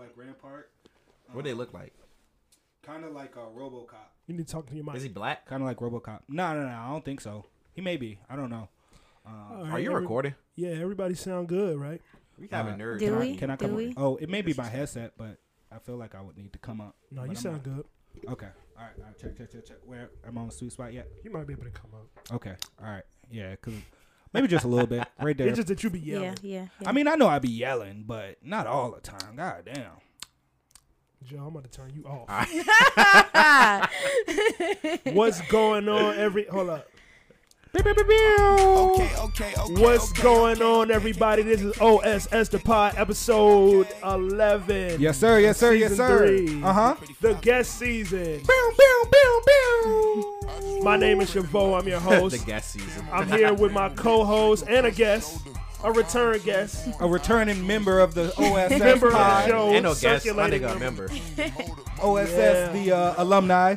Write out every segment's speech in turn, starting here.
like Rampart. What do they look like? Kind of like a RoboCop. You need to talk to your mic. Is he black? Kind of like RoboCop. No, no, no. I don't think so. He may be. I don't know. Uh, All Are you every- recording? Yeah, everybody sound good, right? We have Uh, nerd. Do can we? I, can I Do come? we? Oh, it may be my headset, but I feel like I would need to come up. No, you I'm sound not. good. Okay. All right. All right. Check, check, check, check. Where am I on the sweet spot yet? You might be able to come up. Okay. All right. Yeah, cause maybe just a little bit right there. It's just that you be yelling. yeah. yeah. I mean, I know I be yelling, but not all the time. God damn. Joe, I'm about to turn you off. What's going on? Every hold up. Okay, okay, okay. What's okay, going okay, on, okay, everybody? This is OSS the Pod, episode 11. Yes, sir. Yes, sir. Yes, sir. Uh huh. The guest season. Boom, boom, boom, boom. My name is Chavo. I'm your host. the guest season. I'm here with my co-host and a guest, a return guest, A returning member of the OSS member of the show, Ain't no guest. My nigga, member. member. OSS, Yeah. the uh, alumni.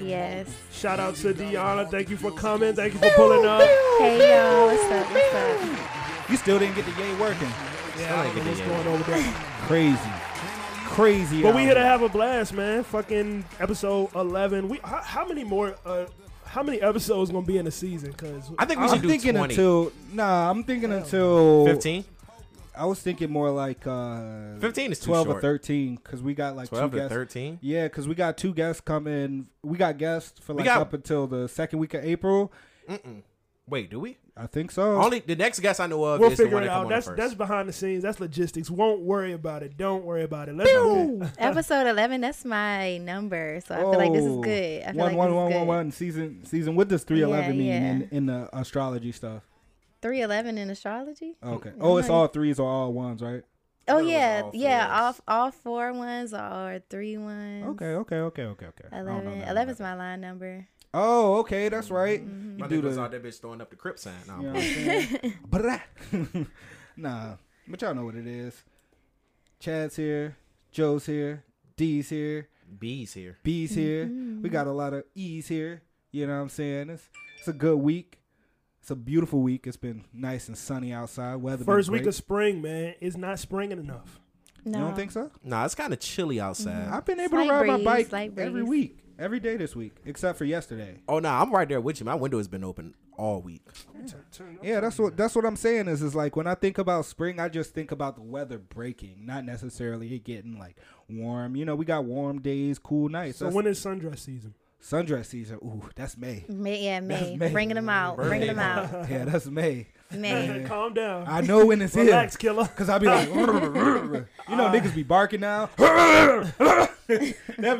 yes. Shout out to Deona. Thank you for coming. Thank you for pulling up. Hey y'all, what's up? What's up? You still didn't get the yay working. Yeah, I don't know what's going on with that. Crazy. Crazy. But we here to have a blast, man. Fucking episode 11. We how, how many more? Uh, how many episodes gonna be in the season? Cause I think we I'm should do thinking 20. until nah. I'm thinking until 15? I was thinking more like uh, 15 is too twelve short. or thirteen because we got like 12 two guests. 13? Yeah, because we got two guests coming. We got guests for like got- up until the second week of April. Mm-mm. Wait, do we? I think so. Only the next guest I know of we'll is the figure one it that out. That's first. that's behind the scenes. That's logistics. Won't worry about it. Don't worry about it. Let's go. Episode 11, that's my number. So I feel like this is good. I feel one, like one, this one, is one, good. one. Season, season. What does three eleven Yeah, mean yeah. in in the astrology stuff? 311 in astrology? Okay. Oh, it's all threes or all ones, right? Oh, thought yeah. all Yeah, all, all four ones or three ones. Okay, okay, okay, okay, okay. I don't know 11. nothing 11 is my line number. That. Oh, okay, that's right. Mhm. You My do niggas the. out there bitch throwing up the crip sign. Nah, You know what. I'm nah, but y'all know what it is. Chad's here, Joe's here, D's here, B's here. B's here. Mm-hmm. We got a lot of E's here. You know what I'm saying? It's it's a good week. It's a beautiful week. It's been nice and sunny outside. Weather. First week of spring, man. It's not springing enough. No. You don't think so? Nah, it's kind of chilly outside. I've been able Slight to ride my bike every week, every day this week, except for yesterday. Oh, nah, I'm right there with you. My window has been open all week. Yeah, that's what that's what I'm saying. Is is like when I think about spring, I just think about the weather breaking, not necessarily it getting like warm. You know, we got warm days, cool nights. So That's when is sundress season? Sundress season? Ooh, that's May. May, yeah, May. May. Bringing them out. Bringing them out. yeah, that's May. May. Calm down. I know when it's here. Relax, killer. Cause I'll be like, you know, niggas be barking now. that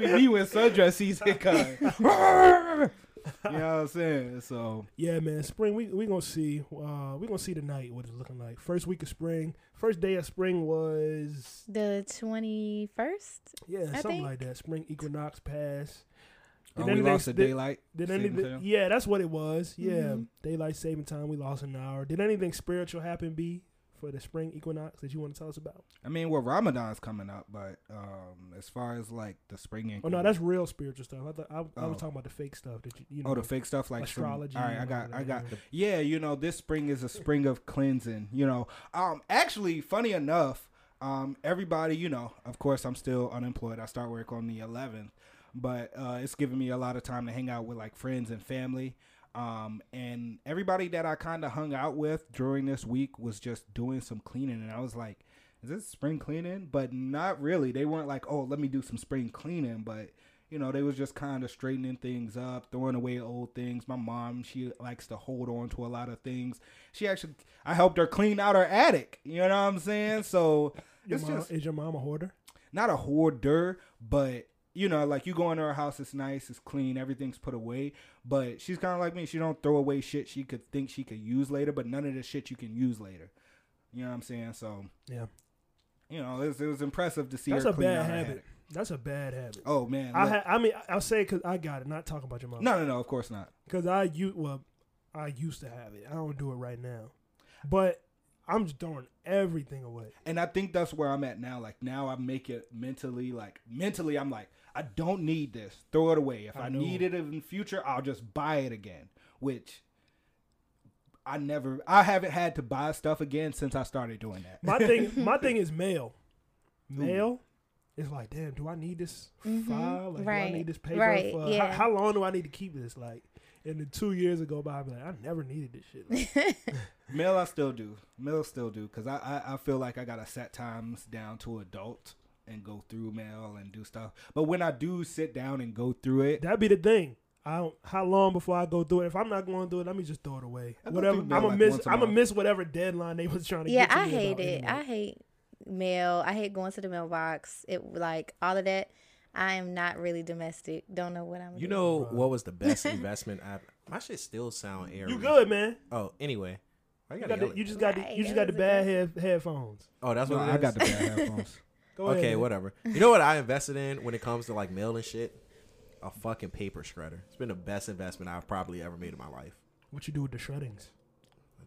be me when sundress season come. you know what I'm saying? So Yeah, man. Spring. We we gonna see. Uh, we gonna see tonight what it's looking like. First week of spring. First day of spring was The 21st? yeah I something think- like that. Spring equinox pass. oh, Did we lost the daylight. Did anything? time. Yeah, that's what it was. Yeah, Mhm. daylight saving time. We lost an hour. Did anything spiritual happen? B for the spring equinox that you want to tell us about? I mean, well, Ramadan's coming up, but um, as far as like the spring and Oh no, that's real spiritual stuff. I thought I, I Oh. was talking about the fake stuff that you, you know. oh the fake stuff like some- astrology all right, I got, I got. yeah. Yeah, you know, this spring is a spring of cleansing. You know, um, actually, funny enough, um, everybody, you know, of course, I'm still unemployed. I start work on the 11th, but uh, it's giving me a lot of time to hang out with like friends and family. Um, and everybody that I kind of hung out with during this week was just doing some cleaning, and I was like, "Is this spring cleaning?" But not really. They weren't like, "Oh, let me do some spring cleaning," but you know, they was just kind of straightening things up, throwing away old things. My mom, she likes to hold on to a lot of things. She actually, I helped her clean out her attic. You know what I'm saying? So Your mom, just is your mom a hoarder? not a hoarder, but you know, like you go into her house, it's nice, it's clean, everything's put away. But she's kind of like me. She don't throw away shit she could think she could use later, but none of the shit you can use later. You know what I'm saying? So Yeah, you know, it was, it was impressive to see that's her a clean bad habit. That's a bad habit. Oh man, I ha- I mean, I'll say because I got it. Not talking about your mom. no, no, no. Of course not. because I you well, I used to have it. I don't do it right now, but I'm just throwing everything away. And I think that's where I'm at now. Like now, I make it mentally. Like mentally, I'm like, I don't need this. Throw it away. If I I, need it in the future, I'll just buy it again. Which I never. I haven't had to buy stuff again since I started doing that. My thing, my thing is mail. Mail. it's like, damn, do I need this Mhm. file? Like, do I need this paper? Right, For, yeah. how, how long do I need to keep this? Like, and then two years ago by, I'm like, I never needed this shit. Like, Mail I still do. Mail still do because I, I I feel like I gotta set times down to adult and go through mail and do stuff. But when I do sit down and go through it, That'd be the thing. I don't, how long before I go through it? If I'm not going through it, let me just throw it away. I whatever I'm gonna like miss. once a I'm gonna miss whatever deadline they was trying to. yeah, get to I me hate about it. anyway. I hate mail. I hate going to the mailbox. It like all of that. I am not really domestic. Don't know what I'm. You doing. know Bruh. what was the best investment I My shit still sound airy. You good, man? Oh, anyway. Why You, gotta got yell the, you just got the, you just got the bad head, headphones. Oh, that's no, what I got the bad headphones. Go Okay, ahead. whatever. You know what I invested in when it comes to like mail and shit? A fucking paper shredder. It's been the best investment I've probably ever made in my life. What you do with the shreddings?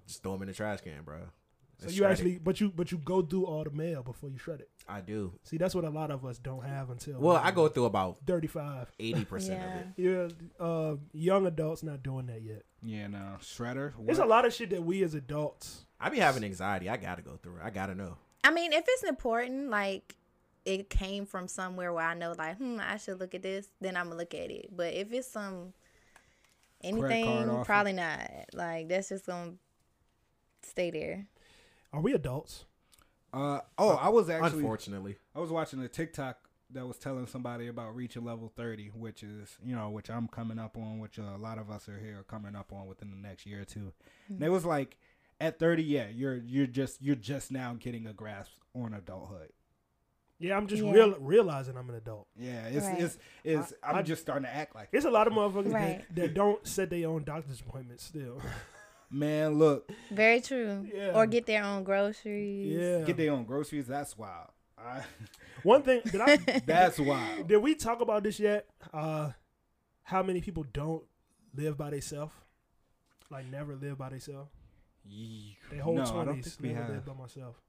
Just throw them in the trash can, bro. So you shredded. actually, but you but you go through all the mail before you shred it. I do. See, that's what a lot of us don't have until Well, I go through about 35. eighty percent of it. Yeah, uh, young adults not doing that yet. Yeah, no shredder. There's a lot of shit that we as adults. I be having anxiety. I gotta go through it. I gotta know. I mean, if it's important, like it came from somewhere where I know, like, hmm, I should look at this, then I'm gonna look at it. But if it's some anything, probably not. Like that's just gonna stay there. Are we adults? Uh oh, I was actually Unfortunately, I was watching a TikTok that was telling somebody about reaching level 30, which is, you know, which I'm coming up on, which uh, a lot of us are here coming up on within the next year or 2 And it was like at 30, yeah, you're you're just you're just now getting a grasp on adulthood. Yeah, I'm just Yeah. real, realizing I'm an adult. Yeah, it's Right. it's, it's I- I'm I- just starting to act like It's a lot of motherfuckers Right. that, that don't set their own doctor's appointments still. man, look, Very true. Yeah. Or get their own groceries. yeah. get their own groceries, that's wild. I, One thing that I that's wild. did we talk about this yet? Uh, how many people don't live by themselves? Like never live by themselves. They whole No, I don't twenties think we never have. live by myself.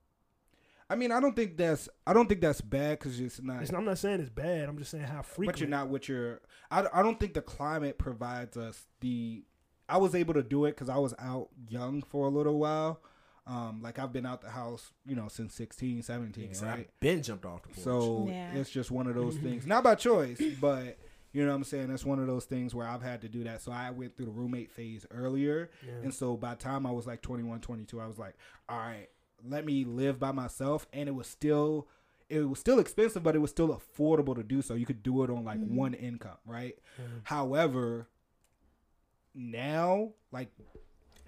I mean, I don't think that's I don't think that's bad because it's not. It's, I'm not saying it's bad. I'm just saying how frequent. But you're not with your. I, I don't think the climate provides us the. I was able to do it because I was out young for a little while. Um, like I've been out the house, you know, since 16, 17, So right? I've been jumped off the porch. So Yeah. it's just one of those things, not by choice, but you know what I'm saying. That's one of those things where I've had to do that. So I went through the roommate phase earlier, Yeah. and so by the time I was like 21, 22, I was like, all right, let me live by myself, and it was still. It was still expensive, but it was still affordable to do so. You could do it on like mm-hmm. one income, right? Yeah. However, now, like,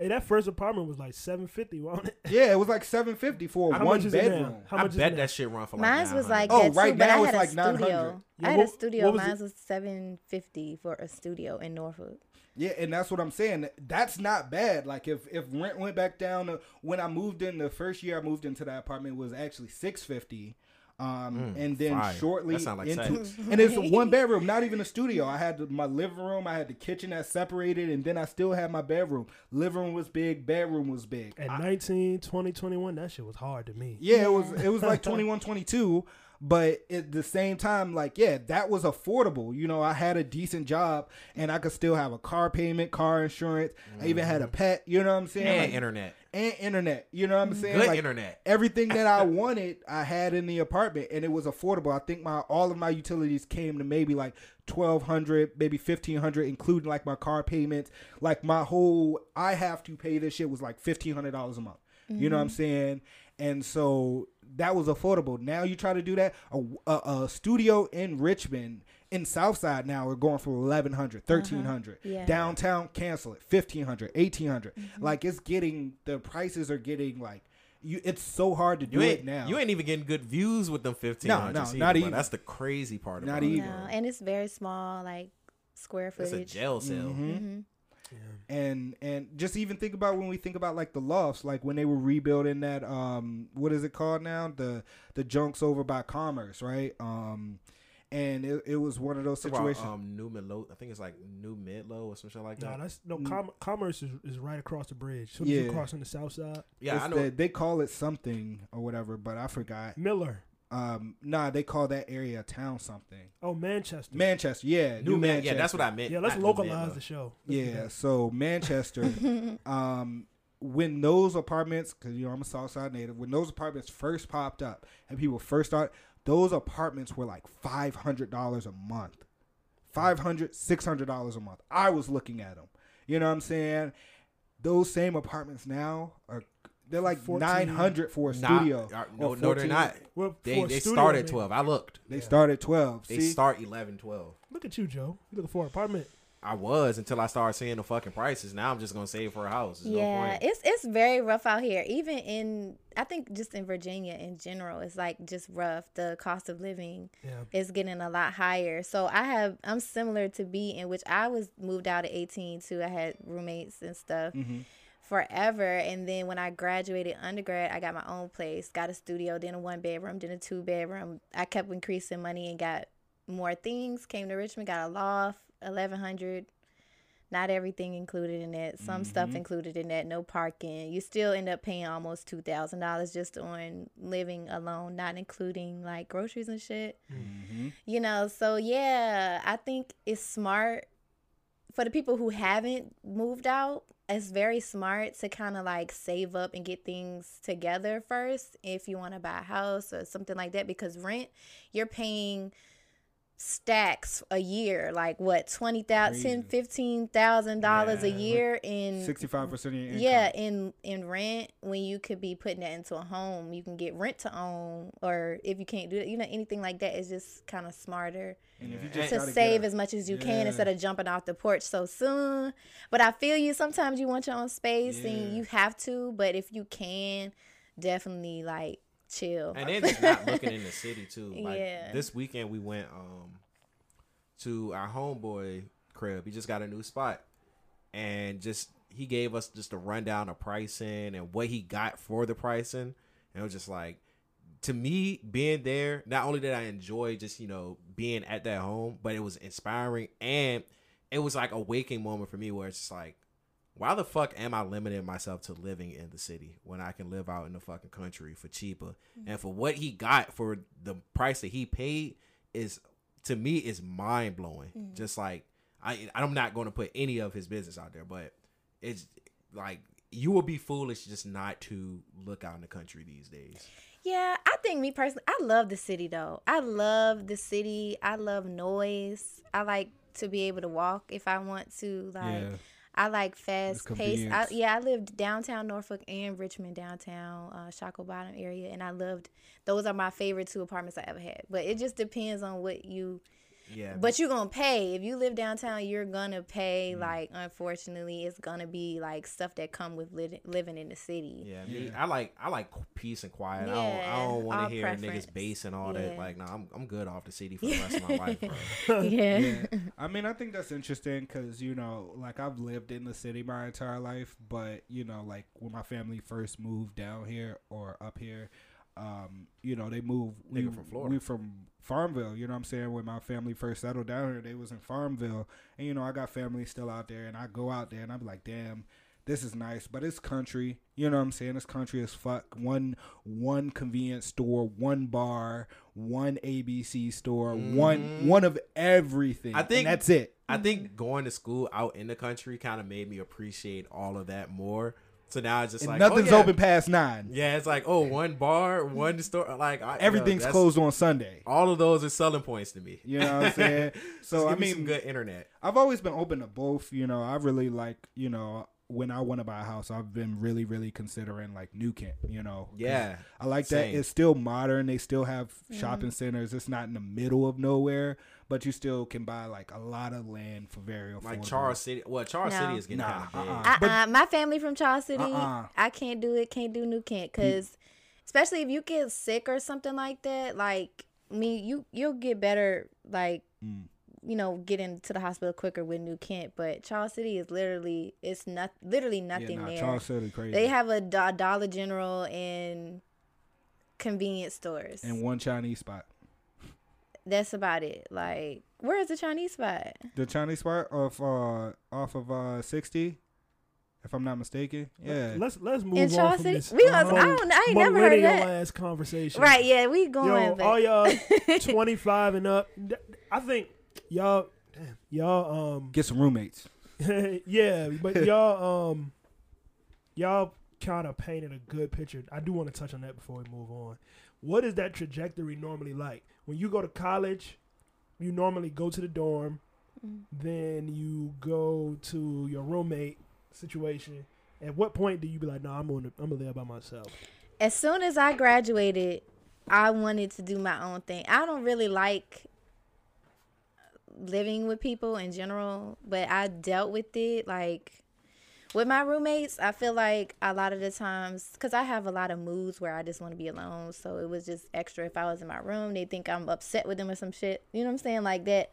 Hey, that first apartment was like seven fifty, wasn't it? yeah, it was like seven fifty for How one much is it now? bedroom. How I much is bet it that shit run for like Mine's was 900. like Oh, that right too, but now I it's had a like 900. studio. Yeah, I had what- a studio. what was Mine's was seven fifty for a studio in Norfolk. Yeah, and that's what I'm saying. That's not bad. Like if if rent went back down to when I moved in the first year I moved into that apartment was actually six fifty. Um, Mm, and then fire. shortly That like into, sex. and it's one bedroom, not even a studio. I had my living room, I had the kitchen that separated, and then I still had my bedroom. Living room was big, bedroom was big. At I- 19, 20, 21, that shit was hard to me. yeah, it was it was like 21, 22, but at the same time, like yeah, that was affordable. You know, I had a decent job, and I could still have a car payment, car insurance. I even had a mm-hmm. pet. You know what I'm saying? and Like, internet. and internet. You know what I'm mm-hmm. saying? Good Like, internet. Everything that I wanted, I had in the apartment, and it was affordable. I think my all of my utilities came to maybe like twelve hundred, maybe fifteen hundred, including like my car payments. Like my whole, I have to pay this shit was like fifteen hundred dollars a month. You know what I'm mm-hmm. saying? And so that was affordable. Now you try to do that. A, a, a studio in Richmond. In Southside now we're going for 1100 1300 uh-huh. Yeah. downtown cancel it 1500 1800 mm-hmm. like it's getting the prices are getting like you it's so hard to do You it now You ain't even getting good views with them 1500 No, no, not even. That's the crazy part. Not about it. even. No, and it's very small, like square footage. It's a footage. jail cell. Mhm. Hmm and and just even think about when we think about like the lofts like when they were rebuilding that um what is it called now the the junks over by commerce right um and it, it was one of those Talk about, situations um, New Midlow. I think it's like New Midlow or some shit like No, that. that's no Mm. com- commerce is, is right across the bridge. So you Yeah. cross on the south side. yeah, It's I know. the- they call it something or whatever but i forgot Miller. Um nah they call that area town something Oh, Manchester. manchester yeah New new Man. manchester Yeah, that's what I meant. yeah, let's not localize Midlow. the show. Let's Yeah, so Manchester, um, when those apartments, because you know I'm a Southside native, when those apartments first popped up and people first start, those apartments were like five hundred dollars a month, five hundred, six hundred dollars a month. I was looking at them. You know what I'm saying? Those same apartments now are they're like nine hundred for a Nah, studio. uh, no, no, they're not. Well, They for a they studio, start at man. twelve. I looked. They start at twelve. They See, start 11, 12. Look at you, Joe. You looking for an apartment? I was until I started seeing the fucking prices. Now I'm just gonna save for a house. There's yeah, point. it's it's very rough out here. Even in I think just in Virginia in general, it's like just rough. The cost of living Yeah. is getting a lot higher. So I have I'm similar to B in which I was moved out at 18 too. I had roommates and stuff Mhm. Forever. And then when I graduated undergrad, I got my own place, got a studio, then a one bedroom, then a two bedroom. I kept increasing money and got more things. Came to Richmond, got a loft, 1100 not everything included in that. Some stuff included in that. No parking. You still end up paying almost two thousand dollars just on living alone, not including like groceries and shit. Mhm. You know, so yeah, I think it's smart for the people who haven't moved out. It's very smart to kind of like save up and get things together first if you want to buy a house or something like that because rent you're paying stacks a year like what twenty thousand, fifteen thousand dollars a year in sixty-five percent of your income. yeah, in in rent when you could be putting that into a home, you can get rent to own, or if you can't do that, you know, anything like that is just kind of smarter And if you Yeah. just to save as much as you can instead of jumping off the porch so soon. But I feel you. Sometimes you want your own space Yeah. and you have to. But if you can, definitely like chill. And then just not looking in the city too. Like Yeah. this weekend we went um to our homeboy crib. He just got a new spot. And just he gave us just a rundown of pricing and what he got for the pricing. And it was just like to me, being there, not only did I enjoy just, you know, being at that home, but it was inspiring and it was like a waking moment for me where it's just like why the fuck am I limiting myself to living in the city when I can live out in the fucking country for cheaper? Mm-hmm. And for what he got for the price that he paid is to me is mind blowing. Mm-hmm. Just like I I'm not going to put any of his business out there, but it's like you will be foolish just not to look out in the country these days. Yeah, I think me personally, I love the city though. I love the city. I love noise. I like to be able to walk if I want to. Like, Yeah. I like fast pace. I, yeah, I lived downtown Norfolk and Richmond downtown, uh, Shacklebottom Bottom area, and I loved. Those are my favorite two apartments I ever had. But it just depends on what you. Yeah. But you're gonna pay if you live downtown. You're gonna Mm. pay. Like, unfortunately, it's gonna be like stuff that come with li- living in the city. yeah, me, I like I like peace and quiet. I don't Yeah, I don't want to hear preference. niggas bass and all that. Like, no, I'm I'm good off the city for the rest of my life, bro. yeah. yeah. I mean, I think that's interesting because you know, like I've lived in the city my entire life, but you know, like when my family first moved down here or up here, um, you know, they moved. We Nigga from Florida. We from Farmville. You know what I'm saying? When my family first settled down here, they was in Farmville, and you know, I got family still out there, and I go out there and I'm like, damn. This is nice, but it's country. You know what I'm saying? It's country as fuck. One one convenience store, one bar, one ABC store, one one of everything. Mm-hmm. I think- and that's it. I think going to school out in the country kind of made me appreciate all of that more. So now it's just And like oh, nothing's oh, yeah. open past nine. Yeah, it's like oh, one bar, one store. Like I, yo, Everything's that's- closed on Sunday. All of those are selling points to me. You know what I'm saying? so Just I give me mean, some good internet. I've always been open to both. You know, I really like you know when I want to buy a house, I've been really really considering like New Kent. You know. Yeah, I like Same. that. It's still modern. They still have shopping centers. It's not in the middle of nowhere, but you still can buy like a lot of land for very affordable. like Charles City. Well, Charles No. City is getting Nah, kind of big. uh-uh. Uh, But- uh my family from Charles City. Uh-uh. I can't do it. Can't do New Kent because, especially if you get sick or something like that. Like me, you you'll get better. Like Mm. you know, get into the hospital quicker with New Kent. But Charles City is literally it's not literally Yeah, nothing nah, there. Charles City crazy. They have a Do- Dollar General and convenience stores. and one Chinese spot. That's about it. Like, where is the Chinese spot? The Chinese spot off uh off of uh sixty, if I'm not mistaken. Yeah. Let's let's move In on from City? this. We gonna- mil- I don't- I ain't never heard of that. ass conversation. Right? Yeah, we going. Yo, back. all y'all 25 and up. I think y'all, damn, y'all, um, Get some roommates. yeah, but y'all, um, y'all kind of painted a good picture. I do want to touch on that before we move on. what is that trajectory normally like? When you go to college, you normally go to the dorm, Mm. then you go to your roommate situation. At what point do you be like, "No, I'm gonna I'm gonna live by myself"? As soon as I graduated, I wanted to do my own thing. I don't really like living with people in general, but I dealt with it like with my roommates. I feel like a lot of the times, because I have a lot of moods where I just want to be alone, so it was just extra if I was in my room. They think I'm upset with them or some shit. You know what I'm saying, like that.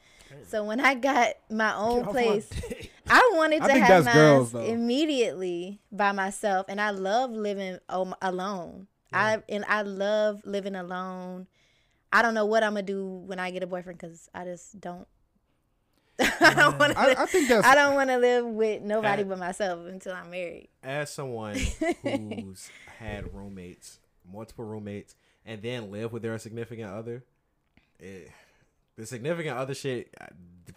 So when I got my own off place, dick. I wanted to think have that's mine girls, immediately by myself, and I love living alone. I and I love living alone. I don't know what I'm gonna do when I get a boyfriend because I just don't. I don't want to. I think that's I don't want to live with nobody Uh, but myself until I'm married. As someone who's had roommates, multiple roommates, and then live with their significant other, it, the significant other shit, uh,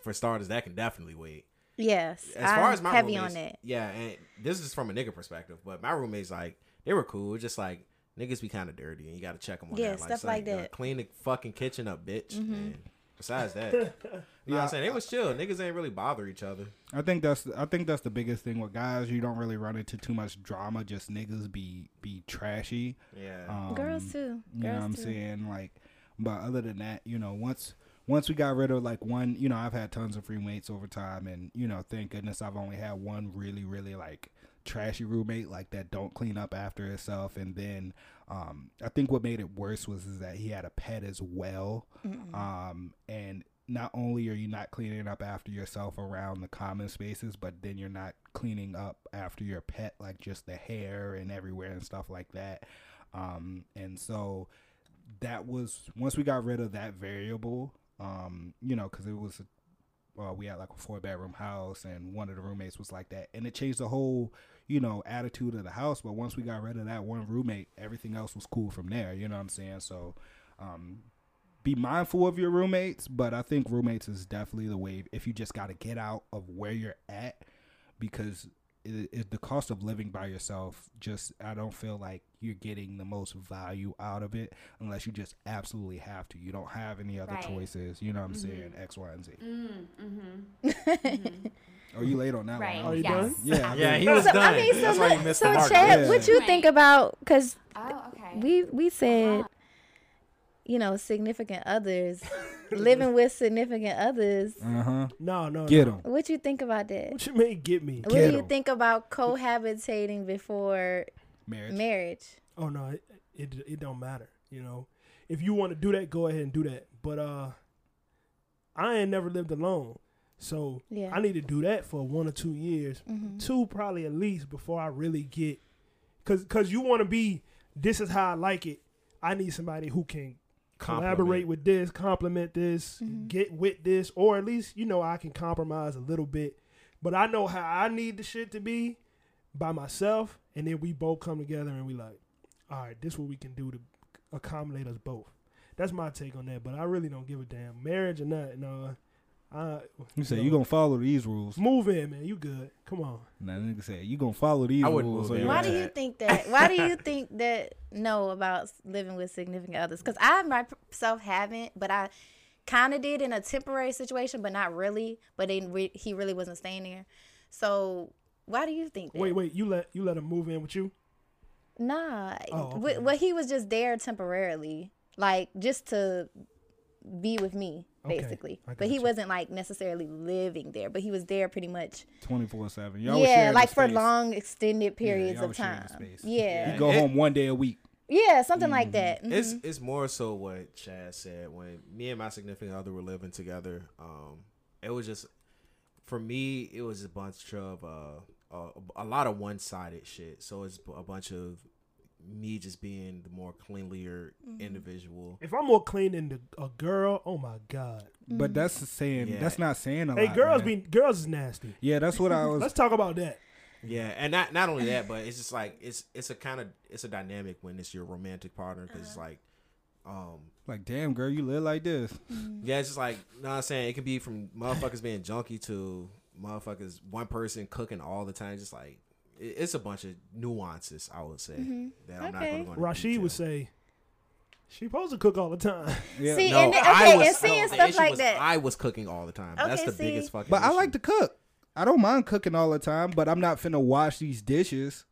for starters, that can definitely wait. Yes, As far I'm as my heavy roommates, on it. yeah, and this is from a nigga perspective, but my roommates like they were cool, just like niggas be kind of dirty, and you got to check them on Yeah, that. stuff son, like that. Mm-hmm. clean the fucking kitchen up, bitch. And besides that, you know what I'm saying? They was chill. Niggas ain't really bother each other. I think that's I think that's the biggest thing with guys. You don't really run into too much drama. Just niggas be be trashy. Yeah. Um, Girls too. You know what I'm too. saying? Like, but other than that, you know, once once we got rid of like one, you know, I've had tons of roommates over time, and you know, thank goodness I've only had one really, really like trashy roommate like that don't clean up after itself, and then um, I think what made it worse was is that he had a pet as well, um, and not only are you not cleaning up after yourself around the common spaces, but then you're not cleaning up after your pet, like just the hair and everywhere and stuff like that. Um, and so that was once we got rid of that variable, um, you know, because it was, well, we had like a four bedroom house, and one of the roommates was like that, and it changed the whole, you know, attitude of the house. But once we got rid of that one roommate, everything else was cool from there. You know what I'm saying? So, um, be mindful of your roommates, but I think roommates is definitely the way if you just got to get out of where you're at because it, it, the cost of living by yourself just I don't feel like you're getting the most value out of it unless you just absolutely have to. You don't have any other Right. choices. You know what I'm saying? X, Y, and Z. Mm, mm-hmm. Oh, you late on that Right. one? Are huh? you yes. done? Yeah, yeah, he was So, done. I mean, so, That's why let- you missed so the mark. Chad, Yeah. what you Right. think about? Because Oh, okay. we we said, Uh-huh. you know, significant others, living with significant others. Uh huh. No, no. Get no. them. What you think about that? What you mean, get me? What Get do you 'em. think about cohabitating before Marriage. marriage? Oh no, it, it it don't matter. You know, if you want to do that, go ahead and do that. But uh, I ain't never lived alone, so Yeah. I need to do that for one or two years, Mhm. two probably at least before I really get, cause cause you want to be. This is how I like it. I need somebody who can collaborate with this, complement this, Mhm. get with this, or at least you know I can compromise a little bit. But I know how I need the shit to be by myself, and then we both come together and we like, all right, this what we can do to accommodate us both. That's my take on that. But I really don't give a damn, marriage or not. No, I You say you gonna follow these rules? move in, man. You good? Come on. Now nigga say you gonna follow these I rules. move or in. your Why do you think that? Why do you think that? No, about living with significant others? Because I myself haven't, but I kind of did in a temporary situation, but not really. But then re- he really wasn't staying there. So why do you think that? Wait, wait. You let you let him move in with you? Nah, Oh, Wh- okay. well, he was just there temporarily, like just to be with me, Okay, basically. I But he gotcha. wasn't like necessarily living there, but he was there pretty much. twenty four seven? yeah, like for long extended periods y'all of time. the. Yeah, You go It- home one day a week. yeah, something like that. It's Mhm. it's more so what Chad said when me and my significant other were living together. Um, it was just for me, it was a bunch of uh, uh a lot of one sided shit. So it's a bunch of me just being the more cleanlier Mm-hmm. individual. If I'm more clean than the, a girl, oh my god. But that's saying Yeah. that's not saying a Hey, lot. girls man. be girls is nasty. Yeah, that's what I was. Let's talk about that. Yeah, and not not only that, but it's just like it's it's a kind of it's a dynamic when it's your romantic partner because it's like, um, like, damn, girl, you live like this. Yeah, it's just like, you know what I'm saying? It could be from motherfuckers being junky to motherfuckers, one person cooking all the time. Just like, it- it's a bunch of nuances, I would say. Mm-hmm. That I'm not going to go into Rashid would say She supposed to cook all the time. Yeah. See, No, and then, I okay, was, and seeing no, stuff like was that. I was cooking all the time. That's the see. biggest fucking. But I like to cook. I don't mind cooking all the time, but I'm not finna wash these dishes.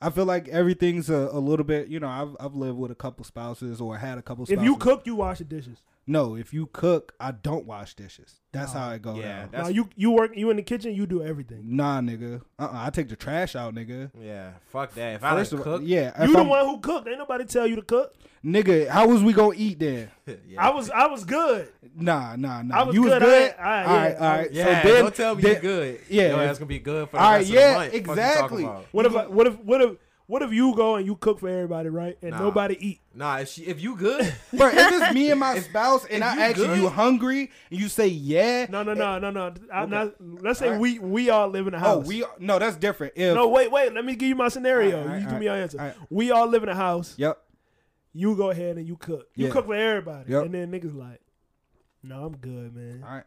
I feel like everything's a, a little bit, you know, I've, I've lived with a couple spouses or had a couple spouses. If you cook, you wash the dishes. No, if you cook, I don't wash dishes. That's No. how it go Yeah, down. Now you you work you in the kitchen, you do everything. Nah, nigga. Uh-uh, I take the trash out, nigga. Yeah, fuck that. If I First didn't of all, cook, yeah. You if the I'm- one who cooked. Ain't nobody tell you to cook. Nigga, how was we gonna eat then? yeah. I was I was good. Nah, nah, nah. I was you was good. I I- all right, yeah, all right. Yeah, so then, don't tell me then- you're good. yeah, Yo, if- that's gonna be good for the All right, rest yeah, of the month. Fuck you talking exactly. about? What if what if what if what if you go and you cook for everybody, right? And Nah. nobody eat. Nah, if, she, if you good, Bro, if it's me and my spouse and I you ask you, good- you hungry, and you say yeah. No, no, no, no, no. I'm not. Let's say Alright. we we all live in a house. Oh, house. we no, that's different. If no, wait, wait. Let me give you my scenario. Alright, you alright, give me your answer. alright. We all live in a house. yep, You go ahead and you cook. You Yeah. cook for everybody, Yep. and then niggas like, no, I'm good, man. all right,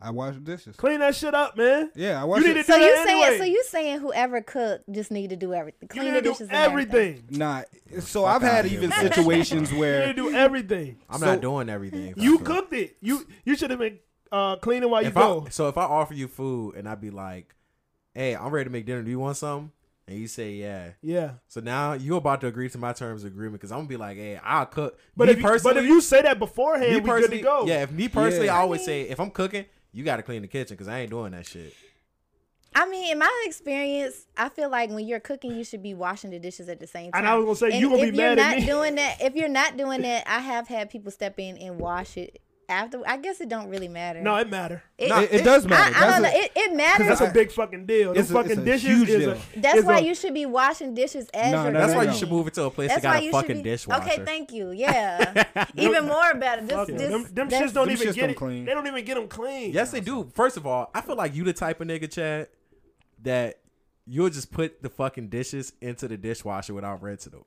I wash the dishes. Clean that shit up, man. Yeah, I wash You it. need to So do you that saying anyway. so you saying whoever cook just need to do everything, You clean need the to dishes, do and everything. everything. Nah, so I've had outta here, even bro. situations You need where to do everything. I'm So- not doing everything. if I You cook. cooked it. You you should have been uh, cleaning while you If go. I, so if I offer you food and I'd be like, "Hey, I'm ready to make dinner. Do you want something?" And you say, "Yeah." yeah, So now you about to agree to my terms of agreement because I'm gonna be like, "Hey, I'll cook." but me if you, but if you say that beforehand, we good personally, to go. yeah. If me personally, Yeah. I always say, if I'm cooking, you got to clean the kitchen because I ain't doing that shit. I mean, in my experience, I feel like when you're cooking, you should be washing the dishes at the same time. And I was gonna say, And you gonna if you're not doing that, if you're not doing that, I have had people step in and wash it after. I guess it don't really matter. No, it matter. it, it, it does matter. I don't know. A- It, it matters. That's I- a big fucking deal. It's a- it's fucking a dishes huge is deal. a. That's why a- you should be washing dishes as No, you're no, That's why you should move it to a place That's that why got a fucking should be. dishwasher. Okay, thank you. Yeah, even more better. This, Fuck it. this, them them shits don't Them even shits get don't clean. They don't even get them clean. Yes, they do. First of all, I feel like you the type of nigga, Chad, that you'll just put the fucking dishes into the dishwasher without rinsing them.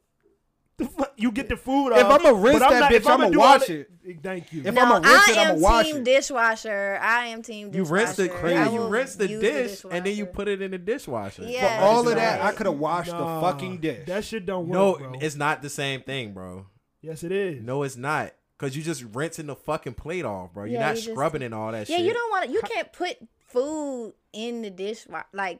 The fuck- You get the food. If I'ma rinse but I'm that not- bitch, I'ma I'ma do all wash that- Thank you. If No, I'ma rinse I it, I'ma am team dishwasher. I am team You rinse it I crazy. You rinse the use dish and then you put it in the dishwasher. Yeah. For all of that, I could have washed Nah, the fucking dish. That shit don't work, No, bro. it's not the same thing, bro. yes, it is. No, it's not. Cause you just rinsing the fucking plate off, bro. You're Yeah, not you just- scrubbing and all that Yeah, shit. you don't want to. You can't put food in the dishwasher like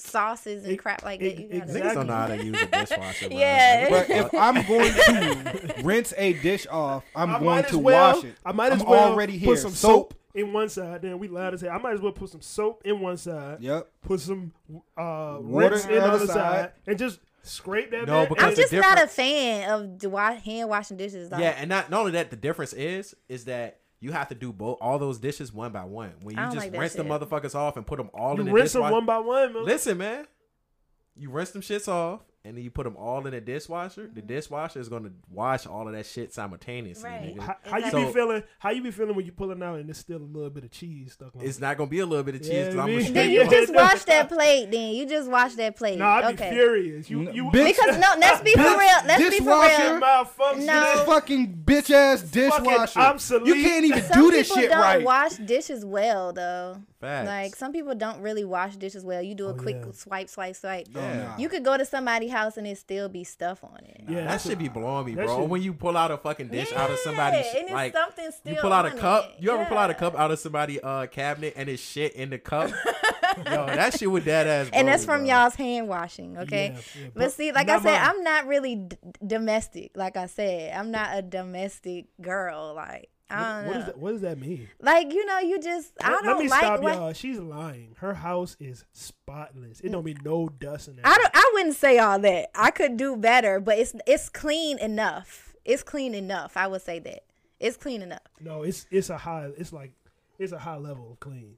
sauces and Ex- crap like ex- that. You gotta, exactly. Niggas don't know how to use a dishwasher, bro. Yeah. Like, But if? I'm going to rinse a dish off, I'm I going to well, wash it. I might as I'm well already put here. some Soap. soap in one side. Then we loud as hell. I might as well put some soap in one side. Yep. Put some uh, Water in in the the other other side. side. and just scrape that. No, because I'm the just not a fan of the wa- hand washing dishes. Like, Yeah, and not not only that, the difference is is that you have to do both all those dishes one by one. When you just like rinse the motherfuckers off and put them all you in the rinse them one by one. Man. Listen, man, you rinse them shits off and then you put them all in the dishwasher. The mm-hmm. dishwasher is gonna wash all of that shit simultaneously. Right. nigga. How, how you So- be feeling? How you be feeling when you pulling out and there's still a little bit of cheese stuck on? It? It's not gonna be a little bit of cheese. Yeah, 'cause I'm gonna Then Then you just wash that plate. Then you just wash that plate. No, I'd be okay. furious. You, you Bitch. Because no, let's be for real. Let's be for Dishwasher. real. No. This fucking bitch ass dishwasher. obsolete. You can't even Some do this people shit don't right. wash dishes well though. Facts. Like some people don't really wash dishes well. You do a Oh, quick yeah. swipe, swipe, swipe. Oh, Yeah. You could go to somebody's house and it still be stuff on it. Yeah, that that's should be blowing me, bro. shit- When you pull out a fucking dish out of somebody's Yeah, and it's like something still you pull out a cup. it. You ever pull out a cup out of somebody's uh, cabinet and it's shit in the cup? Yo, that shit with that ass. And that's from bro. y'all's hand washing, okay? Yeah, yeah, But see, like I said, mine. I'm not really d- domestic. Like I said, I'm not a domestic girl. Like I don't What, know. is that, what does that mean? Like you know, you just I Let- don't Let me like. stop what- y'all. She's lying. Her house is spotless. It don't be no dust in there. I don't. I wouldn't say all that. I could do better, but it's it's clean enough. It's clean enough. I would say that it's clean enough. No, it's it's a high. It's like it's a high level of clean.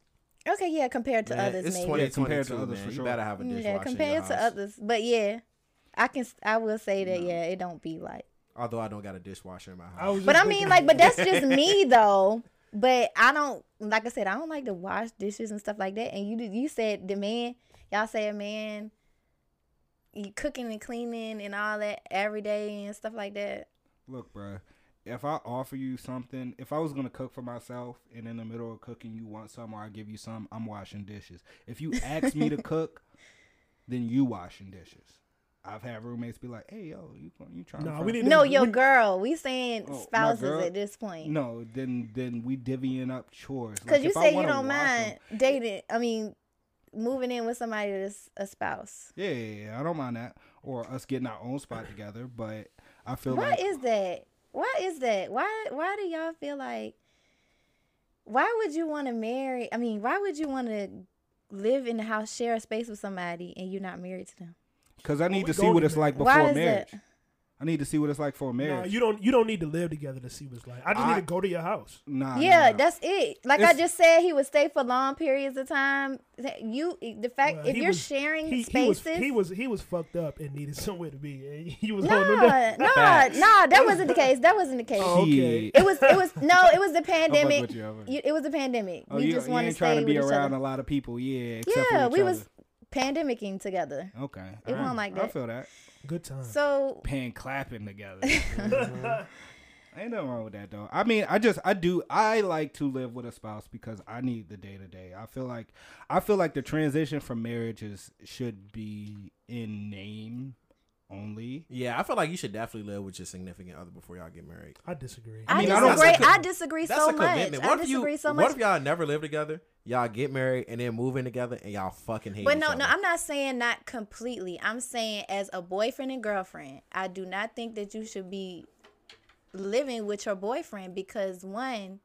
Okay, yeah, compared to Man, others, it's maybe. 2022, compared to man. others, for You better have a dishwasher. yeah, in compared your to house. others, but yeah, I can. I will say that yeah, it don't be like. Although I don't got a dishwasher in my house. was But I mean, like, but that's just me though. But I don't, like I said, I don't like to wash dishes and stuff like that. And you, you said the man, y'all say a man, you cooking and cleaning and all that every day and stuff like that. Look, bro, If I offer you something, if I was gonna cook for myself and in the middle of cooking you want some or I give you some, I'm washing dishes. If you ask me to cook, then you washing dishes. I've had roommates be like, "Hey, yo, you you trying?" No, to we find- need No, we- your girl. We saying Oh, spouses girl? at this point. No, then then we divvying up chores. Because Like, you say you don't wash 'em- mind dating. I mean, moving in with somebody that's a spouse. Yeah, yeah, yeah, I don't mind that. Or us getting our own spot together, but I feel Why like is that? Why is that? Why why do y'all feel like why would you want to marry? I mean, why would you want to live in the house, share a space with somebody, and you're not married to them? Because I need to see what it's like Why before is marriage. that? I need to see what it's like for a Nah, marriage. you don't you don't need to live together to see what it's like. I just I- need to go to your house. nah, yeah, nah. that's it. Like I just said, he would stay for long periods of time. You, the fact Well, if you're was- sharing He, he spaces, was he was he was fucked up and needed somewhere to be. And he was nah, holding him down. nah, nah. That wasn't the case. That wasn't the case. Oh, okay. It was, it was no, it was the pandemic. you, I'm fuck- You, it was the pandemic. Oh, we you, just you want to ain't trying stay to be with around a lot of people, yeah. Except Yeah, for each we other. was pandemicking together. okay. it wasn't alright. like I feel that. Good time. So Pan clapping together. Mm-hmm. Ain't nothing wrong with that though. I mean, I just I do I like to live with a spouse because I need the day to day. I feel like I feel like the transition from marriage is should be in name only. Yeah, I feel like you should definitely live with your significant other before y'all get married. I disagree. I, mean, I don't- disagree. That's a co- I disagree That's so a much. commitment. I What if you? disagree so What much. if y'all never live together? Y'all get married and then move in together and y'all fucking hate But each no, other. no, I'm not saying not completely. I'm saying as a boyfriend and girlfriend, I do not think that you should be living with your boyfriend because one,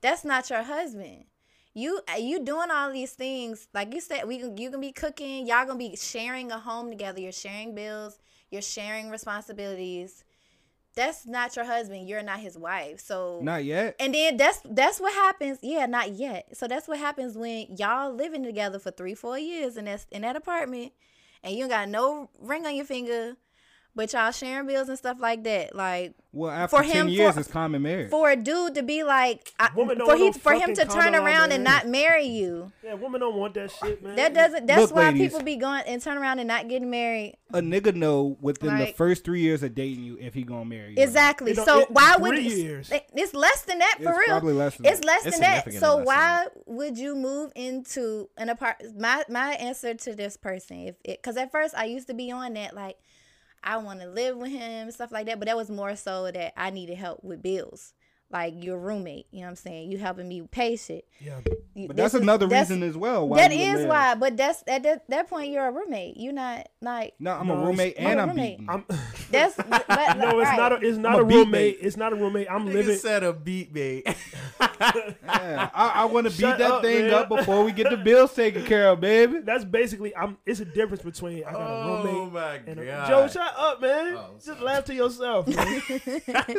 that's not your husband. You uh, you doing all these things like you said. We you can be cooking. Y'all gonna be sharing a home together. You're sharing bills. You're sharing responsibilities. That's not your husband. You're not his wife. So Not yet. and then that's that's what happens. Yeah, not yet. So that's what happens when y'all living together for three, four years in that in that apartment, and you ain't got no ring on your finger, but y'all sharing bills and stuff like that. Like Well, after for ten him, years, for- it's common marriage. for a dude to be like, I, for he no for him to turn around and not marry you. Yeah, women don't want that shit, man. That doesn't. That's Look, why ladies. people be going and turn around and not getting married. a nigga know within the first three years of dating you if he gonna marry you. Exactly. It don't- So it- why would three it's, years. it's less than that for It's real? probably less than it's that. less It's than that. So less than why would you move into an apartment? My my answer to this person, if it, because at first I used to be on that like I want to live with him stuff like that, but that was more so that I needed help with bills. Like your roommate, you know what I'm saying? You helping me pay shit. Yeah. You- But this that's is- another that's- reason as well. Why That you live. why, but that's at that, that point you're a roommate. You're not like No, I'm No, a it's- roommate I'm and a I'm roommate. beating. I'm, that's. but, no, it's right. not. A, it's not I'm a, a roommate. mate. It's not a roommate. I'm Nigga living. said a beat mate. Yeah, I, I want to beat Shut that up, thing man. up before we get the bills taken care of, baby. That's basically. I'm. It's a difference between I got a oh roommate. oh my and a, god. Joe. Shut up, man. Oh, Just laugh to yourself. Man. He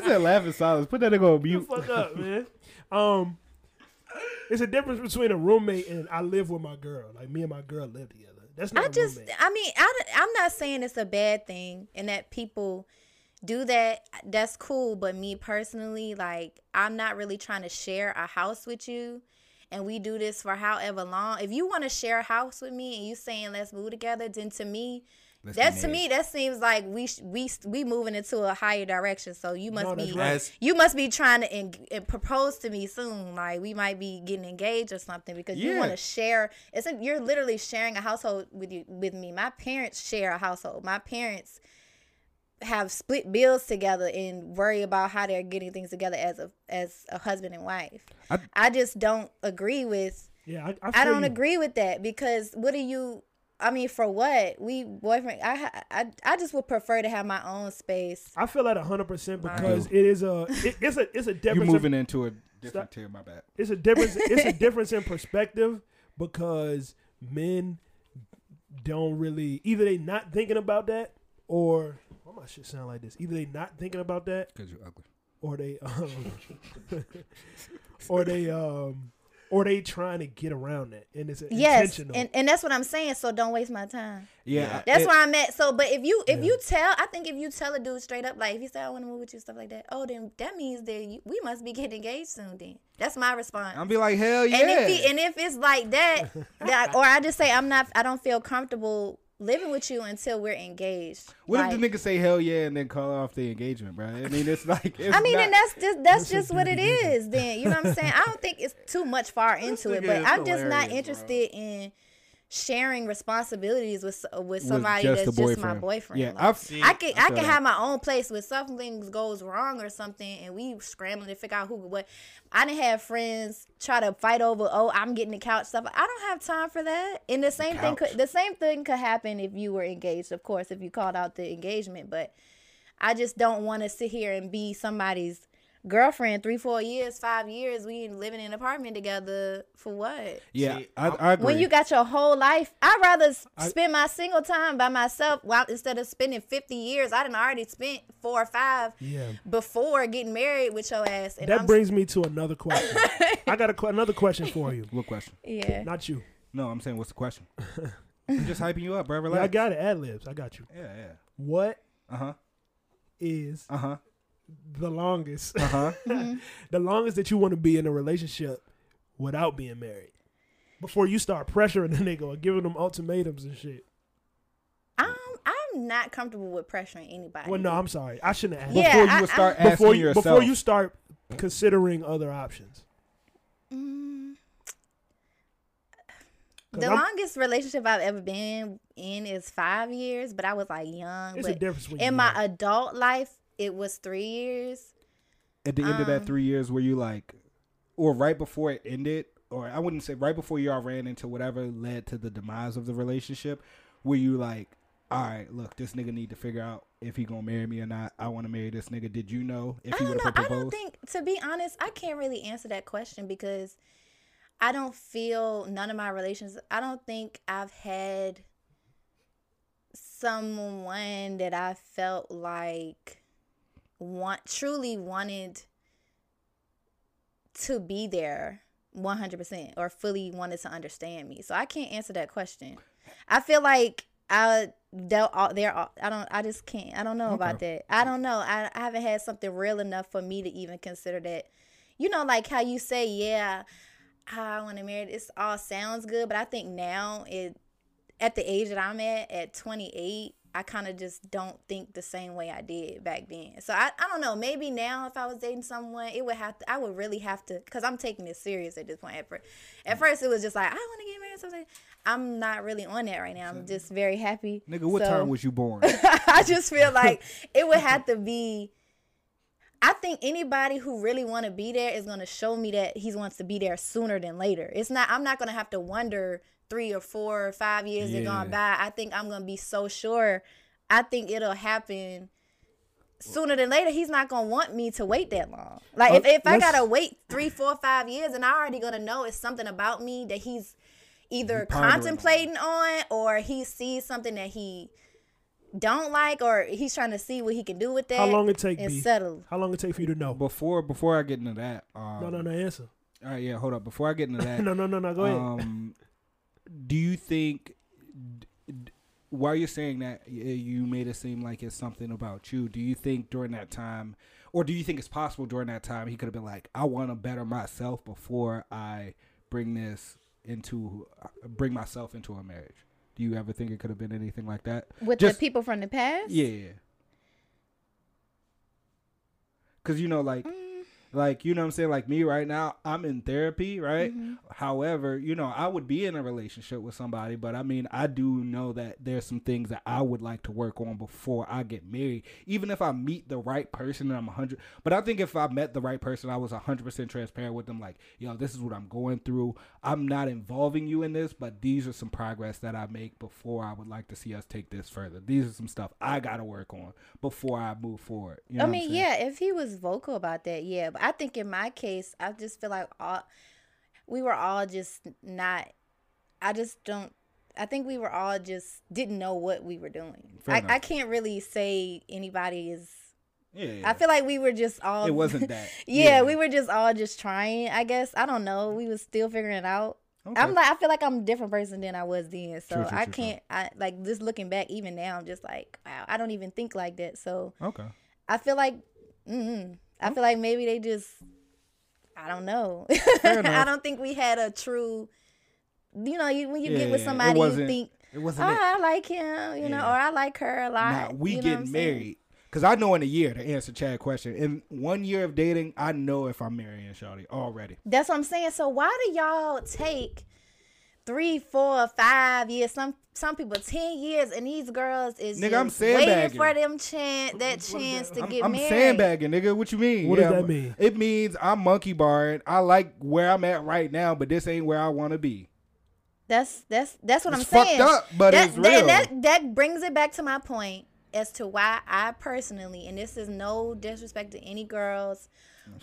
said laughing silence. Put that nigga on You mute. Fuck up, man. Um, it's a difference between a roommate and I live with my girl. Like me and my girl live together. That's not I a just, roommate. I mean, I, I'm not saying it's a bad thing and that people do that. That's cool. But me personally, like, I'm not really trying to share a house with you. And we do this for however long. If you want to share a house with me and you saying let's move together, then to me, Let's that to me that seems like we sh- we we moving into a higher direction. So you must No, be right. You must be trying to en- en- propose to me soon. Like we might be getting engaged or something because you want to share. It's a, you're literally sharing a household with you with me. My parents share a household. My parents have split bills together and worry about how they're getting things together as a as a husband and wife. I- I, just don't agree with. yeah, I, I, I don't you. agree with that because what are you? I mean, for what we boyfriend? I I I just would prefer to have my own space. I feel that hundred percent because it is a. It, it's a. It's a You difference. moving in, into a different tier, my bad. it's a difference. it's a difference in perspective because men don't really either they not thinking about that or why my shit sound like this? Either they not thinking about that Because you're ugly. or they um or they um or they trying to get around that and it's Yes, intentional. and, and that's what I'm saying. So don't waste my time. Yeah, That's it- where I'm at. So, but if you if Yeah. you tell, I think if you tell a dude straight up, like if you say I want to move with you, stuff like that, oh, then that means that you, we must be getting engaged soon. Then that's my response. I'll be like, hell yeah. And if he, and if it's like that, that or I just say I'm not, I don't feel comfortable living with you until we're engaged. what Like, if the nigga say hell yeah and then call off the engagement, bro? I mean, it's like. It's I mean, not, and that's just that's That's just what it dirty nigga. is. Then you know what I'm saying. I don't think it's too much far into it, but I'm just not hilarious, bro. interested in sharing responsibilities with with somebody just that's just my boyfriend. boyfriend. Yeah, Like, I've- I can I I, can have my own place when something goes wrong or something, and we scrambling to figure out who what. I didn't have friends try to fight over. Oh, I'm getting the couch stuff. I don't have time for that. And the same thing could the same thing could happen if you were engaged. Of course, if you called out the engagement, but I just don't want to sit here and be somebody's girlfriend three, four years, five years. We ain't living in an apartment together for what? Yeah, See, I, I'm- agree. When you got your whole life, I'd rather s- spend my single time by myself while instead of spending 50 years. I done already spent four or five Yeah. before getting married with your ass. And That I'm, brings me to another question. I got a, que- another question for you. what question? yeah. Not you. No, I'm saying what's the question? I'm just hyping you up, bro. Yeah, I got it. Ad libs. I got you. Yeah, yeah. What Uh huh. is Uh huh. The longest, Uh huh. the longest that you want to be in a relationship without being married? Before you start pressuring the nigga or giving them ultimatums and shit. I'm, I'm not comfortable with pressuring anybody. Well, no, I'm sorry. I shouldn't have asked. Yeah, before you I- would start before asking you, yourself. before you start considering other options. Mm. 'Cause The I'm- longest relationship I've ever been in is five years, but I was like young. It's a difference in you my young. adult life, it was three years. at the end of that um, three years, were you like, or right before it ended, or I wouldn't say right before y'all ran into whatever led to the demise of the relationship, were you like, all right, look, this nigga need to figure out if he gonna marry me or not. I want to marry this nigga. Did you know if I he don't would know. have I don't think, to be honest, I can't really answer that question because I don't feel none of my relations. I don't think I've had someone that I felt like want truly wanted to be there 100% or fully wanted to understand me. So I can't answer that question. I feel like I dealt all there I don't I just can't. I don't know about that. I don't know. I, I haven't had something real enough for me to even consider that. You know like how you say yeah, I want to marry this all sounds good, but I think now it at the age that I'm at at 28, I kind of just don't think the same way I did back then. So I, I don't know. Maybe now if I was dating someone, it would have to. I would really have to because I'm taking this serious at this point. At first, at mm. first it was just like I want to get married. Something. I'm not really on that right now. I'm just very happy. Nigga, what So- time was you born? I just feel like it would have to be. I think anybody who really want to be there is going to show me that he wants to be there sooner than later. It's not. I'm not going to have to wonder three or four or five years have gone by. I think I'm going to be so sure. I think it'll happen sooner than later. He's not going to want me to wait that long. Like if, Uh, if I gotta wait three, four, five years, and I already gonna know it's something about me that he's either pondering on. contemplating on or he sees something that he don't like or he's trying to see what he can do with that. How long it take, and B? settle. How long it take for you to know? before before I get into that. Um, No, no, no. Answer. All right, yeah, hold up. Before I get into that, No, no, no, no. Go ahead. Do you think, while you're saying that, you made it seem like it's something about you? Do you think during that time, or do you think it's possible during that time he could have been like, I want to better myself before I bring this into, uh, bring myself into a marriage? Do you ever think it could have been anything like that? With Just- the people from the past? Yeah. Cause you know, like, Mm. Like you know, what I'm saying, like me right now, I'm in therapy, right? Mm-hmm. However, you know, I would be in a relationship with somebody, but I mean, I do know that there's some things that I would like to work on before I get married. Even if I meet the right person and I'm 100, but I think if I met the right person, I was 100% transparent with them, like, yo, this is what I'm going through. I'm not involving you in this, but these are some progress that I make before I would like to see us take this further. These are some stuff I got to work on before I move forward. You know I mean, yeah, if he was vocal about that, yeah. But I think in my case, I just feel like all we were all just not. I just don't. I think we were all just didn't know what we were doing. I. I can't really say anybody is. Yeah, yeah. I feel like we were just all. it wasn't that. yeah, we were just all just trying. I guess I don't know. We was still figuring it out. Okay. I'm like I feel like I'm a different person than I was then. So True, true, I true. can't. I like just looking back. Even now, I'm just like wow. I don't even think like that. So okay. I feel like, mm I feel like maybe they just, I don't know. I don't think we had a true, you know, you, when you Yeah, get with somebody, you think, It oh, wasn't it. I like him, you know, or I like her a lot. Now we you know getting married. Cause I know in a year to answer Chad question. In one year of dating, I know if I'm marrying Shawty already. That's what I'm saying. So why do y'all take three, four, five years. Some some people ten years, and these girls is Nigga, I'm just waiting for them chance that chance to I'm, get I'm married. sandbagging, nigga. What you mean? What does that mean? It means I'm monkey barring. I like where I'm at right now, but this ain't where I want to be. That's that's that's what It's I'm fucked saying. up, but that, it's that- real. That, that brings it back to my point as to why I personally, and this is no disrespect to any girls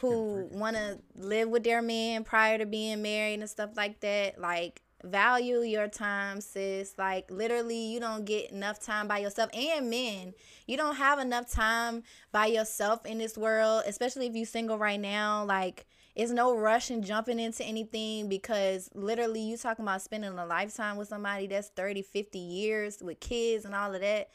who want to live with their man prior to being married and stuff like that. Like value your time, sis. Like literally, you don't get enough time by yourself. And men, you don't have enough time by yourself in this world, especially if you're single right now. Like it's no rush in jumping into anything because literally you talking about spending a lifetime with somebody that's 30 50 years with kids and all of that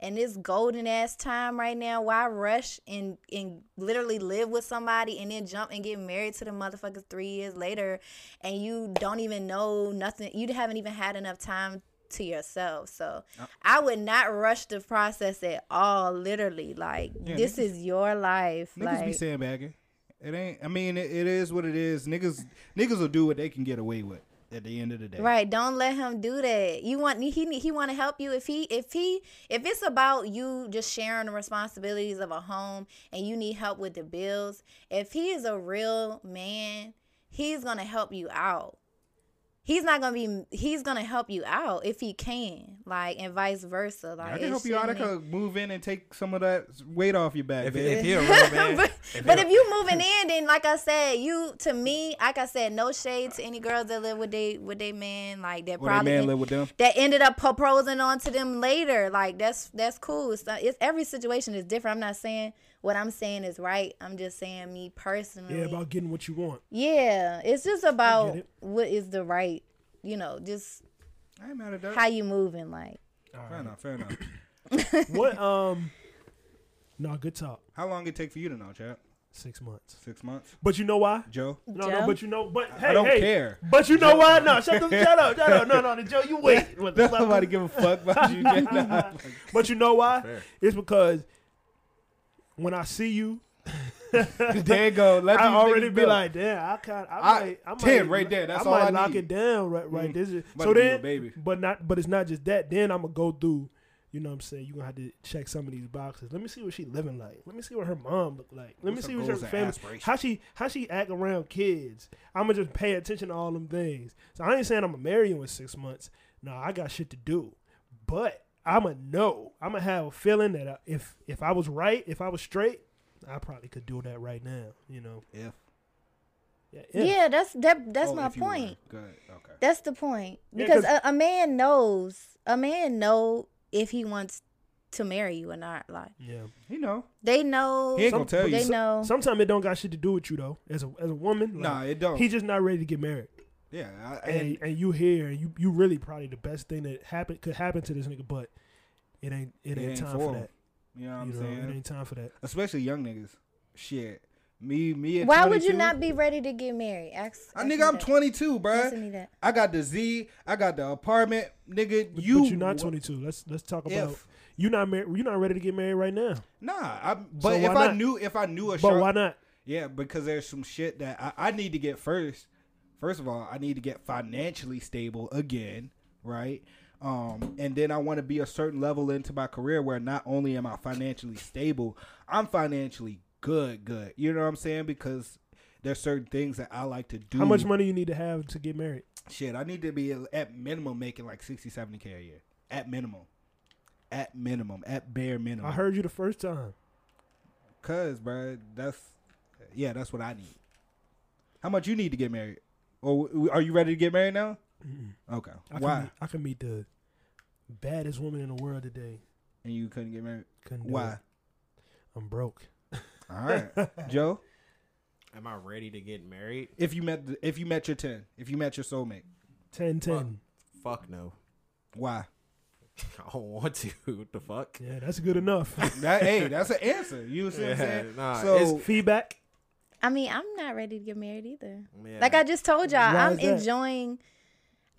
and this golden ass time right now why rush and and literally live with somebody and then jump and get married to the motherfuckers three years later and you don't even know nothing you haven't even had enough time to yourself so Uh. i would not rush the process at all literally like Yeah, this niggas- is your life Niggas like be sandbagging. It ain't. I mean, it, it is what it is. Niggas, niggas will do what they can get away with at the end of the day. Right, don't let him do that. You want he he want to help you if he if he if it's about you just sharing the responsibilities of a home and you need help with the bills. If he is a real man, he's to help you out. He's not gonna be. He's gonna help you out if he can, like, and vice versa. Like, I can help you out. I shouldn't- could move in and take some of that weight off your back, If, if he a real man, but if but he if you moving in, then like I said, you to me, like I said, no shade to any girls that live with they with they man, like that Or they probably man live with them. that ended up proposing onto them later. Like that's that's cool. It's, not, it's every situation is different. I'm not saying what I'm saying is right. I'm just saying me personally. Yeah, about getting what you want. Yeah, it's just about it. what is the right, you know, just I ain't mad at that. how you moving. Like Fair enough. Fair enough. what? Um, no, good talk. How long it take for you to know, chap? Six months. Six months, But you know why? Joe. No, Joe? no, but you know, but hey, I don't hey, care. But you know why? No, shut, the, shut up, shut up. No, no, the Joe, you wait. What the fuck? Nobody give a fuck about you. Jay. But you know why? Fair. It's because when I see you, there you go. Let I already be know. like, damn, I can't. I, I- might, I might, 10 right there, that's I all might I lock need. it down right, right. Mm. This is About so to be a then, baby. but not, but it's not just that. Then I'm gonna go through. You know what I'm saying? You're gonna have to check some of these boxes. Let me see what she living like. Let me see what her mom look like. Let What's me see what her family how she how she act around kids. I'm gonna just pay attention to all them things. So I ain't saying I'm gonna marry you in six months. No, I got shit to do. But I'm gonna know. I'm gonna have a feeling that I, if if I was right, if I was straight, I probably could do that right now. You know. If. Yeah. yeah, that's that that's Oh, my if you were. point. Good. Okay. That's the point. Yeah, a, a man knows a man know if he wants to marry you or not. Like Yeah. You know. they know He ain't gonna tell you. they know Sometimes it don't got shit to do with you though. As a as a woman, like, Nah, it don't. He just not ready to get married. Yeah. I, And and and you here you you really probably the best thing that happen could happen to this nigga, but it ain't it, It ain't, ain't time for for him. that. you know what I'm you know, saying? it ain't time for that. Especially young niggas. Shit. Me, me. At Why would you not be ready to get married? Ask, I, ask me nigga, I'm that. 22, bruh. Answer me that. I got the Z. I got the apartment, nigga. But, you, but you're not 22. Let's let's talk about If you not mar- you not ready to get married right now. nah, I, but So if why I knew, if I knew a But sharp, why not? yeah, because there's some shit that I, I need to get first. First of all, I need to get financially stable again, right? Um, and then I want to be a certain level into my career where not only am I financially stable, I'm financially good, good. You know what I'm saying? Because there's certain things that I like to do. How much money you need to have to get married? Shit, I need to be at minimum making like 60, 70k a year. At minimum. At minimum. At bare minimum. I heard you the first time. Cause, bro, that's yeah, that's what I need. How much you need to get married? Or are you ready to get married now? Okay. I Why? Can meet, I can meet the baddest woman in the world today. And you couldn't get married? Couldn't do Why? it. I'm broke. All right, Joe. am I ready to get married? If you met the, if you met your ten, if you met your soulmate, 10 10. Fuck no. why? I don't want to. What the fuck? Yeah, that's good enough. That hey, that's an answer. You see what I'm saying? nah, so Feedback. I mean, I'm not ready to get married either. Yeah. Like I just told y'all, Why I'm enjoying.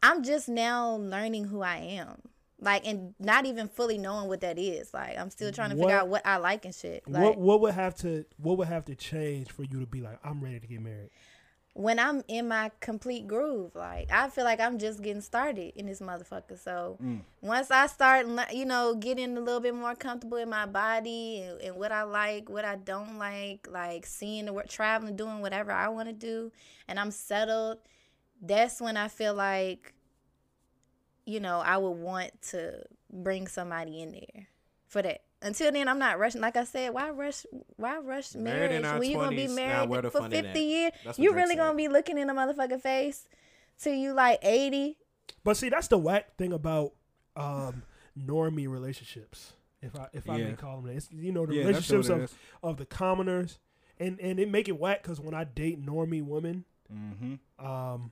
I'm just now learning who I am. Like and not even fully knowing what that is. Like I'm still trying to What- figure out what I like and shit. Like what what would have to what would have to change for you to be like I'm ready to get married? When I'm in my complete groove. Like I feel like I'm just getting started in this motherfucker. So mm. once I start, you know, getting a little bit more comfortable in my body and, and what I like, what I don't like, like seeing the world, traveling, doing whatever I want to do, and I'm settled. That's when I feel like, you know, I would want to bring somebody in there for that. Until then, I'm not rushing. Like I said, why rush? Why rush marriage our when you gonna be married where the for 50 years? You Drake really gonna be looking in a motherfucker face till you like 80? But see, that's the whack thing about um, normie relationships. If I if I may call them that, it's, you know the Yeah, relationships of, is. of the commoners, and and it make it whack because when I date normie women, Mm-hmm. um,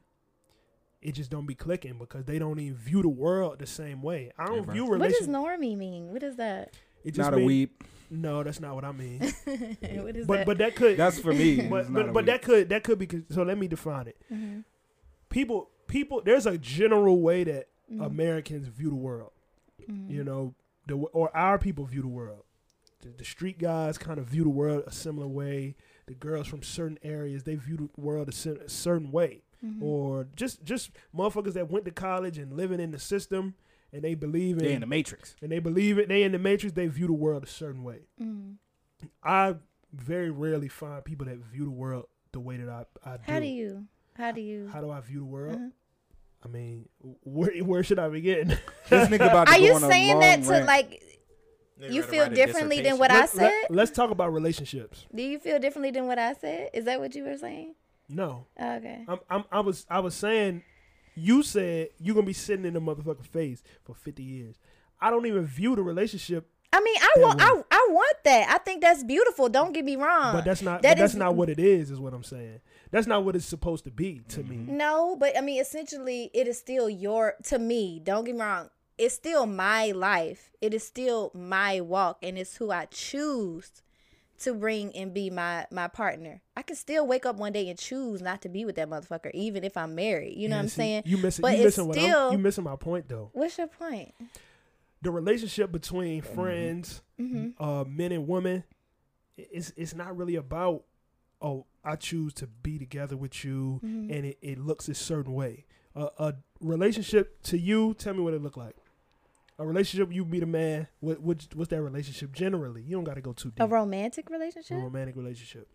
it just don't be clicking because they don't even view the world the same way. I don't Yeah, bro. view What does relationships. normie mean? What is that? It just Not a weep. No, that's not what I mean. what is but that? but that could That's for me. but but, but that could that could be so let me define it hmm people people there's a general way that Mm-hmm. americans view the world Mhm. you know the or our people view the world the, the street guys kind of view the world a similar way the girls from certain areas they view the world a, a certain way Mhm. or just just motherfuckers that went to college and living in the system and they believe in, They in the Matrix. and they believe it they in the matrix they view the world a certain way Mhm. i very rarely find people that view the world the way that i, I do How do you? How do you? How do I view the world? Uh-huh. I mean, where where should I begin? This nigga about to Are go you on a saying that to rant. like? Nigga You feel differently than what I Let- let- said? let's talk about relationships. Do you feel differently than what I said? Is that what you were saying? No, Oh, okay. I'm, I'm I was I was saying, you said you're gonna be sitting in the motherfucking face for 50 years. I don't even view the relationship, I mean, I want, I. I want that. I think that's beautiful. Don't get me wrong. but that's not that but that's is- not what it is. Is what I'm saying. That's not what it's supposed to be to me. Mm-hmm. No, but I mean, essentially, it is still your. To me, don't get me wrong. It's still my life. It is still my walk, and it's who I choose to bring and be my my partner. I can still wake up one day and choose not to be with that motherfucker, even if I'm married. You know Yeah, what I'm see, saying? You missing But you it's missing what still- I'm, you missing my point though. What's your point? The relationship between friends, Mm-hmm. uh, men and women, i- it's it's not really about oh I choose to be together with you Mm-hmm. and it, it looks a certain way. A a relationship to you, tell me what it look like. A relationship you meet a man, what, what what's that relationship generally? You don't got to go too deep. A romantic relationship? A romantic relationship.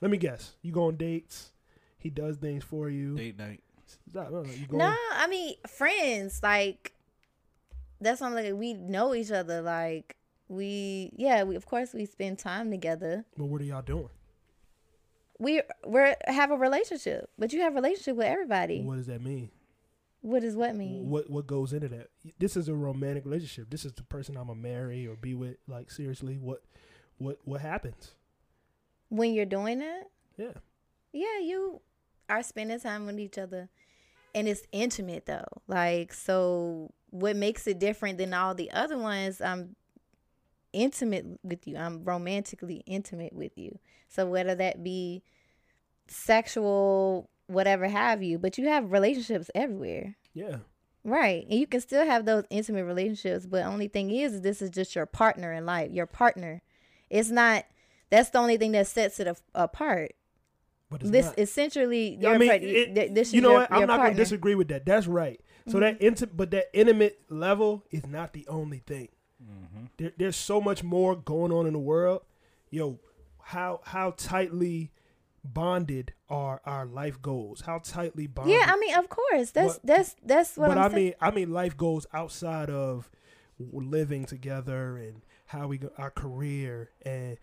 Let me guess. You go on dates. He does things for you. Date night. No, no, no, No, I mean friends. Like that's something like we know each other. Like we, yeah, we of course we spend time together. But what are y'all doing? We we have a relationship, but you have a relationship with everybody. What, What does that mean? Does what mean? What what goes into that? This is a romantic relationship. This is the person I'm gonna marry or be with. Like seriously, what what what happens? When you're doing that, Yeah. yeah, you are spending time with each other, and it's intimate though. Like so, what makes it different than all the other ones? I'm intimate with you. I'm romantically intimate with you. So whether that be sexual, whatever have you, but you have relationships everywhere. Yeah. Right. And you can still have those intimate relationships, but only thing is, is this is just your partner in life, your partner. It's not that's the only thing that sets it a- apart. But it's This not. essentially I mean, part- it- th- this you is know your, what? I'm not partner. gonna disagree with that. That's right. So that Mm-hmm. inti- but that intimate level is not the only thing. There, there's so much more going on in the world. Yo, how how tightly bonded are our life goals? How tightly bonded? Yeah, I mean, of course. That's What- that's that's what but I'm I saying. mean, I mean, life goes outside of living together and how we go, our career and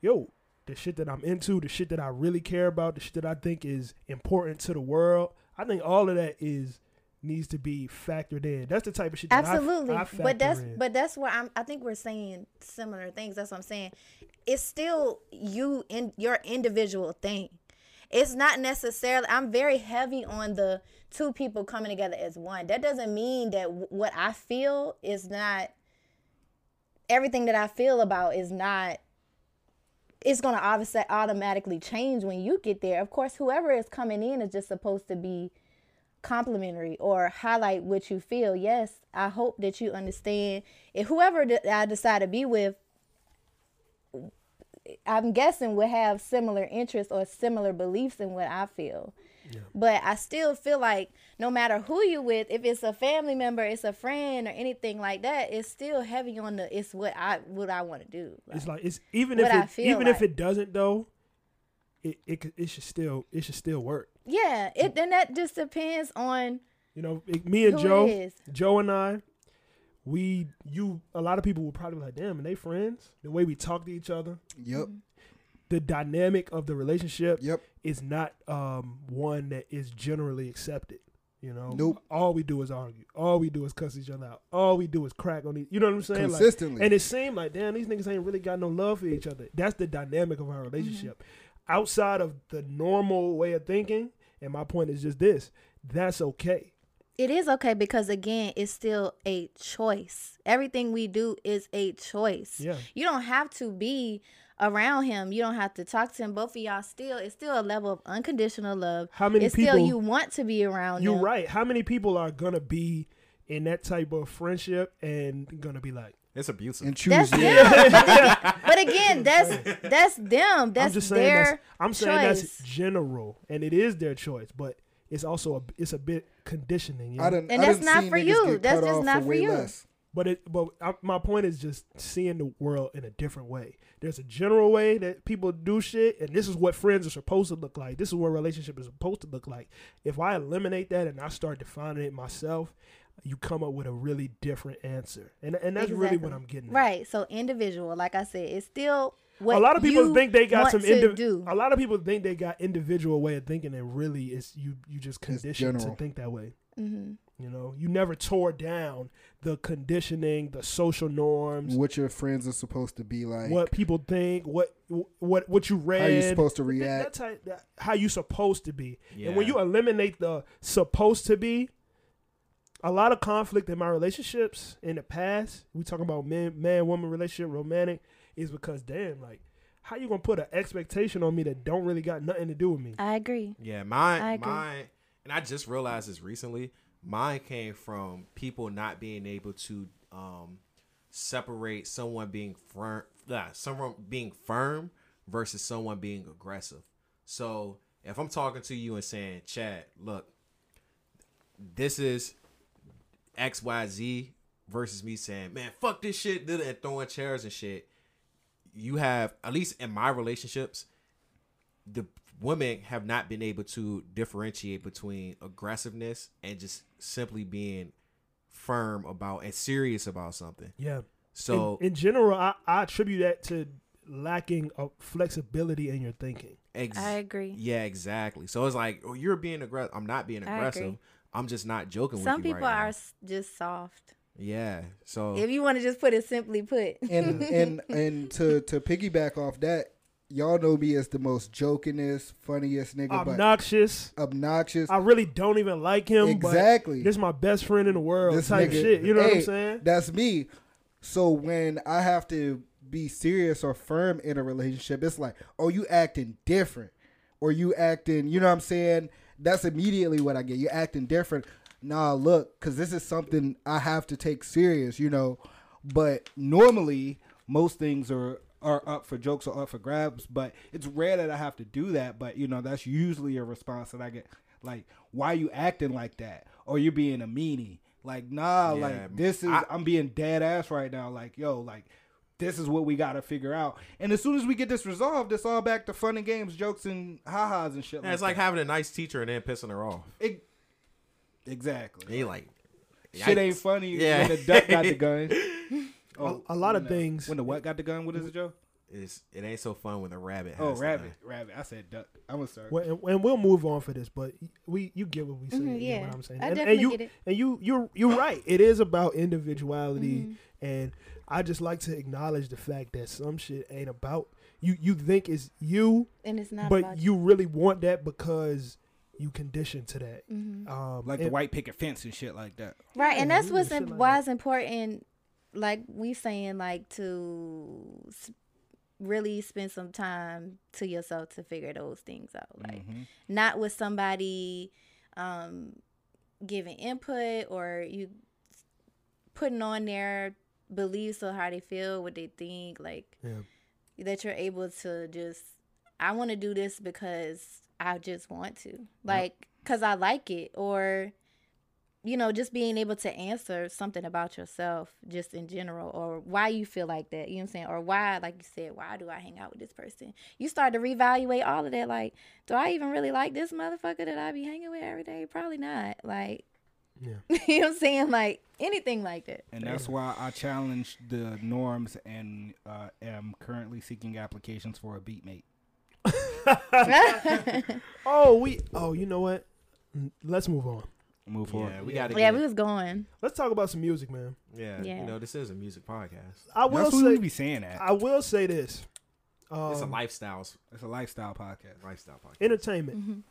yo, the shit that I'm into, the shit that I really care about, the shit that I think is important to the world. I think all of that is needs to be factored in. That's the type of shit I Absolutely, I, factor but that's in. but that's where I'm. I think we're saying similar things. That's what I'm saying. It's still you in your individual thing. It's not necessarily. I'm very heavy on the two people coming together as one. That doesn't mean that w- what I feel is not. Everything that I feel about is not. It's gonna obviously automatically change when you get there. Of course, whoever is coming in is just supposed to be complimentary or highlight what you feel. Yes, I hope that you understand. If whoever I decide to be with, I'm guessing would have similar interests or similar beliefs in what I feel. But I still feel like no matter who you with, if it's a family member, it's a friend or anything like that, it's still heavy on the it's what I what I want to do. It's like it's even if I it, feel even if it doesn't though, it, it it should still it should still work. yeah, it then that just depends on You know, it- me and Joe. Joe and I, we you a lot of people would probably be like, damn, and they friends. The way we talk to each other, Yep. the dynamic of the relationship Yep. is not um one that is generally accepted. You know, Nope. All we do is argue. All we do is cuss each other out. All we do is crack on each. You know what I'm saying? Like, Consistently. and it seemed like, damn, these niggas ain't really got no love for each other. That's the dynamic of our relationship. Outside of the normal way of thinking, and my point is just this: that's okay. It is okay because again, it's still a choice. Everything we do is a choice. Yeah. You don't have to be around him. You don't have to talk to him. Both of y'all still it's still a level of unconditional love. How many it's people- still you want to be around You're them. right. How many people are gonna be in that type of friendship and gonna be like, It's abusive. and choose That's them. but, but again, that's that's them. That's I'm just saying their that's I'm saying that's general, and it is their choice, but it's also a it's a bit conditioning. You know? I done, And I that's done not seen for you. get That's cut just off not for for way you. less. But it, but I, my point is just seeing the world in a different way. There's a general way that people do shit, and this is what friends are supposed to look like. This is what relationship is supposed to look like. If I eliminate that and I start defining it myself, you come up with a really different answer, and and that's really what I'm getting. at. Right. So individual, like I said, it's still what a lot of people think they got some. to Indi- do. A lot of people think they got individual way of thinking, and really, it's you. You just conditioned to think that way. hmm You know, you never tore down the conditioning, the social norms, What your friends are supposed to be like. what people think, what what what you read, How you supposed to That- react. That's how, that, how you supposed to be. Yeah. And when you eliminate the supposed to be, a lot of conflict in my relationships in the past, we talking about man man woman relationship, romantic, is because damn, like how you gonna put an expectation on me that don't really got nothing to do with me? I agree. Yeah, mine, I agree. mine, and I just realized this recently. Mine came from people not being able to um, separate someone being firm, yeah, someone being firm versus someone being aggressive. So if I'm talking to you and saying, "Chad, look, this is X, Y, Z," versus me saying, "Man, fuck this shit," and throwing chairs and shit. You have at least in my relationships, the women have not been able to differentiate between aggressiveness and just simply being firm about and serious about something. Yeah. So in, in general, I, I attribute that to lacking of flexibility in your thinking. ex- I agree. Yeah, exactly. So it's like, oh, you're being aggressive. I'm not being I aggressive. Agree. I'm just not joking Some with you people right are now. just soft. Yeah. So If you want to just put it simply put. and and and to to piggyback off that, y'all know me as the most jokingest, funniest nigga, but Obnoxious. obnoxious. I really don't even like him. Exactly. But this is my best friend in the world. This type nigga- shit. You know what I'm saying? That's me. So when I have to be serious or firm in a relationship, it's like, oh, you acting different, or you acting, you know what I'm saying? That's immediately what I get. You're acting different. Nah, look, because this is something I have to take serious, you know. But normally, most things are are up for jokes or up for grabs. But it's rare that I have to do that. But you know, that's usually a response that I get. Like, why you acting like that? Or you being a meanie? Like, nah, Yeah, like this is I- I'm being dead ass right now. Like, yo, like this is what we gotta figure out. And as soon as we get this resolved, it's all back to fun and games, jokes and ha-has and shit. Yeah, it's like that. having a nice teacher and then pissing her off. It- exactly. And you're like, Shit ain't funny Yeah. when the duck got the gun. Oh, A- a lot of the- things- When the what got the gun? What is it, Joe? It's, it ain't so fun when the rabbit. Has Oh, the rabbit, gun. rabbit. I said duck. I'm sorry. Well, and, and we'll move on for this, but we you get what we say. Mhm, you get yeah. what I'm saying. I and, definitely and you get it. and you you're you're right. It is about individuality, Mm-hmm. and I just like to acknowledge the fact that some shit ain't about you. You think it's you, And it's not but about you really want that because you conditioned to that. Mhm. Um, like the white picket fence and shit like that. Right, and Yeah, that's what's shit im- like why that. it's important. Like we saying, like to really spend some time to yourself to figure those things out. Like Mhm. not with somebody um, giving input or you putting on their beliefs or how they feel, what they think. Like Yeah. that you're able to just I want to do this because I just want to. Like cuz I like it or you know, just being able to answer something about yourself just in general or why you feel like that, you know what I'm saying? Or why like you said, why do I hang out with this person? You start to reevaluate all of that like, do I even really like this motherfucker that I be hanging with every day? Probably not. Like Yeah. you know what I'm saying? Like anything like that. And that's why I challenge the norms and uh, am currently seeking applications for a beatmate. Oh, we. Oh, you know what? Let's move on. Move forward. Yeah, we got to yeah, get. we was going. Let's talk about some music, man. yeah, Yeah. you know, this is a music podcast. I will That's what we say. be saying that. I will say this. Um, It's a lifestyles It's a lifestyle podcast. lifestyle podcast. entertainment. Mhm.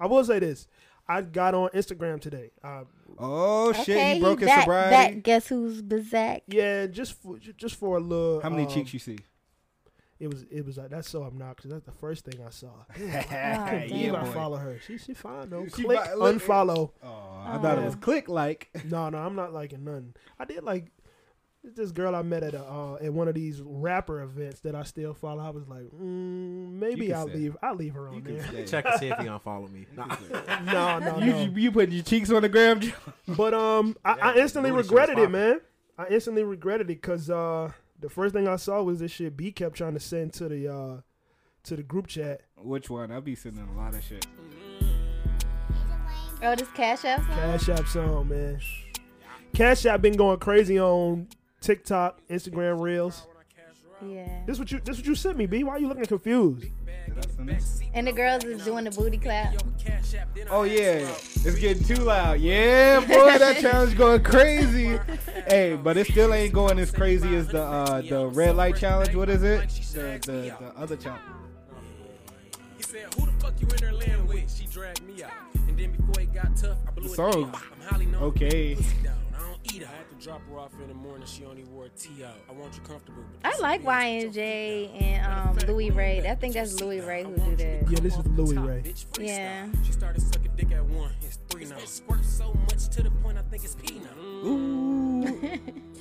I will say this. I got on Instagram today. Uh, Oh shit! okay, he broke his back, sobriety. back. Guess who's Bazak? yeah, just for just for a little. How many um, cheeks you see? It was it was like that's so obnoxious. That's the first thing I saw. Damn, I Oh, can't believe yeah, I boy. follow her. She she fine though. She Click fi- look- unfollow. Oh, I thought it was Oh. click like. No, no, I'm not liking nothing. I did like this girl I met at a uh, at one of these rapper events that I still follow. I was like, mm, maybe I'll say. leave. I'll leave her on can there. say. Check and see if he unfollow me. Nah. No, no, You, no. you putting your cheeks on the gram? But um, I, I instantly regretted it, man. I instantly regretted it because uh, the first thing I saw was this shit B kept trying to send to the uh, to the group chat. Which one? I'll be sending a lot of shit. Oh, this Cash App song? Cash App song, man. Cash App been going crazy on TikTok, Instagram Reels. Yeah. This what you this what you sent me, B. Why are you looking confused? Did I send this? And the girls is doing the booty clap. Oh yeah, it's getting too loud. Yeah, boy, that challenge going crazy. hey, but it still ain't going as crazy as the uh, the red light challenge. What is it? The the, the other challenge. He said, Who the fuck you in there laying with? She dragged me out. And then before it got tough, I blew it song. I'm highly known. Okay. Pussy down. I don't eat her. I had to drop her off in the morning. She only wore a tee out. I want you comfortable. but I like is bitch, Y and J and um, Louis Ray. I think that's Louis Ray who do that. Yeah, this is Louis Ray. Bitch, freestyle. Yeah. She started sucking dick at one. It's three now. It squirts so much to the point I think it's pee now. Ooh.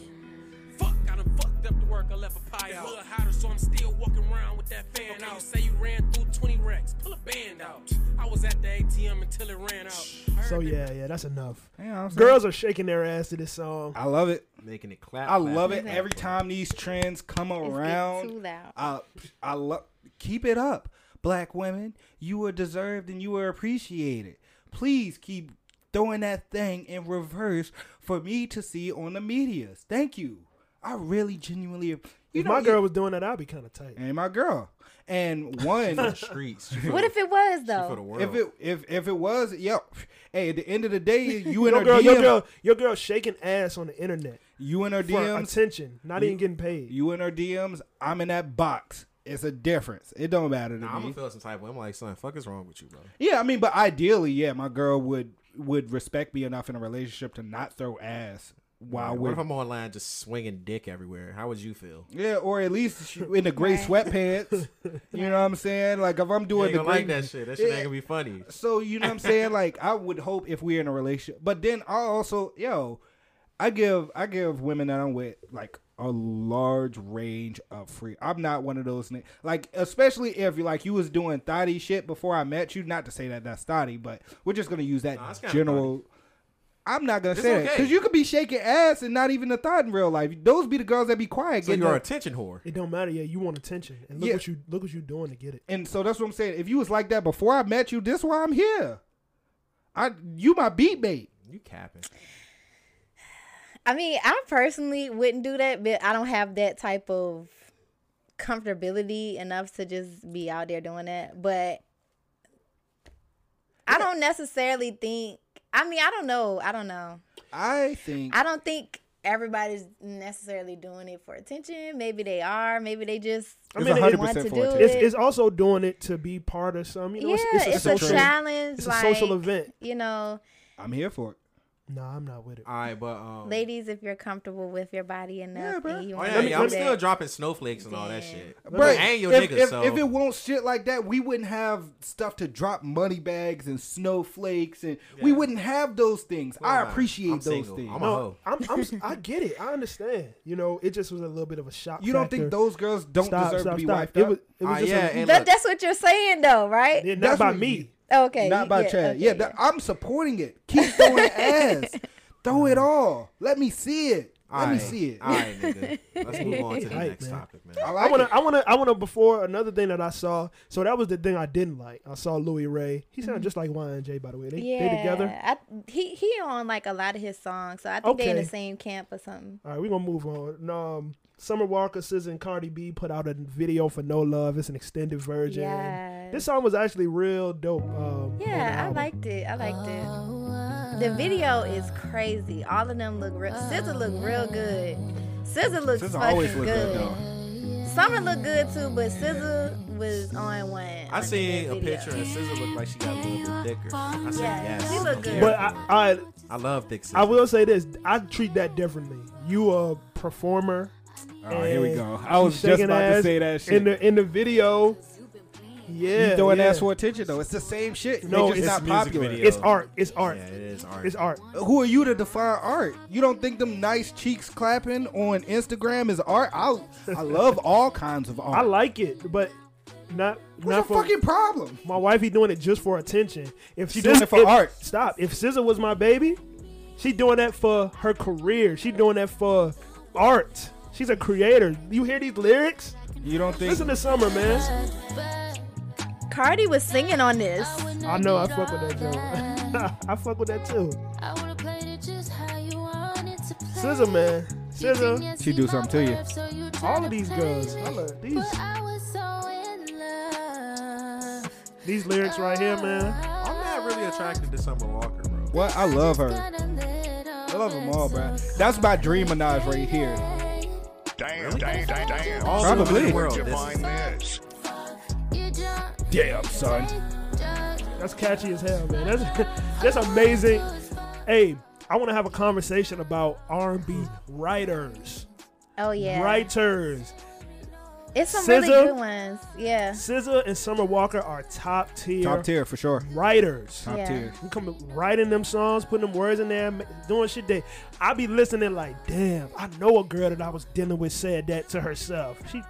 up the work. I left a pie out. Hood hotter, so I'm still walking around with that fan okay, out. You say you ran through 20 racks. Pull a band out. I was at the ATM until it ran out. Heard So that- yeah, yeah, that's enough. Yeah, Girls are shaking their ass to this song. I love it. Making it clap. I clap. love it every time these trends come around. too loud. I I love keep it up, black women. You are deserved and you are appreciated. Please keep throwing that thing in reverse for me to see on the medias. Thank you. I really genuinely. You If know, my you- girl was doing that, I'd be kind of tight. ain't my girl. And one, the streets. What if it was for the though? world. if it if if it was, yo, hey, at the end of the day, you and Your her girl, your girl, your girl shaking ass on the internet you in her for DMs, attention, not You- even getting paid. you in her DMs. I'm in that box. It's a difference. It don't matter to Nah, I'm me. gonna feel some type of. I'm like, son, fuck is wrong with you, bro? Yeah, I mean, but ideally, yeah, my girl would would respect me enough in a relationship to not throw ass while what we're if I'm online just swinging dick everywhere? How would you feel? yeah, or at least in the gray sweatpants. You know what I'm saying? Like if I'm doing ain't the gonna gray, like that shit. That shit Yeah. ain't gonna be funny. so you know what I'm saying? Like I would hope if we're in a relationship, but then I also yo, I give I give women that I'm with like a large range of free. I'm not one of those ni- like especially if you like you was doing thotty shit before I met you. Not to say that that's thotty, but we're just gonna use that Nah, it's kinda general. I'm not gonna It's say that because you could be shaking ass and not even a thought in real life. Those be the girls that be quiet. So getting you're a attention whore. It don't matter. Yeah, you want attention, and look Yeah. what you look what you doing to get it. and so that's what I'm saying. If you was like that before I met you, this why I'm here. I you my beat bait. You capping. I mean, I personally wouldn't do that, but I don't have that type of comfortability enough to just be out there doing that. But I don't necessarily think. I mean, I don't know. I don't know. I think I don't think everybody's necessarily doing it for attention. Maybe they are. Maybe they just I mean, 100% want to for do attention. it. It's, it's also doing it to be part of some. You know, yeah, it's, it's, it's, a a, social, challenge. It's a social event. You know, I'm here for it. Nah, I'm not with it. All right, but um, Ladies, if you're comfortable with your body enough, Yeah, bro. and you Oh yeah, yeah, I'm me- still dropping snowflakes and all that shit. Bruh, I ain't your if, nigga, if, so if it won't shit like that, we wouldn't have stuff to drop money bags and snowflakes, and we wouldn't have those things. Well, I appreciate I'm those single. things. I'm a No, hoe. I'm, I'm, I get it. I understand. You know, it just was a little bit of a shock. you don't factor. think those girls don't Stop, deserve stop, to be stop. wiped It out? was, it was just yeah, a, That, look, that's what you're saying, though, right? yeah, not That's by what me. You- Okay. Not by yeah, Chad. okay, yeah, that- I'm supporting it. Keep throwing ass. Throw it all. Let me see it. Let all me right, see it. All right, nigga. Let's move on to the Right, next man. topic, man. I I wanna, it. I wanna, I wanna. Before another thing that I saw, so that was the thing I didn't like. I saw Louis Ray. He sounded just like Y and J, by the way. They, Yeah, they together. I, he he on like a lot of his songs, so I think they in the same camp or something. All right, we're gonna move on. Um, Summer Walker, SZA, and Cardi B put out a video for No Love. It's an extended version. Yeah, This song was actually real dope. Um, yeah, I liked it. I liked it. The video is crazy. All of them look real. SZA look real good. SZA looks SZA fucking always look good. good. Summer looked good too, but SZA was on one. I on seen a picture and SZA looked like she got a little bit thicker. I said Yeah, yes. she look good. But I, I, I love thick SZA. I will say this: I treat that differently. You a performer. Oh, here we go. I was just about to say that shit. in the in the video. Yeah, you throwing yeah. ass for attention though. It's the same shit. No, No, it's it's not music popular. video. It's art. It's art. Yeah, it is art. It's art. Who are you to define art? You don't think them nice cheeks clapping on Instagram is art? I I love all kinds of art. I like it, but not What's not your for fucking problem? my wifey doing it just for attention. If She SZA doing it for if- art. Stop. If SZA was my baby, she doing that for her career. She doing that for art. She's a creator. You hear these lyrics? You don't think? Listen to Summer, man. Cardi was singing on this. I know. I fuck with that joke. I fuck with that too. SZA, man. SZA. She do something to you. All of these girls. I love these. These lyrics right here, man. I'm not really attracted to Summer Walker, bro. What? I love her. I love them all, bro. That's my dream ménage right here. Damn, damn, damn, damn. All Probably. the world. you This find is, this? Damn, son. That's catchy as hell, man. That's that's amazing. Hey, I want to have a conversation about R&B writers. Oh yeah, Writers. It's some SZA. really good ones. Yeah, SZA and Summer Walker are top tier, Top tier for sure. writers. Top Yeah. tier. We come writing them songs, putting them words in there, doing shit that I be listening like, damn, I know a girl that I was dealing with said that to herself. She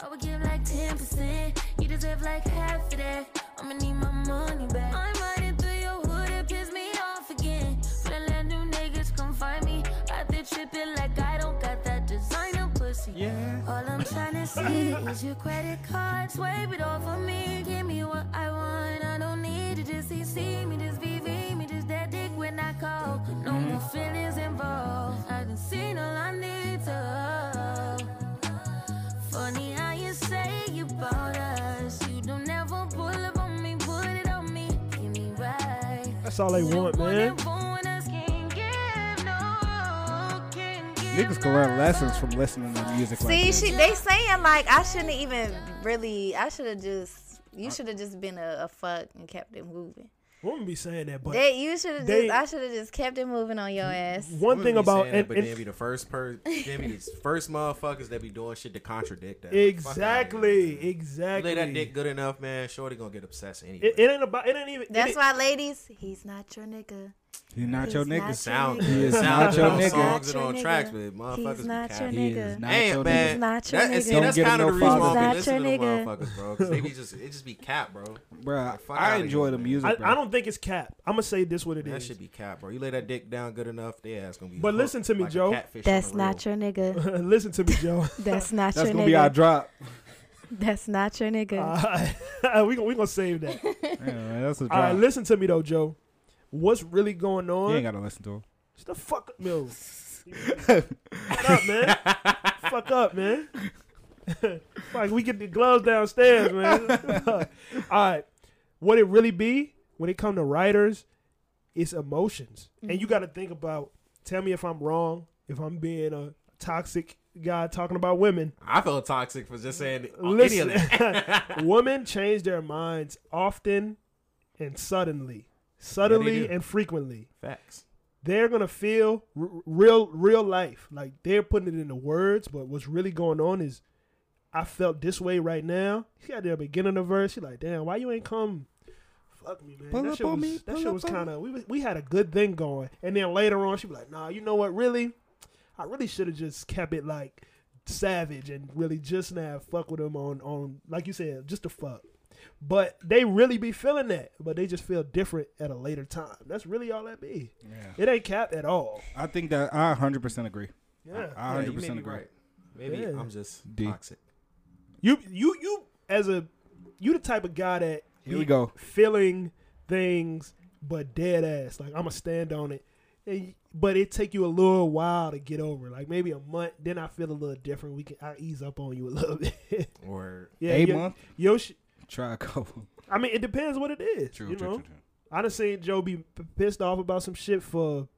I would give like 10%. You deserve like half of that. I'ma need my money back. I'm riding through your hood, it piss me off again. Finna let new niggas come find me. Out there tripping like I don't got that designer pussy. Yeah. All I'm trying to see is your credit card. Swipe it off of me. Give me what I want. I don't need to just CC me, just VV me, just that dick when I call. No more feelings involved. I done seen all I need to. Funny how you say you about us. You don't ever pull up on me, put it on me. Give me right. that's all they want, man. Niggas can learn lessons from listening to music like See, this. she they saying like I shouldn't even really. I should have just. You should have just been a, a fuck and kept it moving. Women be saying that, but They, you should have just. I should have just kept it moving on your ass. one thing be about saying that, and, but and- then be the first person. then be the first motherfuckers that be doing shit to contradict that. exactly, Fuck outta here. You exactly. lay that dick good enough, man. Shorty gonna get obsessed anyway. It, it ain't about. It ain't even. That's it, why, ladies, he's not your nigga. He's not your nigga. not sound your good. He is not your nigga. songs and on tracks, but motherfuckers He's be not your capping. He is not Ain't your man. nigga. He's not your That, nigga. see, Don't that's get him kind of the reason why father. we Not listen to the motherfuckers, bro. Because they be just, it just be cap, bro. Bruh, Fuck I enjoy the music. I. I don't think it's cap. I'm gonna say this what it That is. should be cap, bro. You lay that dick down good enough, they ass gonna be. But listen to me, like Joe. That's not your nigga. Listen to me, Joe. That's not your nigga. That's gonna be our drop. That's not your nigga. We gon- we gonna save that. That's a All right, listen to me though, Joe. What's really going on? you ain't gotta listen to him. Shut the fuck up, yo. Fuck up, man. fuck up, man. like we get the gloves downstairs, man. All right. What it really be when it come to writers, it's emotions, and you got to think about. Tell me if I'm wrong. If I'm being a toxic guy talking about women, I feel toxic for just saying any listen. of that. women change their minds often and suddenly, suddenly do. and frequently. Facts. they're gonna feel r- real, real life. Like they're putting it into words, but what's really going on is, I felt this way right now. She got there beginning of the verse. She like, damn, why you ain't come? Fuck me, man. Pull that up shit was, me, that pull shit was kind of we we had a good thing going, and then later on she be like, nah, you know what? Really, I really should have just kept it like savage and really just now fuck with him on on like you said, just to fuck. But they really be feeling that, but they just feel different at a later time. That's really all that be. Yeah. It ain't capped at all. I think that I 100% agree. Yeah. I Yeah, 100% you may be agree. right. Maybe Yeah. I'm just D. toxic. You you you as a you the type of guy that Here be we go. feeling things but dead ass. Like I'ma stand on it. And, but it take you a little while to get over. it. Like maybe a month. Then I feel a little different. We can I ease up on you a little bit. Or yeah, a yo- month? Yo, sh- Try a couple. I mean, it depends what it is. True, you true, know, true, true. I done seen Joe be p- pissed off about some shit for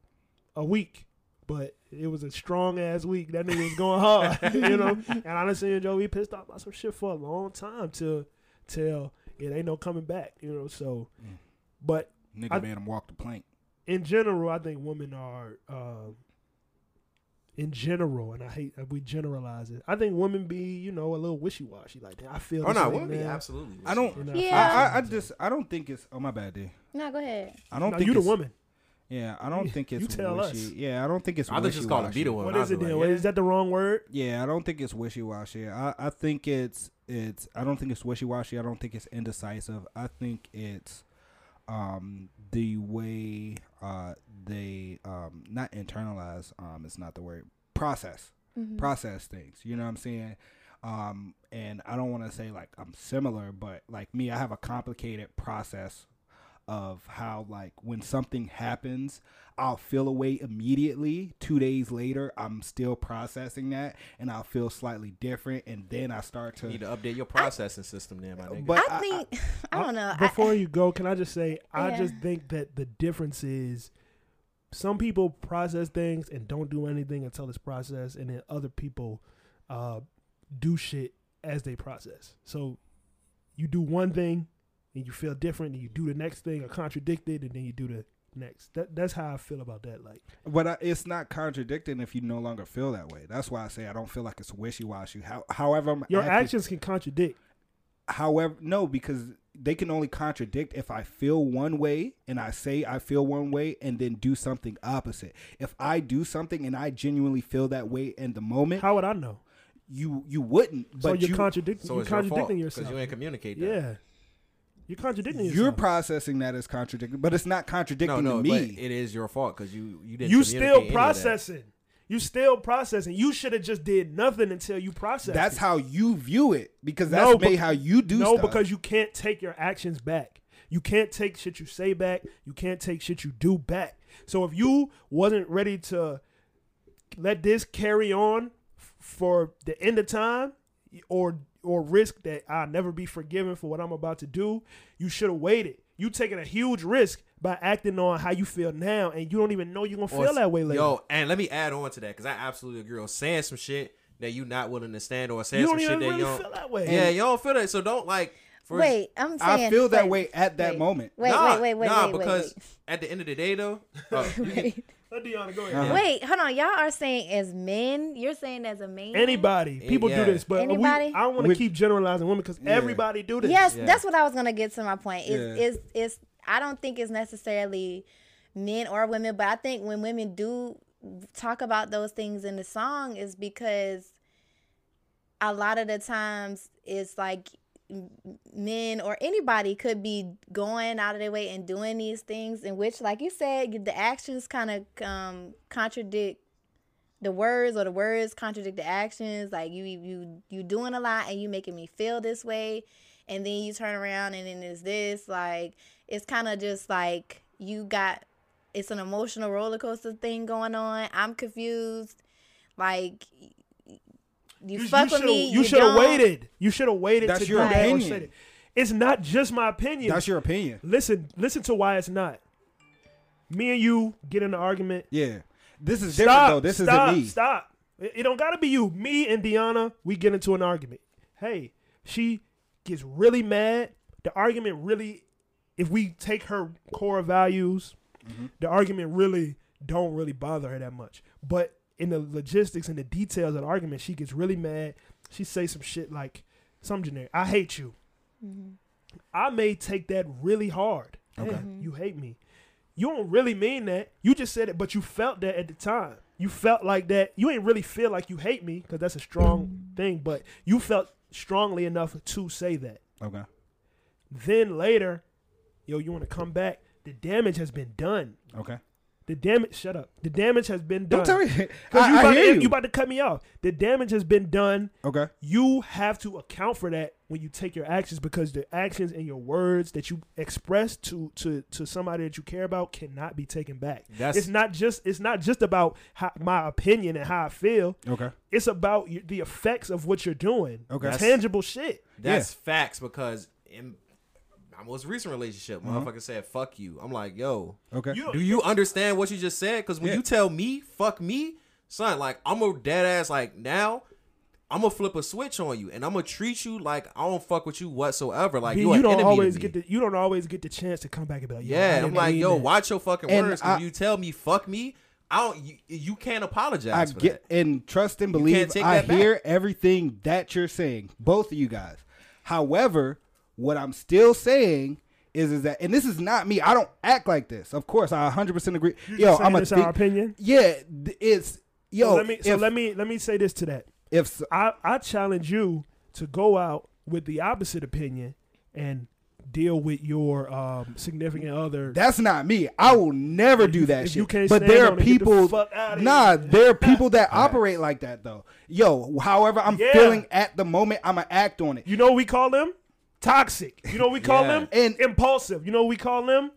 a week, but it was a strong ass week. That nigga was going hard, you know. And I done seen Joe be pissed off about some shit for a long time till till it ain't no coming back, you know. So, Mm. but Nigga I- made him walk the plank. in general, I think women are. Um, in general, and I hate that we generalize it. I think women be, you know, a little wishy washy. Like, "Damn, I feel. oh this no, way women be absolutely. I don't. And I Yeah. I, I, I just I don't think it's. Oh my bad, D. No, go ahead. I don't No, think you the woman. Yeah, I don't think it's You it's tell us. Yeah, I don't think it's. I think just call it wishy-washy. be the one. What I is was it then? like, Is that the wrong word? Yeah, I don't think it's wishy washy. I, I think it's it's I don't think it's wishy washy. I don't think it's indecisive. I think it's um the way uh they um not internalize um it's not the word process Mhm. process things. You know what I'm saying? Um, and I don't want to say like I'm similar, but like me, I have a complicated process of how like when something happens, I'll feel away immediately. Two days later, I'm still processing that, and I'll feel slightly different, and then I start You to. need to update your processing system, then, my nigga. But I I- think I, don't know. I- Before you go, can I just say I Yeah. just think that the difference is some people process things and don't do anything until it's processed, and then other people uh, do shit as they process. So you do one thing and you feel different, and you do the next thing or contradicted, and then you do the next. That that's how I feel about that. Like But I, it's not contradicting if you no longer feel that way. That's why I say I don't feel like it's wishy washy. How, however, I'm your acting- actions can contradict. However, no, because they can only contradict if I feel one way and I say I feel one way and then do something opposite. If I do something and I genuinely feel that way in the moment, How would I know? you you wouldn't. so But you're you contradicting. so you're it's your fault because yourself. you ain't communicate that. yeah, you're contradicting yourself. you're processing that as contradicting, but it's not contradicting no, to but me. it is your fault because you you didn't. you still any of that. processing. You still processing. You should have just did nothing until you process. That's it. how you view it because that's No, maybe bec- how you do no, stuff. because you can't take your actions back. You can't take shit you say back. You can't take shit you do back. So if you wasn't ready to let this carry on for the end of time, or or risk that I'll never be forgiven for what I'm about to do, you should have waited. You taking a huge risk by acting on how you feel now, and you don't even know you're gonna Or feel that way later. Yo, and let me add on to that because I absolutely agree on saying some shit that you not willing to stand or saying you some don't shit even that you don't. feel that way. Yeah, you don't feel that. So don't like. For, wait, I'm saying I feel that wait, way at that wait, moment. Wait, nah, wait, wait, wait, nah, wait, wait, because wait. at the end of the day, though, uh, you can- Wait. Let Deona go ahead. Uh-huh. Wait, hold on. Y'all are saying as men. You're saying as a man. Anybody, people Yeah. do this, but we, Anybody? I don't want to keep generalizing women because Yeah. everybody do this. Yes, Yeah. that's what I was gonna get to my point. Is Yeah. is is I don't think it's necessarily men or women, but I think when women do talk about those things in the song is because a lot of the times it's like m- men or anybody could be going out of their way and doing these things in which like you said the actions kind of um contradict the words or the words contradict the actions. Like you you you doing a lot and you making me feel this way. And then you turn around and then it's this. Like it's kind of just like you got it's an emotional roller coaster thing going on. I'm confused. Like you, you, fuck you with shoulda- me You should have waited. You should have waited. That's to your do that or opinion. said it. It's not just my opinion. That's your opinion. listen. Listen to why it's not. Me and you get in an argument. Yeah. This is different Stop. though. This stop, isn't me. Stop. It, it don't gotta be you. Me and Deona, we get into an argument. Hey, she gets really mad. The argument really, if we take her core values, Mm-hmm. the argument really don't really bother her that much. But in the logistics and the details of the argument, she gets really mad. She say some shit like some generic. I hate you. Mm-hmm. I may take that really hard. Okay. Damn, mm-hmm. you hate me. You don't really mean that. You just said it, but you felt that at the time. You felt like that. You ain't really feel like you hate me because that's a strong mm-hmm. thing, but you felt strongly enough to say that. Okay. Then later, yo, you want to come back? The damage has been done. Okay. The damage. Shut up. The damage has been done. Don't tell me. I, you, I about hear to- you. about to cut me off. The damage has been done. Okay. You have to account for that when you take your actions because the actions and your words that you express to to to somebody that you care about cannot be taken back. That's- it's not just it's not just about how, my opinion and how I feel. Okay. It's about y- the effects of what you're doing. Okay. tangible shit. That's facts because in my most recent relationship, Uh-huh. motherfucker said "fuck you." I'm like, yo, Okay. You- do you understand what you just said? Because when Yeah. you tell me "fuck me," son, like I'm a dead ass. Like now, I'm gonna flip a switch on you, and I'm gonna treat you like I don't fuck with you whatsoever. Like B, you, you don't enemy always get the you don't always get the chance to come back and be like, Yeah, I'm like, yo, that. watch your fucking And words. I- when you tell me "fuck me," I don't. You, you can't apologize I for get that. and trust and believe. I back. hear everything that you're saying, both of you guys. However, what I'm still saying is is that, and this is not me. I don't act like this. Of course, I 100 percent agree. You Yo, I'm a our opinion. Yeah, it's yo. so let me so if, let me let me say this to that. if so, I I challenge you to go out with the opposite opinion and deal with your um, significant other. That's not me. I will never If do that shit. you can't but there are get the people. nah, there are people that operate like that though. Yo, however I'm Yeah. feeling at the moment, I'ma act on it. you know what we call them? Toxic. You know what we call Yeah. them? And- impulsive. You know what we call them?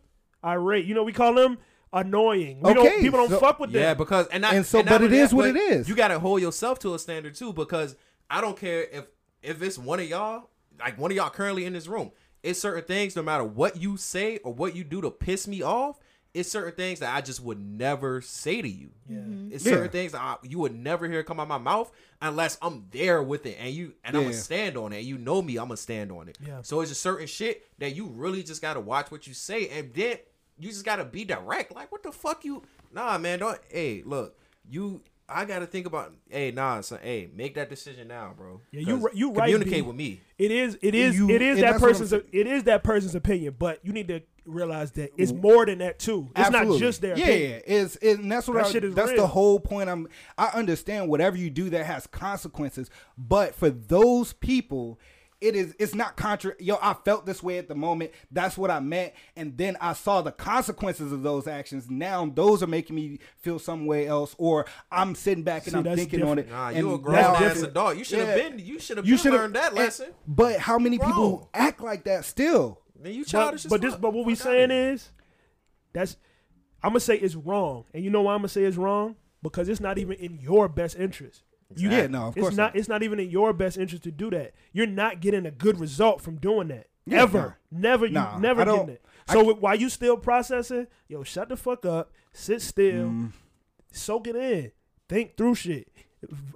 Irate. You know what we call them? Annoying. We Okay, don't, people don't so- fuck with them. Yeah, because and, I, And so, not but it only that, what it is. You got to hold yourself to a standard too, because I don't care if if it's one of y'all, like one of y'all currently in this room. It's certain things, no matter what you say or what you do to piss me off. It's certain things that I just would never say to you. Yeah. Mm-hmm. It's Yeah. certain things that I, you would never hear come out my mouth unless I'm there with it and you and I'm Yeah. gonna stand on it. And you know me, I'm gonna stand on it. Yeah. So it's just certain shit that you really just gotta watch what you say, and then you just gotta be direct. Like, what the fuck you? Nah, man, don't. Hey, look, you. I gotta think about. Hey, nah, son. Hey, make that decision now, bro. Yeah, you 'Cause ri- you right, Communicate B. with me. It is it is You- it is that that's what I'm person's it is that person's opinion, but you need to realize that it's more than that too. It's not just their yeah, opinion. yeah. It's it, and that's what That I, shit is that's real. the whole point. I'm I understand whatever you do that has consequences, but for those people, it is it's not contra. Yo, I felt this way at the moment. That's what I meant, and then I saw the consequences of those actions. Now those are making me feel some way else, or I'm sitting back and See, I'm that's thinking on it. Nah, and you a grown now- ass adult. You should have Yeah. been. You should have You been should learned that and- lesson. But how many Grown. people act like that still? Man, you childish. as but this but what we saying here. is that's I'm gonna say it's wrong. And you know why I'm gonna say it's wrong? Because it's not even in your best interest. You, Yeah, no, of it's not. not. It's not even in your best interest to do that. You're not getting a good result from doing that. Yeah, Ever, never, you Nah, never I getting it. So while you still processing, yo, shut the fuck up, sit still, Mm. soak it in, think through shit.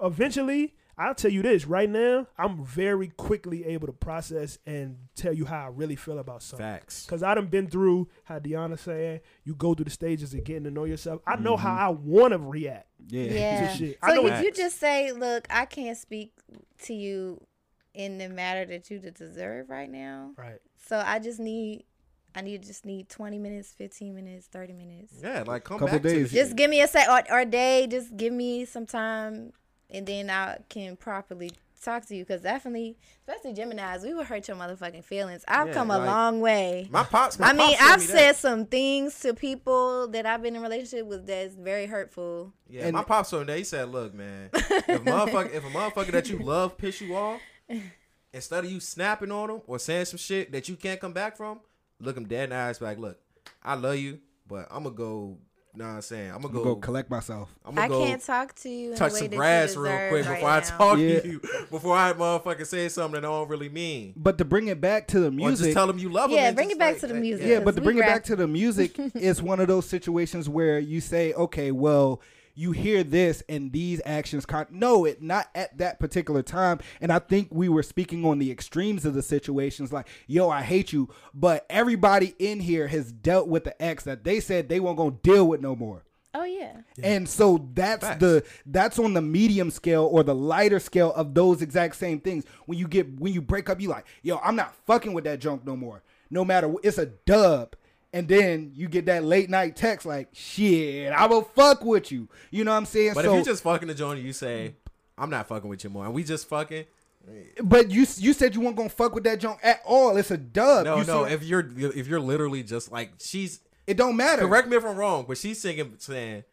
Eventually, I'll tell you this right now. I'm very quickly able to process and tell you how I really feel about something. Facts. Cause I done been through how Deona saying you go through the stages of getting to know yourself. I know Mm-hmm. how I want to react. Yeah. Yeah. shit. I So know you, you just say, look, I can't speak to you in the matter that you deserve right now. Right. So I just need, I need just need twenty minutes, fifteen minutes, thirty minutes. Yeah, like come Couple back days. the Just give me a sec or, or a day. Just give me some time, and then I can properly talk to you. Because definitely, especially Gemini's, we would hurt your motherfucking feelings. I've Yeah, come a like- long way. My pops. My I mean, pops told I've me said that. some things to people that I've been in a relationship with that's very hurtful. Yeah, And- my pops told me that. He said, "Look, man, if a motherfucker, if a motherfucker that you love piss you off, instead of you snapping on them or saying some shit that you can't come back from, look him dead in the eyes, like, look, I love you, but I'm gonna go. Know what I'm saying? I'm gonna I'm go. gonna go collect myself. I'm gonna I go can't talk to you in touch a way some that grass you real deserve quick right before I talk Yeah. to you. Before I motherfucker say something that I don't really mean. But to bring it back to the Or music, just tell them you love them. Yeah, bring it back like- to the music. yeah, but to we bring it back to the music is one of those situations where you say, okay, well, you hear this and these actions. Con- no, it not at that particular time. And I think we were speaking on the extremes of the situations, like, yo, I hate you. But everybody in here has dealt with the ex that they said they weren't gonna deal with no more. Oh yeah. And so that's Facts. the that's on the medium scale or the lighter scale of those exact same things. When you get when you break up, you like, yo, I'm not fucking with that junk no more. No matter what, it's a dub. And then you get that late night text like, shit, I will fuck with you. You know what I'm saying? But so, if you just fucking the joint you say, I'm not fucking with you more, and we just fucking, but you you said you weren't gonna fuck with that junk at all. It's a dub. no, You no. see- If you're if you're literally just like she's it don't matter. correct me if I'm wrong, but she's singing saying,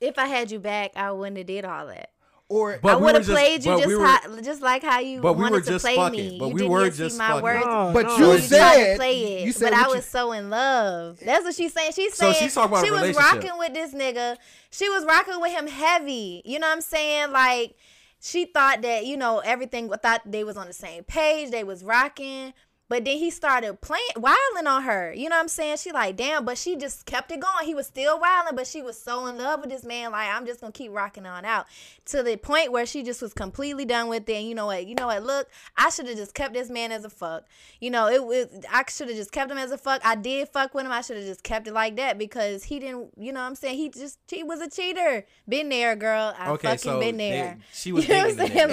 If I had you back, I wouldn't have did all that. Or But I would have just- played you just we were- how, just like how you But we wanted were to just play fucking. me. But you we didn't were even see just my fucking. words. No, But no. you So you tried said- to play it, you said but I what you- was so in love. That's what she's saying. She's So saying she's talking about she was rocking with this nigga. She was rocking with him heavy. You know what I'm saying? Like she thought that you know everything. Thought they was on the same page. They was rocking. But then he started playing, wilding on her. You know what I'm saying? She like, damn, but she just kept it going. He was still wilding, but she was so in love with this man. Like, I'm just gonna keep rocking on out to the point where she just was completely done with it. And you know what? You know what? Look, I should have just kept this man as a fuck. You know, it was I should have just kept him as a fuck. I did fuck with him. I should have just kept it like that because he didn't. You know what I'm saying? He just he was a cheater. Been there, girl. I okay, fucking so been they- there. she was you know what I'm saying?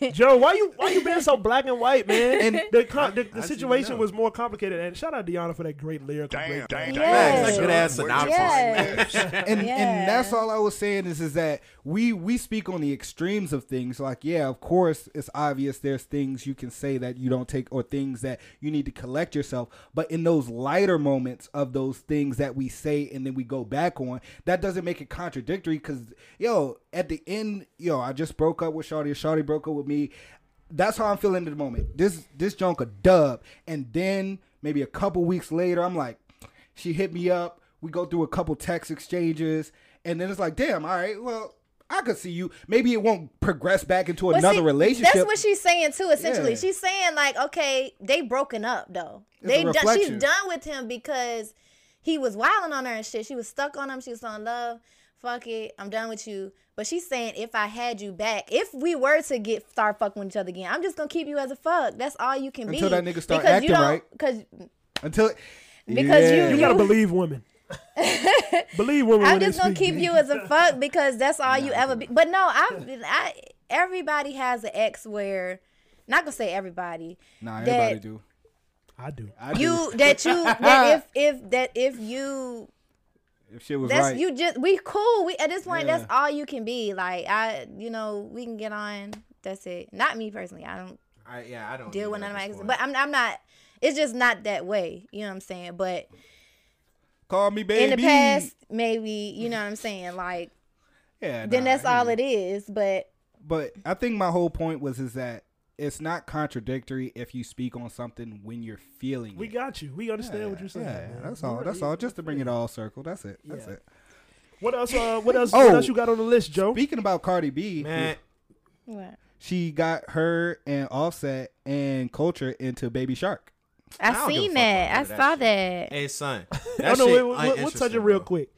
Like. Joe, why you why you being so black and white, man? And- the con- the, the I should situation was more complicated. And shout out Deona for that great lyrical Damn, breakdown. damn, Yeah. Facts, good ass synopsis. Yes. and Yeah. and that's all I was saying is is that we we speak on the extremes of things. Like, yeah, of course, it's obvious there's things you can say that you don't take, or things that you need to collect yourself. But in those lighter moments of those things that we say and then we go back on, that doesn't make it contradictory. Because yo, at the end, yo, I just broke up with Shawty. Shawty broke up with me. That's how I'm feeling at the moment. This this junk a dub, and then maybe a couple weeks later, I'm like, she hit me up. We go through a couple text exchanges, and then it's like, damn, all right, well, I could see you. Maybe it won't progress back into another see, relationship. That's what she's saying too. Essentially, Yeah. she's saying like, okay, they broken up though. It's they done, she's done with him because he was wilding on her and shit. She was stuck on him. She was on love. Fuck it, I'm done with you. But she's saying if I had you back, if we were to get start fucking with each other again, I'm just gonna keep you as a fuck. That's all you can Until be. Until that nigga start because you acting don't, right. Because Until Because you- You gotta believe women. believe women. I'm when they just gonna speak. keep you as a fuck because that's all you ever be. But no, I, I everybody has an ex where, not gonna say everybody. nah, that everybody do. I do. I do. You that you that if if that if you if shit was that's right. you just we cool. We at this point Yeah. that's all you can be. Like I you know we can get on. That's it. Not me personally. I don't I, yeah, I don't deal with none of my exes. But I'm I'm not. It's just not that way. You know what I'm saying? But Call me baby. in the past, maybe you know what I'm saying. Like yeah, then nah, that's I all hear it is. But But I think my whole point was is that it's not contradictory if you speak on something when you're feeling We it. got you. We understand what you're saying. Yeah, man. that's all. That's all. Just to bring it all circle. That's it. That's Yeah. it. What else? Uh, what else? Oh. What else you got on the list, Joe? Speaking about Cardi B, Man, what? she got her and Offset and Kulture into Baby Shark. I, don't give a seen that. I that saw shit. that. hey son, Oh that no, shit wait, wait, we'll, we'll touch it real bro. quick.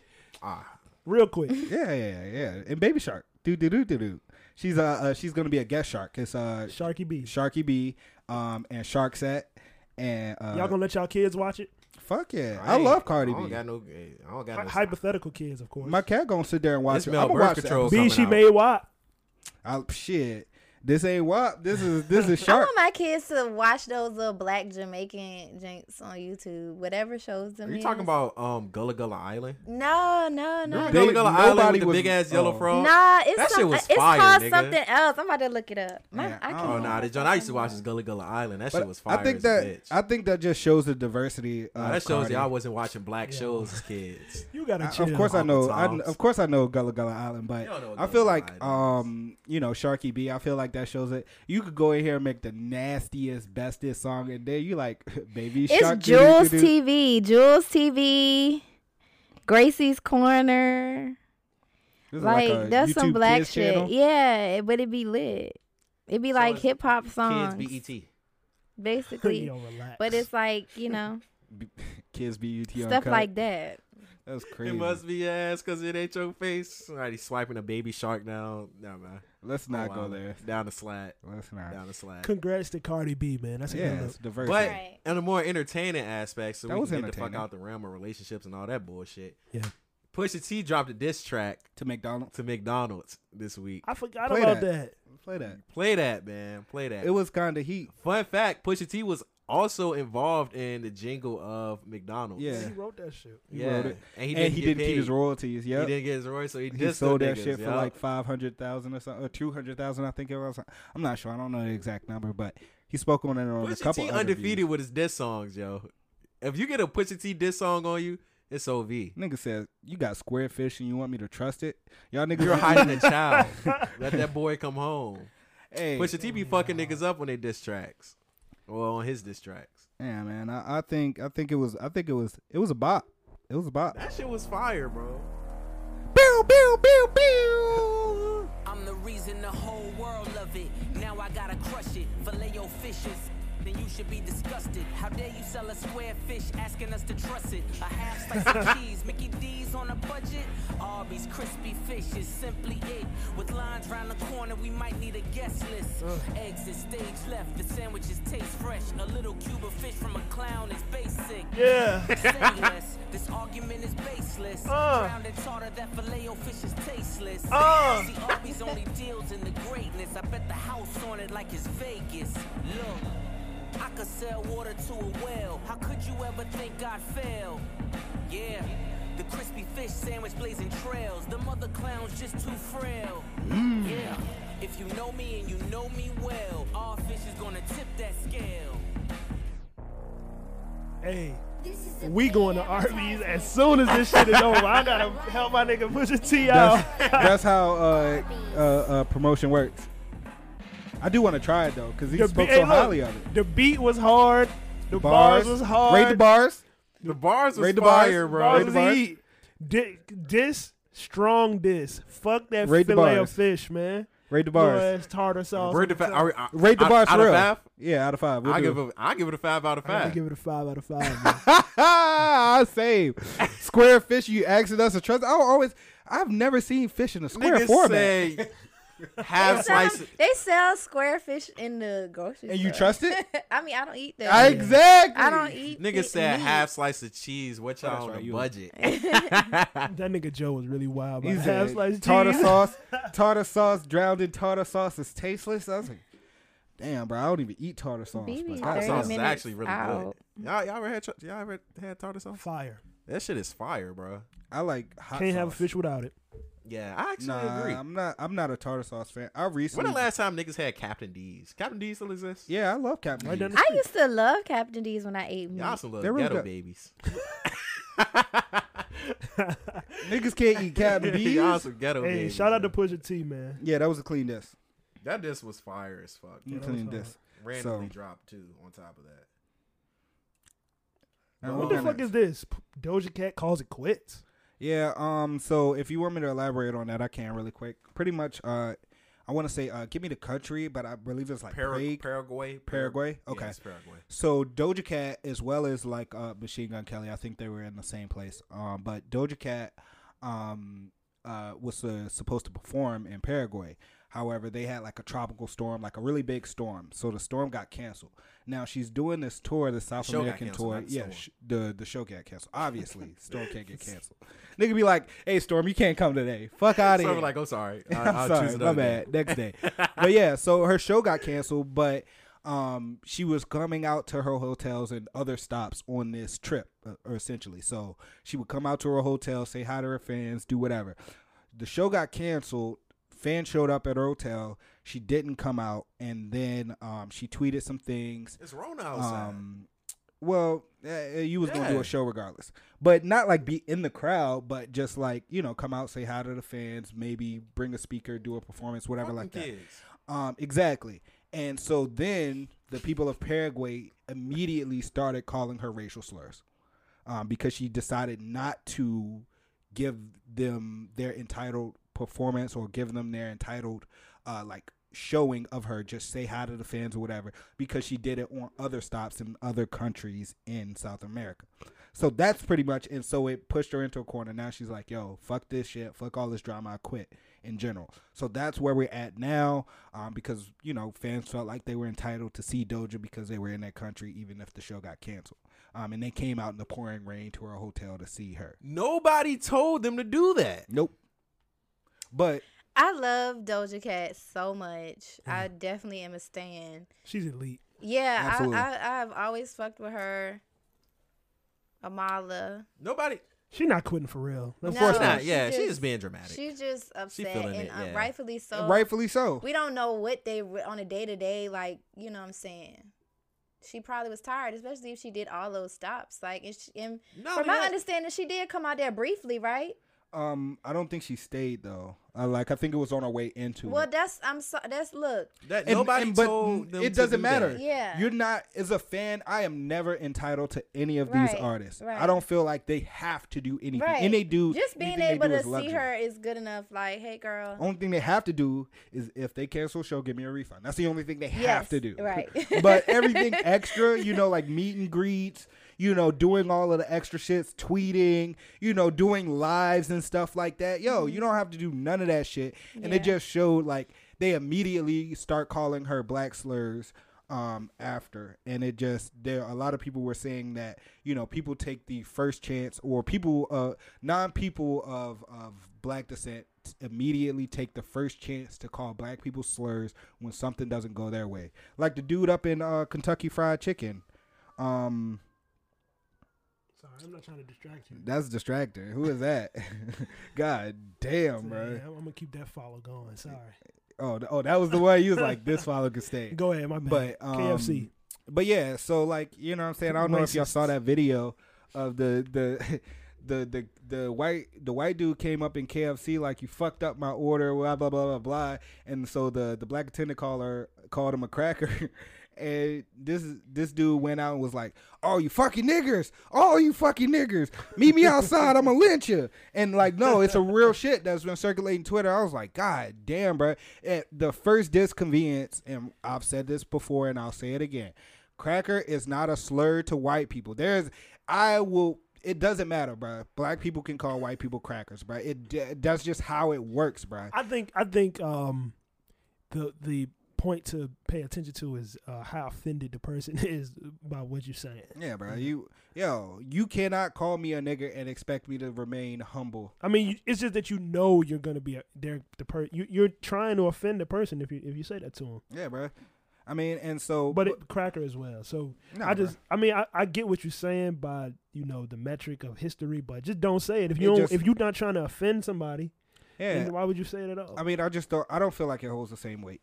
Ah, Real quick. Yeah, yeah, yeah. And Baby Shark. Do do do do do. She's uh, uh she's gonna be a guest shark. It's uh Sharky B. Sharky B, um and Shark Set and uh Y'all gonna let y'all kids watch it? fuck yeah. I, ain't- love Cardi I don't B. got no. I don't got no. hypothetical kids, of course. My cat gonna sit there and watch It's it. I'm gonna watch control. that. B, she out. made what? I, shit. This ain't WAP. This is this is I want my kids to watch those little black Jamaican jinks on YouTube. Whatever shows them. Are you is. talking about um Gullah Gullah Island? No, no, no. Remember They- Gullah Gullah Island with the was- big ass yellow oh. frog? Nah, it's That shit was it's fire, called nigga. something else. I'm about to look it up. My, Yeah, I I can't. Oh don't nah, John I used to watch this Gullah Gullah Island. That shit was fire. I think as that bitch. I think that just shows the diversity. Of Nah, that shows Cardi. y'all wasn't watching black shows as kids. You gotta I- chill. of course I know. I, of course I know Gullah Gullah Island, but You don't know what I feel like um you know Sharky B. I feel like that shows it. You could go in here and make the nastiest, bestest song, and then you like baby It's shark. Jules. TV. Jules TV. Gracie's Corner. This is Like, a that's some black shit. channel. Yeah, but it'd be lit. It'd be So like hip hop songs, Kids E BET. basically. Yo, relax. but it's like you know Kids BUT stuff Uncut. like that. That's crazy. It must be ass because it ain't your face. Alrighty, swiping a baby shark now. No man. Let's oh, not Oh, go wow. there. Down the slide. Let's not. Down the slide. Congrats to Cardi B, man. That's a Yeah, good it's look. diversity. But Right. in a more entertaining aspect, so That we was can get the fuck out the realm of relationships and all that bullshit. Yeah. Pusha T dropped a diss track to McDonald's. to McDonald's this week. I forgot Play about that. that. Play that. Play that, man. Play that. It was kind of heat. Fun fact: Pusha T was also involved in the jingle of McDonald's. Yeah. He wrote that shit. He yeah, wrote it. and he didn't, he get didn't keep his paid. royalties. He didn't get his royalties, so he, He sold that niggas, shit for yup. like five hundred thousand or something, or two hundred thousand, I think it was. I'm not sure. I don't know the exact number, but he spoke on it on a Pusha couple. T other undefeated views. with his diss songs, yo. If you get a Pusha T diss song on you, it's OV. Nigga says you got square fish and you want me to trust it. Y'all niggas You're hiding a child. Let that boy come home. Hey, Pusha T be fucking niggas up when they diss tracks, or on his diss tracks. yeah, man. I, I think I think it was I think it was it was a bop. It was a bop. That shit was fire, bro. Pew pew pew pew. I'm the reason the whole world love it. Now I gotta crush it. Filet your fishes. Then you should be disgusted. How dare you sell a square fish asking us to trust it? A half slice of cheese, Mickey D's on a budget. Arby's crispy fish is simply it. With lines round the corner, we might need a guest list. Eggs is stage left, the sandwiches taste fresh. A little cube of fish from a clown is basic. Yeah. This argument is baseless. Uh. Drowned in tartar, that filet fish is tasteless. Uh. See, Arby's only deals in the greatness. I bet the house on it like it's Vegas. Look, I could sell water to a well. How could you ever think I'd fail? Yeah. The crispy fish sandwich blazing trails. The mother clowns just too frail. Yeah. If you know me and you know me well, all fish is gonna tip that scale. Hey, we going to Arby's as soon as this shit is over. I gotta help my nigga Pusha T out. That's, that's how uh, uh, uh, promotion works. I do want to try it though because he The spoke beat- so hey, look, highly of it. The beat was hard. The bars, was hard. Rate the bars. The bars was Rate the bars. fire, bro. Bars Rate the was bars. heat. Di- This strong diss. Fuck that Rate filet of fish, man. Rate the Little bars. ass tartar sauce. Rate the the fa- top. are we- uh, Rate the out- bars out for of real. five? Yeah, out of five. We'll I give it. it. I give it a five out of five. I gotta give it a five out of five. Man. Same. Square fish. You asking us to trust? I always. I've never seen fish in a square Niggas format. say half They sell, they sell square fish in the grocery And you trust it? I mean, I don't eat that. I- exactly. I don't eat. Niggas meat. said half slice of cheese. What Oh, y'all on right, a you- budget? that nigga Joe was really wild. He About half said slice tartar cheese. sauce. Tartar sauce drowned in tartar sauce is tasteless. I was like, damn, bro. I don't even eat tartar sauce. BB but Tartar 30 sauce is minutes actually really out. good. Y'all, y'all ever had? tr- Y'all ever had tartar sauce? Fire. That shit is fire, bro. I like hot Can't sauce. have a fish without it. Yeah, I actually Nah, agree. I'm not. I'm not a tartar sauce fan. I recently. When the last time niggas had Captain D's? Captain D's still exists? yeah, I love Captain. Right D's. I used to love Captain D's when I ate meat. Y'all some little They're really ghetto good. babies. Niggas can't eat Captain D's. Y'all some ghetto Hey, babies. shout out to bro. Pusha T, man. Yeah, that was a clean diss. that. Disc was fire as fuck. You clean was diss. Randomly So- dropped too. On top of that. Now, What what the fuck is this? Doja Cat calls it quits. Yeah. Um. So if you want me to elaborate on that, I can really quick. Pretty much. Uh, I want to say, uh, give me the country, but I believe it's like Prague. Paraguay. Paraguay? Okay. Paraguay. So Doja Cat, as well as like uh, Machine Gun Kelly, I think they were in the same place. Um, but Doja Cat, um, uh, was uh, supposed to perform in Paraguay. However, they had like a tropical storm, like a really big storm. So the storm got canceled. Now she's doing this tour, the South got American canceled, tour. Yeah, sh- the the show got canceled. Obviously, storm can't get canceled. Nigga be like, "Hey, storm, you can't come today. Fuck out of So here." like, I'm sorry. I, I'm I'll sorry, choose my another day. bad. Next day, but yeah, so her show got canceled, but um, she was coming out to her hotels and other stops on this trip, uh, or essentially. So she would come out to her hotel, say hi to her fans, do whatever. The show got canceled. Fans showed up at her hotel. She didn't come out, and then um, she tweeted some things. It's Rona outside. Um, well, uh, you was gonna do a show regardless, but not like be in the crowd, but just like you know, come out, say hi to the fans, maybe bring a speaker, do a performance, whatever Fuck like them that. Um, exactly. And so then the people of Paraguay immediately started calling her racial slurs um, because she decided not to give them their entitled performance or give them their entitled uh, like showing of her. Just say hi to the fans or whatever because she did it on other stops in other countries in South America. So that's pretty much, and so it pushed her into a corner. Now she's like, "Yo, fuck this shit, fuck all this drama, I quit." In general, so that's where we're at now, um, because you know fans felt like they were entitled to see Doja because they were in that country, even if the show got canceled. um, and they came out in the pouring rain to her hotel to see her. Nobody told them to do that. Nope. But I love Doja Cat so much. I definitely am a stan. She's elite. Yeah, Absolutely. I, I I've always fucked with her. Amala. Nobody. She's not quitting for real. No, Of course she not. Yeah, just- she's just being dramatic. She's just upset feeling and it, uh, yeah. rightfully so. rightfully so. We don't know what they on a day to day like. You know what I'm saying? She probably was tired, especially if she did all those stops. Like, and, she, and No, from my yeah. understanding, she did come out there briefly, right? Um, I don't think she stayed though. Uh, like I think it was on her way into Well, it. that's I'm so that's look. That And- nobody and- but told them it doesn't do matter. that. Yeah. You're not as a fan. I am never entitled to any of Right, these artists. right. I don't feel like they have to do anything, Right. and they do. Just being able to see luxury. her is good enough. Like, hey, girl. Only thing they have to do is if they cancel a show, give me a refund. That's the only thing they have to do. right. but everything extra, you know, like meet and greets, you know, doing all of the extra shits, tweeting, you know, doing lives and stuff like that. Yo, you don't have to do none of that shit. And Mm-hmm. Yeah. it just showed like they immediately start calling her black slurs um after and it just there a lot of people were saying that you know people take the first chance or people uh non people of of black descent immediately take the first chance to call black people slurs when something doesn't go their way like the dude up in uh kentucky fried chicken um Sorry, I'm not trying to distract you. that's distracting who is that god damn bro yeah, I'm gonna keep that follow going. Sorry. oh th- oh that was the way you was like this follow could stay Go ahead, my bad. But um, KFC. But yeah, so like you know what I'm saying. I don't know if y'all saw that video of the the the the the white the white dude came up in KFC like you fucked up my order, blah blah blah blah blah. And so the the black attendant caller called him a cracker. And this this dude went out and was like, "Oh, you fucking niggers! Oh, you fucking niggers! Meet me outside. I'm gonna lynch you." And like, no, it's a real shit that's been circulating Twitter. I was like, "God damn, bro!" At the first disconvenience, and I've said this before, and I'll say it again: cracker is not a slur to white people. There's, I will. It doesn't matter, bro. Black people can call white people crackers, bro. It that's just how it works, bro. I think I think um the the point to pay attention to is uh, how offended the person is by what you're saying. Yeah, bro. You yo, you cannot call me a nigger and expect me to remain humble. I mean, it's just that you know you're gonna be a, they're the per you, you're trying to offend the person if you if you say that to them. Yeah, bro. I mean, and so, But it, cracker as well. So Nah, I just, I mean, I, I get what you're saying by you know the metric of history, but just don't say it if you It don't. just- if you're not trying to offend somebody, yeah. why would you say it at all? I mean, I just don't. I don't feel like it holds the same weight.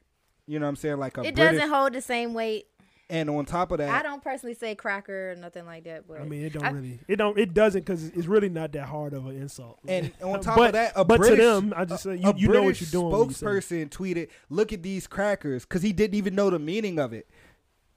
You know what I'm saying? Like a It British, doesn't hold the same weight. and on top of that, I don't personally say cracker or nothing like that, but I mean, it don't I- really, it don't, it doesn't because it's really not that hard of an insult. And on top but, of that, a but British, to them, I just say you, you know what you're doing. when you. Spokesperson tweeted, "Look at these crackers," because he didn't even know the meaning of it.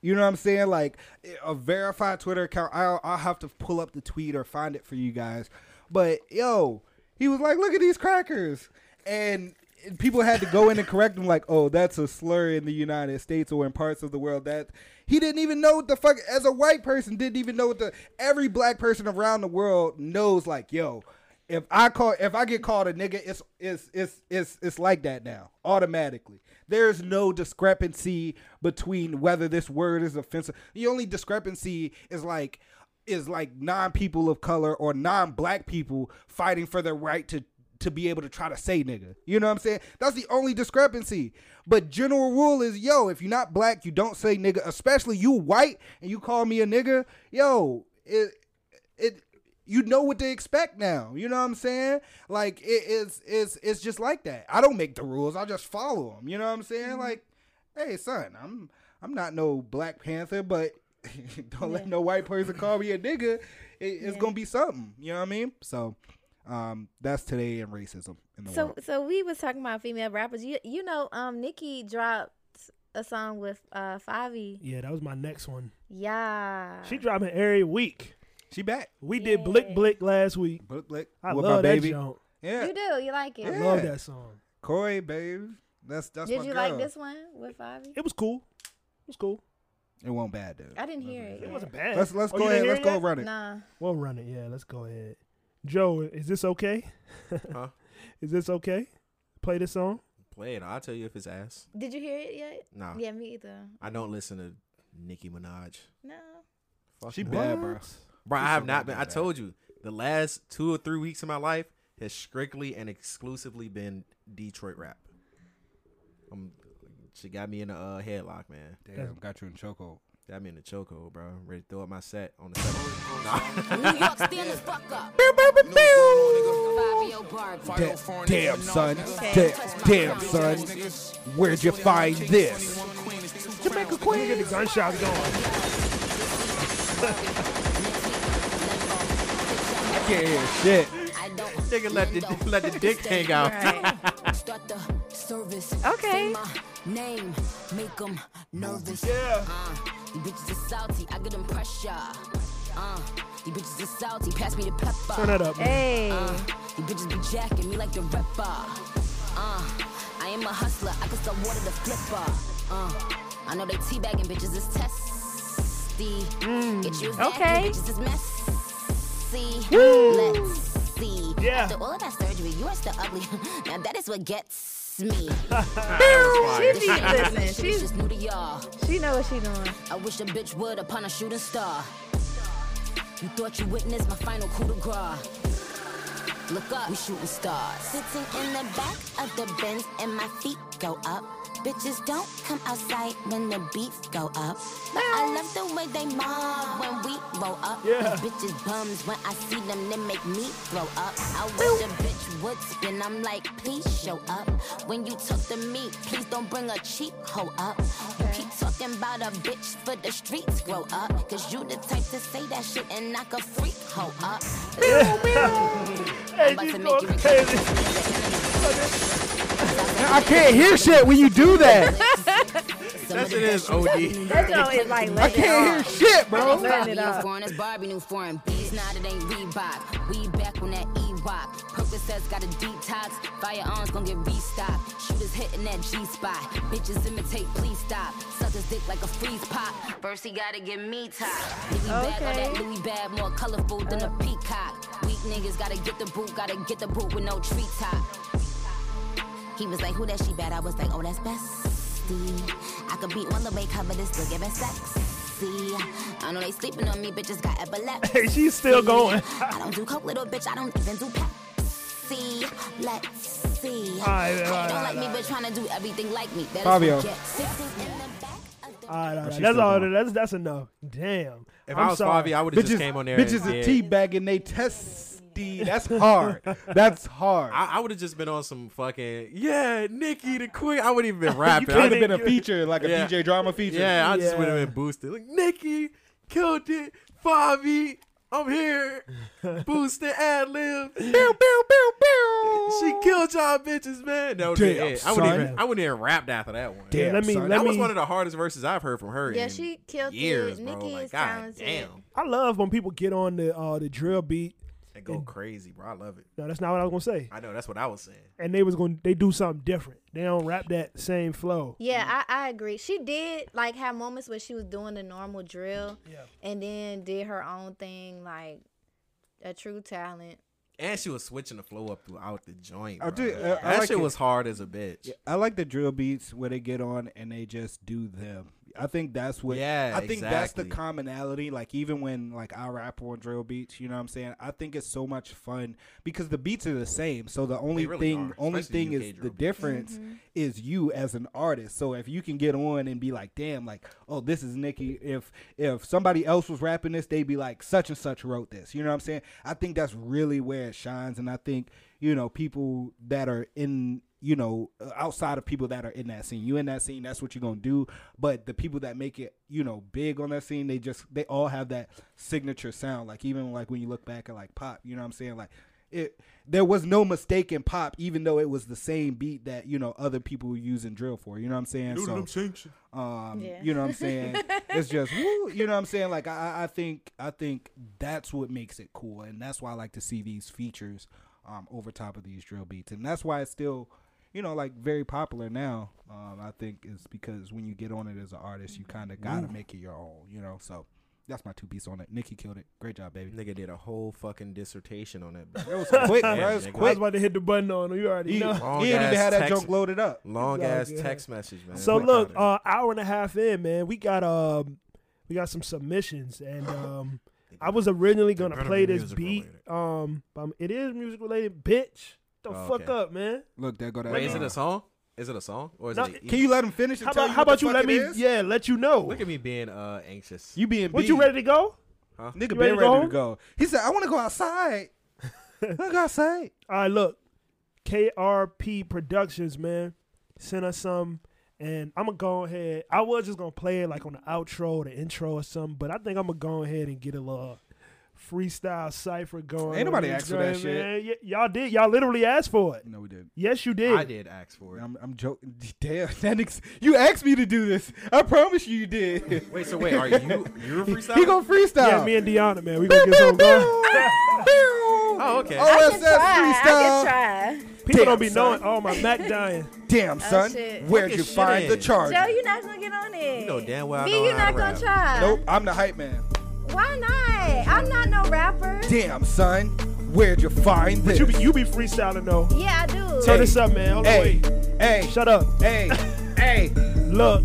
You know what I'm saying? Like a verified Twitter account. I'll, I'll have to pull up the tweet or find it for you guys. But yo, he was like, "Look at these crackers," and people had to go in and correct him, like, "Oh, that's a slur in the United States or in parts of the world." That he didn't even know what the fuck. As a white person, didn't even know what the. Every black person around the world knows, like, yo. If I call, if I get called a nigga, it's it's it's it's it's like that now, automatically. There's no discrepancy between whether this word is offensive. The only discrepancy is like is like non people of color or non black people fighting for their right to to be able to try to say nigga. You know what I'm saying? That's the only discrepancy. But general rule is yo, if you're not black, you don't say nigga, especially you white and you call me a nigga, yo, it it you know what to expect now. You know what I'm saying? Like it is it's it's just like that. I don't make the rules. I just follow them. You know what I'm saying? Mm-hmm. Like, hey son, I'm I'm not no Black Panther, but don't let no white person call me a nigga. It, it's gonna be something. You know what I mean? So, um, that's today in racism in the so world. so we was talking about female rappers. You you know, um, Nicki dropped a song with uh Fivi. Yeah, that was my next one. Yeah. She dropping every week. She back. We did Blick Blick last week. Blick Blick. I with love my that baby. joint. Yeah, You do. You like it. I Yeah. love that song. Corey, babe. That's that's Did my you girl. like this one with Fivi? It was cool. It was cool. It won't bad, though. I didn't hear it. It yet. wasn't bad. Let's let's Oh, go ahead. Let's go yet? run it. Nah. We'll run it. Yeah, let's go ahead. Joe, is this okay? Huh? Is this okay? Play this song. Play it. I'll tell you if it's ass. Did you hear it yet? Nah. Yeah, me either. I don't listen to Nicki Minaj. No. Fuck She no. bad, bro. Bro, I have so not been. I told you the last two or three weeks of my life has strictly and exclusively been Detroit rap. Um, she got me in a uh, headlock, man. Damn, got you in chokehold. Got me in the chokehold, bro. Ready to throw up my set on the set. Nah. New York, stand the fuck up. Fivio Barbie. Da- damn, son. Da- damn, son. Where'd you find this? Jamaica Queen. Get the gunshots going. I can't hear shit. I don't Nigga let the let the dick hang out. Right. start the service. Okay. Name, make them nervous. Yeah. Uh, These bitches are salty, I get them pressure. Uh, these bitches are salty, pass me the pepper. Turn that up. Man. Hey. Uh, these bitches be jacking me like the rapper. Uh, I am a hustler, I can sell water to flipper. Uh, I know they teabagging bitches is testy. Get you Okay. bitches is messy. Let's see. Yeah. After all of that surgery, you are still ugly. now that is what gets me. She This be, shit she's just new to y'all. she know what she doing. I wish a bitch would upon a shooting star. You thought you witnessed my final coup de grace. Look up, we shooting stars. Sitting in the back of the Benz and my feet go up. Bitches don't come outside when the beats go up. But I love the way they mob when we roll up. Yeah. These bitches bums when I see them, they make me throw up. I wish a bitch would spin. I'm like, please show up. When you talk to me, please don't bring a cheap hoe up. You keep talking about a bitch for the streets, grow up. Cause you the type to say that shit and knock a freak hoe up. Yeah. Hey, I'm about you to make you crazy. I can't hear shit when you do that. That shit is OD. That joint is like I can't hear shit, bro. Letting it off. foreign, it's Barbie new foreign. Bees not it ain't Reebok. We back on that E-Rock. Percocets got a detox. Firearms gon' get restocked. Shooters hitting that G-spot. Bitches imitate, please stop. Suckers dick like a freeze pop. First he gotta get me top. Louis bag, all that Okay. Louis bag, more colorful than a peacock. Weak niggas gotta get the boot, gotta get the boot with no treetop. He was like, who that she bad? I was like, oh, that's bestie. I could beat one the way cover this still giving sexy. I know they sleeping on me, bitches got epilepsy. Hey, she's still going. I don't do coke, little bitch. I don't even do Pepsi. Let's see. right, How you all right, don't like me, all but trying to do everything like me. That is Fivio. what gets- Sitting in the back All right, all oh, right. she's That's all. going. That's that's enough. Damn. If I'm I was sorry. Fivi, I would have just came on there. bitches and are did- teabagging they testy. That's hard. That's hard. I, I would have just been on some fucking yeah, Nicki the Queen. I wouldn't even been rapping. you Could have been a feature, like a Yeah. DJ drama feature. yeah, I just would have been boosted. Like Nicki killed it. Fivi, I'm here. Boosted ad lib. Pew, pew, pew, pew. She killed y'all bitches, man. That was Damn, it. I wouldn't son. even. I wouldn't even rapped after that one. Damn, let me- let that was one of the hardest verses I've heard from her. Yeah, in she killed years, it. bro. Nikki like, is God talented. damn, I love when people get on the uh, the drill beat. And go crazy, bro. I love it. No, that's not what I was gonna say. I know that's what I was saying. And they was going. to They do something different. They don't rap that same flow. Yeah, I, I agree. She did like have moments where she was doing the normal drill Yeah. and then did her own thing, like a true talent. And she was switching the flow up throughout the joint. I Bro. do- I- I like shit it. was hard as a bitch. I like the drill beats where they get on and they just do them. I think that's what. Yeah, I think that's the commonality. Like even when like I rap on drill beats, you know what I'm saying. I think it's so much fun because the beats are the same. So the only really thing, are, only thing UK is drill the beats. difference Mm-hmm. is you as an artist. So if you can get on and be like, damn, like oh this is Nicki. If if somebody else was rapping this, they'd be like such and such wrote this. You know what I'm saying? I think that's really where it shines, and I think you know people that are in you know uh, outside of people that are in that scene. You in that scene that's what you're gonna do. But the people that make it you know big on that scene they just they all have that signature sound. Like even like when you look back at like pop you know what i'm saying? Like it there was no mistake in pop even though it was the same beat that you know other people were using drill for you know what i'm saying? So um Yeah. you know what i'm saying? It's just woo, you know what i'm saying? Like I, I- I think i think that's what makes it cool. And that's why i like to see these features um over top of these drill beats. And that's why it's still you know like very popular now um i think is because when you get on it as an artist you kind of gotta make it your own you know so that's my two piece on it Nicki killed it great job baby Nigga did a whole fucking dissertation on that. bitch. it was quick bro it was nigga. I was quick about to hit the button on him. You already he, know. Long he didn't even ass have that text- junk loaded up Long ass good. text message, man. So Quick look, uh, hour and a half in, man. We got um, we got some submissions, and um, I was originally gonna better play this music beat. Um, but it is music related, bitch. Don't Oh, fuck okay. up, man. Look, there go that. Wait, is it a song? Is it a song or is No, it? A Can you let him finish? And How tell about you how about you let me? is? Yeah, let you know. Look at me being uh anxious. You being What you ready to go? Huh? Nigga You been ready ready, to go to go. He said, "I want to go outside." I go outside. All right, look, KRP Productions, man, sent us some, and I'm gonna go ahead. I was just gonna play it like on the outro, the intro, or something, but I think I'm gonna go ahead and get a little freestyle cipher going. Ain't nobody asked for that joint, shit. Y- y'all did. Y'all literally asked for it. No, we did. Yes, you did. I did ask for it. I'm, I'm joking. Damn, that nigga, you asked me to do this. I promise you, you did. Wait, so wait, are you you're a freestyle? he gonna freestyle. Yeah, me and Deona, man, we gonna get some going. Oh, okay. Oh, I can OSS try. I freestyle. can try. People Damn, don't be son. knowing. Oh, my Mac dying. Damn, oh, son. shit. Where'd Fuck you your shit find the in. charger? Joe, you not gonna get on it. You know damn well I B, know you how not to gonna rap. try. Nope, I'm the hype man. Why not? I'm not no rapper. Damn, son. Where'd you find this? But You be, you be freestyling though. Yeah, I do. Turn this up, man. Hold on, Hey, wait. hey, Shut up. hey, hey. Look,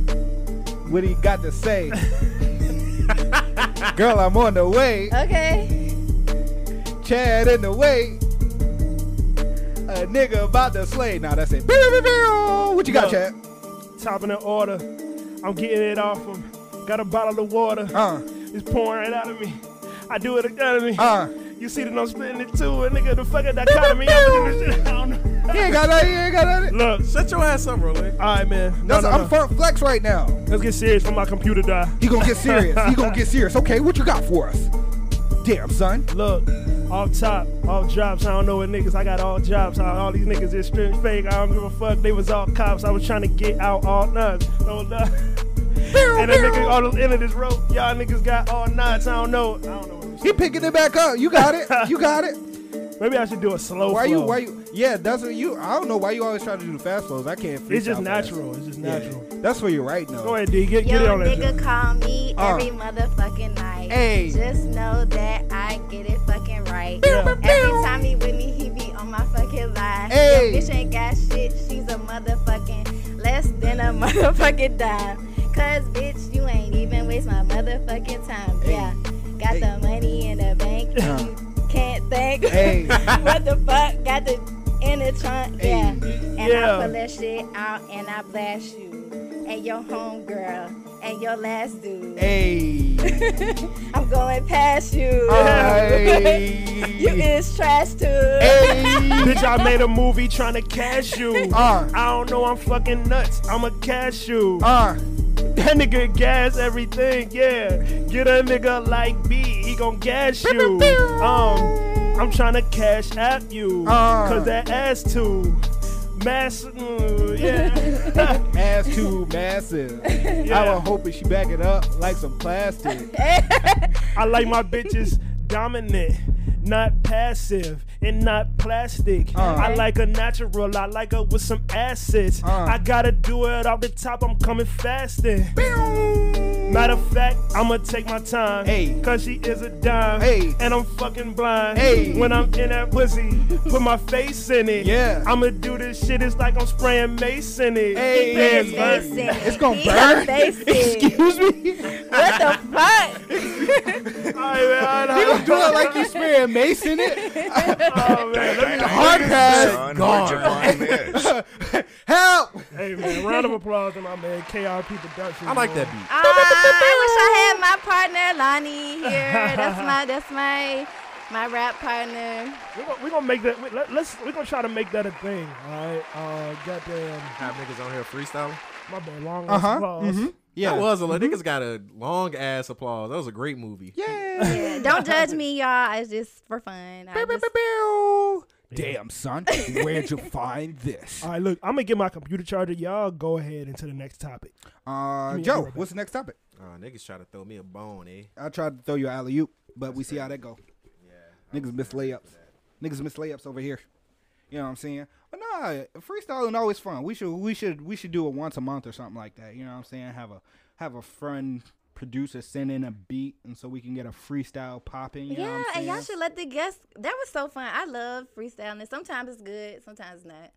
What he got to say? Girl, I'm on the way. Okay. Chad in the way. A nigga about to slay. Now that's it. What you got, Look. Chad? top in the order. I'm getting it off him. Got a bottle of water. Uh, It's pouring right out of me. I do it out of me. uh. You see that I'm spitting it too, and nigga, the fucking dichotomy. I'm doing this shit. I don't know. He ain't got that. He ain't got that. Look, Shut your ass up, Rolling. all right, man. No, That's, no, I'm no. front flex right now. Let's get serious before my computer die. He gonna get serious. he gonna get serious. Okay, what you got for us? Damn, son. Look, off top, all jobs. I don't know what niggas. I got all jobs. All all these niggas is straight fake. I don't give a fuck. They was all cops. I was trying to get out all nuts. No nuts. And the nigga on the end of this rope, y'all niggas got all nuts. I don't know. I don't know. What He picking it back up. You got it. You got it. Maybe I should do a slow Why you? Why you? Yeah, that's what you. I don't know why you always try to do the fast flows. I can't. It's just freestyle fast. natural. It's just Yeah, natural. that's for you're right now. Go ahead, D. Get, get it on that. nigga joint. call me Uh. every motherfucking night. Hey. Just know that I get it fucking right. Yeah. Every time he with me, he be on my fucking line. Hey. Yo, bitch ain't got shit. She's a motherfucking less than a motherfucking dime. Cause bitch, you ain't even waste my motherfucking time. Yeah. Got Hey. the money in the bank. Uh. You can't think. Hey. what the fuck? Got the in the trunk. Hey. Yeah. And Yeah. I pull that shit out and I blast you. And your homegirl. And your last dude. Hey. I'm going past you. Hey. you is trash too. Hey. Bitch, I made a movie trying to cash you. Uh. I don't know, I'm fucking nuts. I'm a cash you. Uh. That nigga gas everything, yeah. Get a nigga like B, he gon' gas you. Um, I'm trying to cash at you. Uh. Cause that ass too. Mass, mm, yeah. Ass too massive. I was hoping she back it up like some plastic. I like my bitches dominant, not passive, and not plastic. Uh. I like a natural, I like her with some acids. Uh. I gotta do it off the top, I'm coming fasting. Matter of fact, I'ma take my time. Hey. Cause she is a dime. Hey. And I'm fucking blind. Hey. When I'm in that pussy, put my face in it. Yeah. I'ma do this shit, it's like I'm spraying mace in it. Hey. He put his Yeah, face burn. in it. It's gonna He burn. got face in it. Excuse me. What the fuck? All right, man, I You know. gonna do it like you spraying mace in it? Oh, man, let me Hard pass. Son, where'd you find? Help! Hey man, round of applause to my man KRP Productions. I like man. that beat. Ah, I wish I had my partner Lonnie here. That's my that's my my rap partner. We're gonna, we gonna make that. Let, let's we're gonna try to make that a thing. All right. Uh, goddamn. Have niggas on here freestyling. My bad. Long Uh huh. applause. Yeah. That was a lot. Niggas got a long ass applause. That was a great movie. Yeah. Yeah, don't judge me, y'all. It's just for fun. I just, Damn, son. Where'd you find this? All right. Look, I'm gonna get my computer charger. Y'all go ahead into the next topic. Uh, Joe, I'll what's the next topic? Uh, niggas try to throw me a bone, eh? I tried to throw you alley oop, but we see how that go. Yeah. Niggas miss layups. Niggas miss layups over here. You know what I'm saying? But nah, freestyling always fun. We should we should we should do it once a month or something like that. You know what I'm saying? Have a have a friend producer send in a beat and so we can get a freestyle popping. You know what yeah, and y'all should let the guests. That was so fun. I love freestyling. Sometimes it's good, sometimes it's not.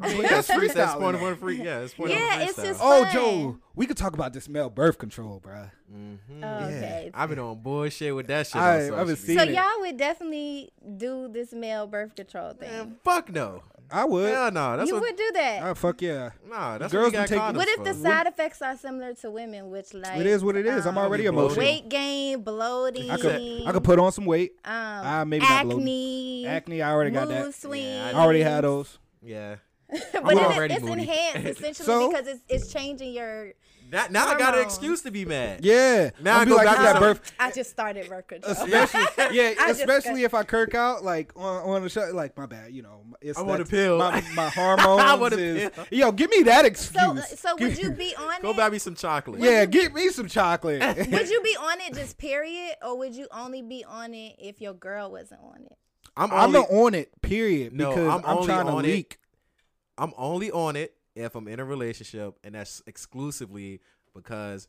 I mean, that's free. That's point of one free. Yeah, it's point Yeah, of it's just- Oh, fun. Joe, we could talk about this male birth control, bruh. Mhm. Okay. I've been on bullshit with that shit. I, I've social been media. seeing So it. y'all would definitely do this male birth control thing. Man, fuck no. I would. Hell no. That's you what. would do that. Oh, fuck yeah. Nah, that's Girls what can take- what if the for. side effects are similar to women, which like It is what it is. I'm um, already Be bloated. emotional. weight gain, bloating, I could I could put on some weight. um, maybe not acne, Acne, I already got that. swings. Yeah, I already had those. Yeah. but it- already it's moody. enhanced essentially So? because it's it's changing your. Now, now I got an excuse to be mad. Yeah. Now I'll I go like, back to got some- birth. I just started birth control. Especially, yeah, I especially if I kirk out, like on, on the show, like my bad, you know, it's I want a that's- pill. My, my hormones I want a is, pill. yo, give me that excuse. So so would you be on it? Go buy me some chocolate. yeah, get me some chocolate. Would you be on it just period, or would you only be on it if your girl wasn't on it? I'm I'm not on it, period, No, because I'm I'm, only trying to on it leak. I'm only on it if I'm in a relationship, and that's exclusively because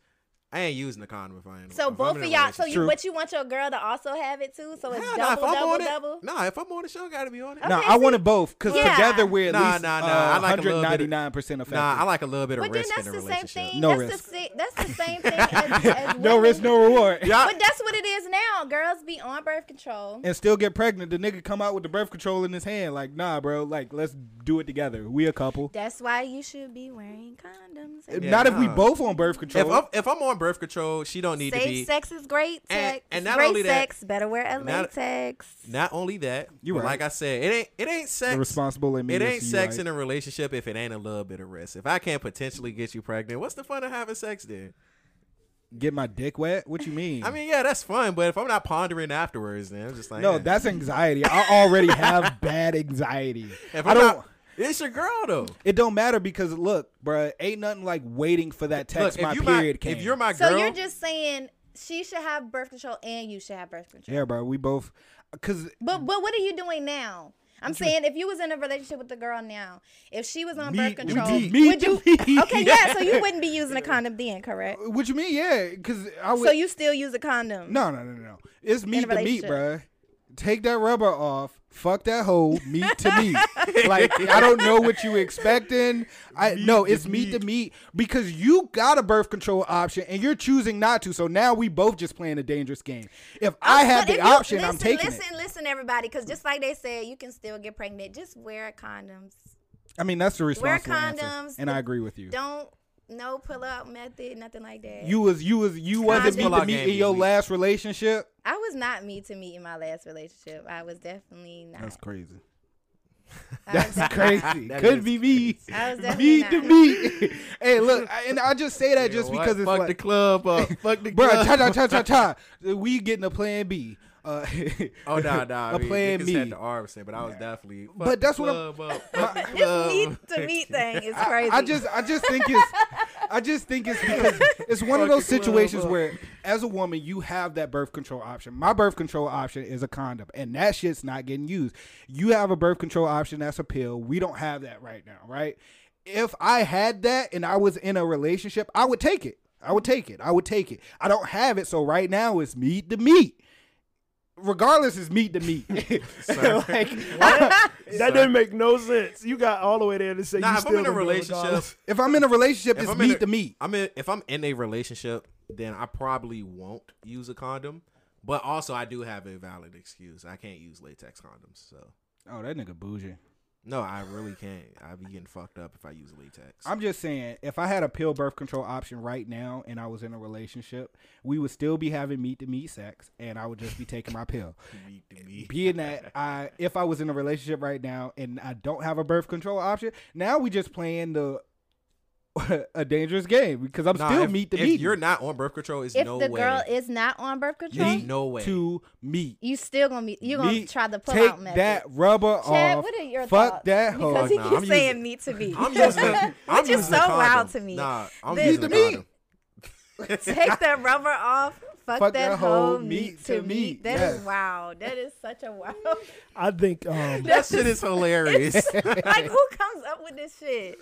I ain't using the condom if I ain't. So if I'm both in of y'all. So relationship. you, True. but you want your girl to also have it too. So it's Hell nah, if double, I'm double, on it, double. Nah, if I'm on the show, I gotta be on it. No, Okay, I see- want it both because Yeah. together we're at Nah, least nah, nah, uh, I like a little bit of- 199% effective. Nah, I like a little bit of But then risk that's in a the same relationship. thing. No that's risk. the sa- that's the same thing as, as no women. risk, no reward. Y'all- But that's what it is now. Girls be on birth control. and still get pregnant. The nigga come out with the birth control in his hand. Like, nah, bro. Like, let's do it together. We a couple. That's why you should be wearing condoms. Yeah, Not if we nah. both on birth control. If I'm if I'm on birth control, she don't need to Safe be. sex is great. And- Sex. and It's not great only that- sex. Better wear a latex. Not only that, You but right. like I said, it ain't it ain't the sex. responsible in me. It is ain't sex right. in a relationship if it ain't a little bit of risk. If I can't potentially get you pregnant, what's the fun of having sex then? Get my dick wet? What you mean? I mean, yeah, that's fun, but if I'm not pondering afterwards, then I'm just like, no, eh. that's anxiety. I already have bad anxiety. If I I'm don't. not- it's your girl though. it don't matter because look, bruh, ain't nothing like waiting for that text. Look, my period my, came. if you're my girl, So you're just saying she should have birth control and you should have birth control. yeah, bro. We both because But but what are you doing now? I'm saying if you was in a relationship with the girl now, if she was on Me- birth control, me- me would you? to. Okay, yeah. So you wouldn't be using a condom then, correct? what you mean? Yeah, because I would. So you still use a condom? no, no, no, no, no. It's meat a to meat, relationship. bruh. Take that rubber off. Fuck that hoe. Meat to meat. like I don't know what you expecting. I no, it's meat to meat because you got a birth control option and you're choosing not to. So now we both just playing a dangerous game. If I oh, had But the you- option, listen, I'm taking listen, it. Listen, everybody, because just like they said, you can still get pregnant. Just wear condoms. I mean, that's the response. Wear responsible answer, condoms. and I agree with you. Don't no pull out method, nothing like that. You was you was you wasn't Condoms. to meat game in your last relationship. I was not me to meet in my last relationship. I was definitely not. That's crazy. That's crazy. That Could be me. I was definitely Meat to not. meat. hey, look, I, and I just say that just You know because what? it's fuck like, the club up, fuck the bro, club. cha cha cha cha cha. We getting a plan B. Uh, Oh nah, nah. a I mean, plan niggas B. had the arms but I was definitely. Fuck But that's the what I'm- club up, fuck the This meat to meat thing is crazy. I just I just think it's I just think it's because it's one of those situations where as a woman you have that birth control option. My birth control option is a condom and that shit's not getting used. You have a birth control option that's a pill. We don't have that right now, right? If I had that and I was in a relationship, I would take it. I would take it. I would take it. I don't have it, so right now it's meat to meat. Regardless, it's meat to meat. like That doesn't make no sense. You got all the way there to say Nah, you if I'm still in a gonna do it relationship, if I'm in a relationship, if it's I'm meat a- to meat. I'm in, if I'm in a relationship, then I probably won't use a condom. But also, I do have a valid excuse. I can't use latex condoms. So Oh, that nigga bougie. No, I really can't. I'd be getting fucked up if I use latex. I'm just saying, if I had a pill birth control option right now and I was in a relationship, we would still be having meat to meat sex, and I would just be taking my pill. Meat to meat. Being that I, if I was in a relationship right now and I don't have a birth control option, now we just playing the a dangerous game because I'm Nah, still if, meat to if meat. you're not on birth control, it's if no the way. girl is not on birth control, meat no way. to meet. you still gonna be you gonna try the pull Take out method. that rubber Chad, off. what are your Fuck thoughts? that hoe. Because he Nah, keeps I'm saying using- meat to meat. I'm using. I'm Which is using the so wild to me. Nah, I'm The- using The the meat. Take that rubber off. Fuck, Fuck that, that whole hoe, meat to meat. That is yes. wow. That is such a wow. I think um, That shit is hilarious. like who comes up with this shit?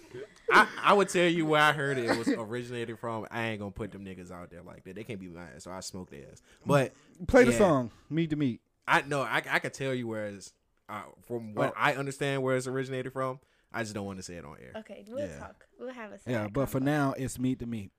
I, I would tell you where I heard it, it was originated from. I ain't gonna put them niggas out there like that. They can't be mad, so I smoke their ass. But Play the song, meat to meat. I know I I could tell you where it's uh, from what Oh. I understand where it's originated from. I just don't want to say it on air. Okay, we'll Yeah. talk. We'll have a Yeah, side but for now, it's meat to meat.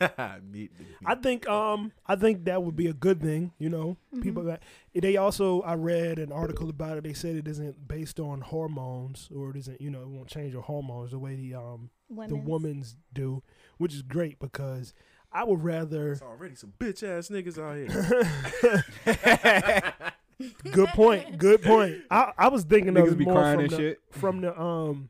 Meet- I think um I think that would be a good thing. You know, people that they also I read an article about it. They said it isn't based on hormones or it isn't you know it won't change your hormones the way the um the Women's. women's do, which is great because I would rather. There's already some bitch ass niggas out here. Good point. Good point. I, I was thinking of Niggas it be more crying from and the, shit. from the um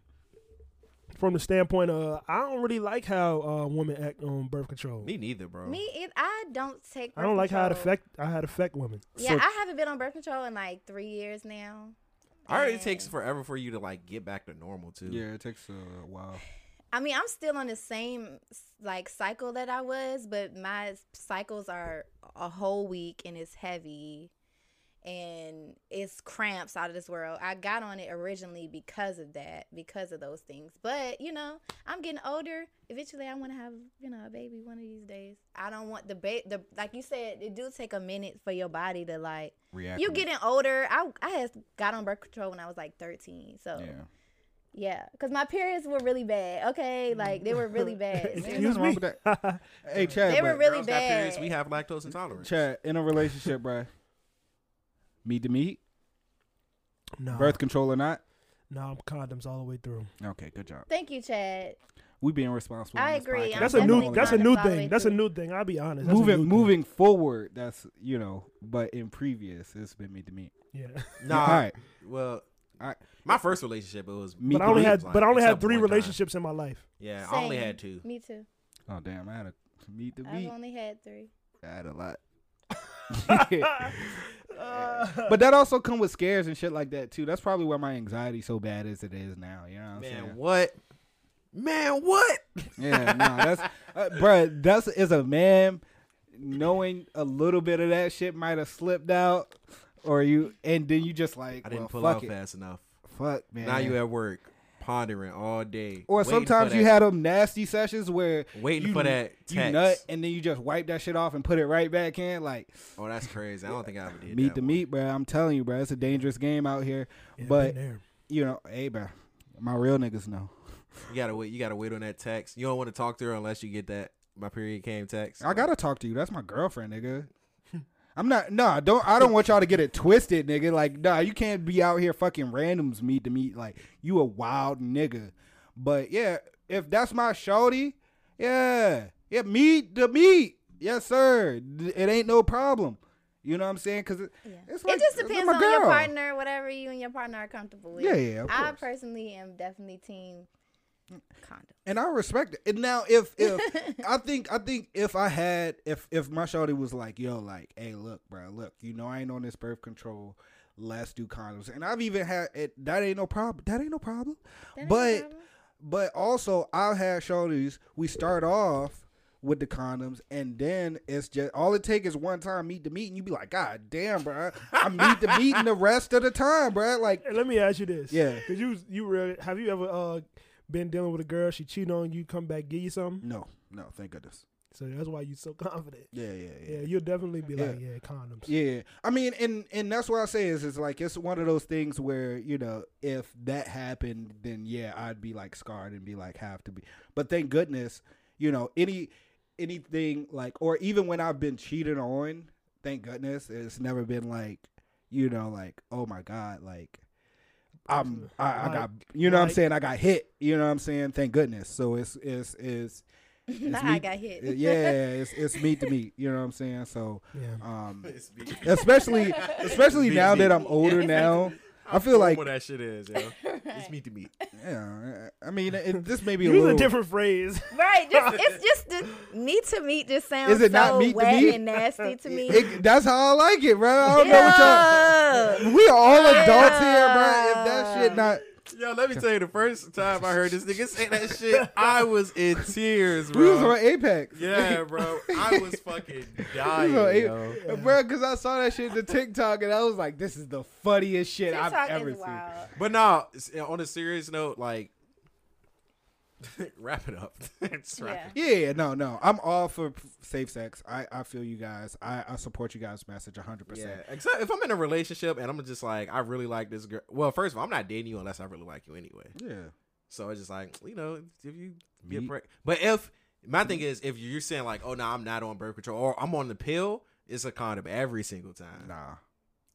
from the standpoint of I don't really like how uh, women act on birth control. Me neither, bro. Me, it, I don't take. I don't birth like how it affect I had affect women. Yeah, So- I haven't been on birth control in like three years now. I already And- takes forever for you to like get back to normal too. Yeah, it takes a while. I mean, I'm still on the same like cycle that I was, but my cycles are a whole week and it's heavy and it's cramps out of this world. I got on it originally because of that, because of those things. But, you know, I'm getting older. Eventually I want to have, you know, a baby one of these days. I don't want the ba- the like you said, it do take a minute for your body to like React. you getting older. I I had got on birth control when I was like 13. So, Yeah. yeah, because my periods were really bad. Okay, like they were really bad. Ain't Excuse wrong me. with that. hey, Chad. They were really Girls got periods, bad. we have lactose intolerance. Chad, in a relationship, bruh. Meat to meat, No, birth control or not. no I'm condoms all the way through. Okay, good job. Thank you, Chad. We being responsible. I agree. podcast. I'm That's a new. That's a new all the way thing. That's a new thing. I'll be honest. That's a new moving thing. moving forward. That's you know, but in previous, it's been meat to meat. Yeah, Nah, All right. well, Alright. my first relationship it was Meat but I only had. like, But I only had three one time. relationships in my life. Yeah, I only had two. Me too. Oh damn, I had a meat to meet. I've only had three. I had a lot. but that also come with scares and shit like that too. That's probably why my anxiety so bad as it is now. You know what I'm Man, saying? what? Man, what? Yeah, no, that's uh, bruh, That's as a man knowing a little bit of that shit might have slipped out, or you, and then you just like, I didn't well, pull fuck out it. fast enough. Fuck man. Now you at work pondering all day, or sometimes you that- had them nasty sessions where waiting you, for that you text. nut and then you just wipe that shit off and put it right back in. Like Oh, that's crazy. I don't think I ever did meat that to one. meat, bro. I'm telling you, bro. It's a dangerous game out here. Yeah, But- You know, hey, bro. My real niggas know. You gotta wait. You gotta wait on that text. You don't want to talk to her unless you get that my period came text. I gotta talk to you. That's my girlfriend, nigga. I'm not. Nah, don't. I don't want y'all to get it twisted, nigga. Like, nah, you can't be out here fucking randoms meet to meet. Like, you a wild nigga. But yeah, if that's my shorty, yeah, yeah, meet the meet. Yes, sir. It ain't no problem. You know what I'm saying? Cause it, Yeah. it's like it just depends on your partner, whatever you and your partner are comfortable with. Yeah, yeah, of I personally am definitely team condom. and I respect it. And now, if if I think I think if I had if if my shorty was like, yo, like, hey, look, bro, look, you know, I ain't on this birth control. Let's do condoms. And I've even had it. That ain't no problem. That ain't no problem. That ain't no but problem. but also, I've had shorties. We start off with the condoms, and then it's just all it take is one time meet the meet, and you be like, God damn, bro, I meet the meeting the rest of the time, bro. Like, Hey, let me ask you this. Yeah. Cause you you really have you ever uh been dealing with a girl she cheated on you come back give you something no, no, thank goodness. so that's why you're so confident. Yeah, yeah, yeah. Yeah, you'll definitely be like Yeah. yeah condoms. Yeah, I mean, and and that's what I say is, is like it's one of those things where you know if that happened, then yeah, I'd be like scarred and be like have to be. But thank goodness, you know, any anything like, or even when I've been cheated on, thank goodness, it's never been like, you know, like oh my god, like. I'm, I, I got, you know what I'm saying? I got hit, you know what I'm saying? Thank goodness. So it's, it's, it's, it's Nah, I got hit. Yeah, it's, it's meat to meat, you know what I'm saying? So, Yeah. um, It's me. especially especially Be now me. that I'm older now. I feel like what that shit is, yo. It's meat to meat. yeah. I mean, it, this may be a little a different phrase. Right, just it's just the meat to meat just sounds Is it not so meat to meat? and nasty to me. It- that's how I like it, bro. I don't know what y'all. We are all adults here, bro. If that shit not, Yo, let me tell you, the first time I heard this nigga say that shit, I was in tears, bro. we was on Apex. Yeah, bro. I was fucking dying, was yo. Bro. Because I saw that shit in the TikTok and I was like, this is the funniest shit TikTok I've ever is seen. wild. But now, on a serious note, like Wrap it up. Just wrap Yeah. Yeah, no, no. I'm all for safe sex. I, I feel you guys. I, I support you guys' message 100%. Yeah, except if I'm in a relationship and I'm just like, I really like this girl. Well, first of all, I'm not dating you unless I really like you anyway. Yeah. So it's just like, you know, if you Me- get preg But if my thing is, if you're saying like, oh no, I'm not on birth control or I'm on the pill, it's a condom every single time. Nah.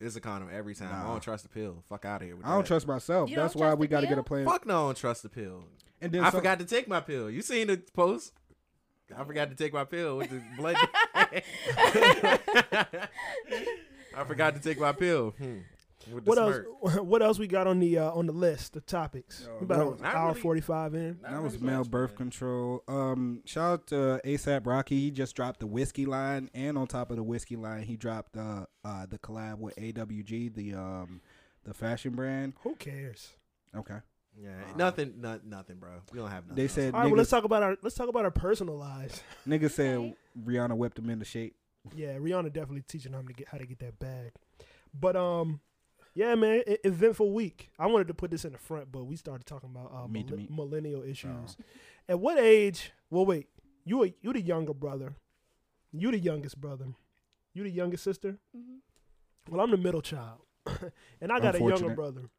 It's a condom every time. I don't trust the pill. Fuck out of here. With I don't that. trust myself. You That's why we got to get a plan. Fuck no, I don't trust the pill. And then I some- forgot to take my pill. You seen the post? I forgot to take my pill with the blood. I forgot to take my pill. Hmm. With the What else? What else we got on the uh, on the list? The topics. Yo, About that an was- Not hour really- forty five in. Not That was really male much, birth man. control. Um, shout out to ASAP Rocky. He just dropped the whiskey line, and on top of the whiskey line, he dropped uh, uh the collab with AWG, the um the fashion brand. Who cares? Okay. Yeah, nothing, no, nothing, bro. We don't have nothing. They said All right, well, let's talk about our let's talk about our personal lives. niggas said Rihanna whipped him into shape. Yeah, Rihanna definitely teaching him to get how to get that bag. But um, yeah, man, eventful week. I wanted to put this in the front, but we started talking about uh, Meet to millen- meet. millennial issues. Oh. At what age? Well, wait, you a, you the younger brother, you the youngest brother, you the youngest sister. Mhm. Well, I'm the middle child, and I got a younger brother,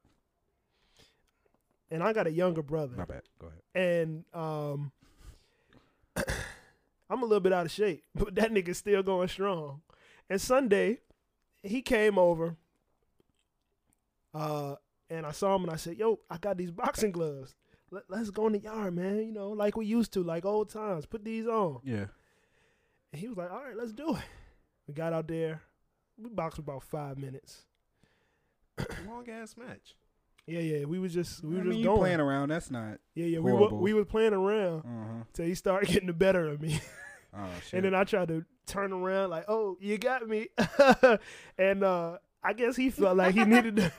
and I got a younger brother My bad. Go ahead. and um, I'm a little bit out of shape, but that nigga's still going strong. And Sunday, he came over, uh, and I saw him and I said, "Yo, I got these boxing gloves. Let, let's go in the yard, man. You know, like we used to, like old times. Put these on." Yeah. And he was like, "All right, let's do it." We got out there. We boxed about five minutes. long ass match. Yeah, yeah. We was just we I were mean, just going. playing around. That's not. yeah, yeah. We were horrible. we was playing around uh-huh. till he started getting the better of me. Oh shit. And then I tried to turn around like, "Oh, you got me," and uh, I guess he felt like he needed to,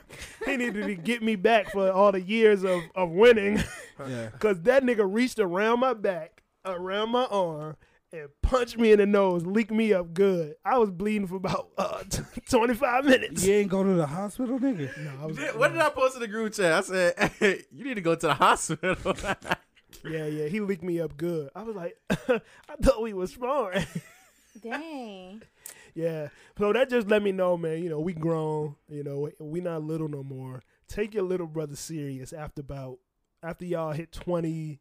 he needed to get me back for all the years of, of winning, yeah. because that nigga reached around my back, around my arm, and punched me in the nose, leaked me up good. I was bleeding for about uh, twenty five minutes. You ain't go to the hospital, nigga. No, I was, What did I post in the group chat? I said, hey, you need to go to the hospital. Yeah, yeah, he leaked me up good. I was like, I thought we was sparring. Dang. Yeah. So that just let me know, man, you know, we grown, you know, we not little no more. Take your little brother serious after about after y'all hit 20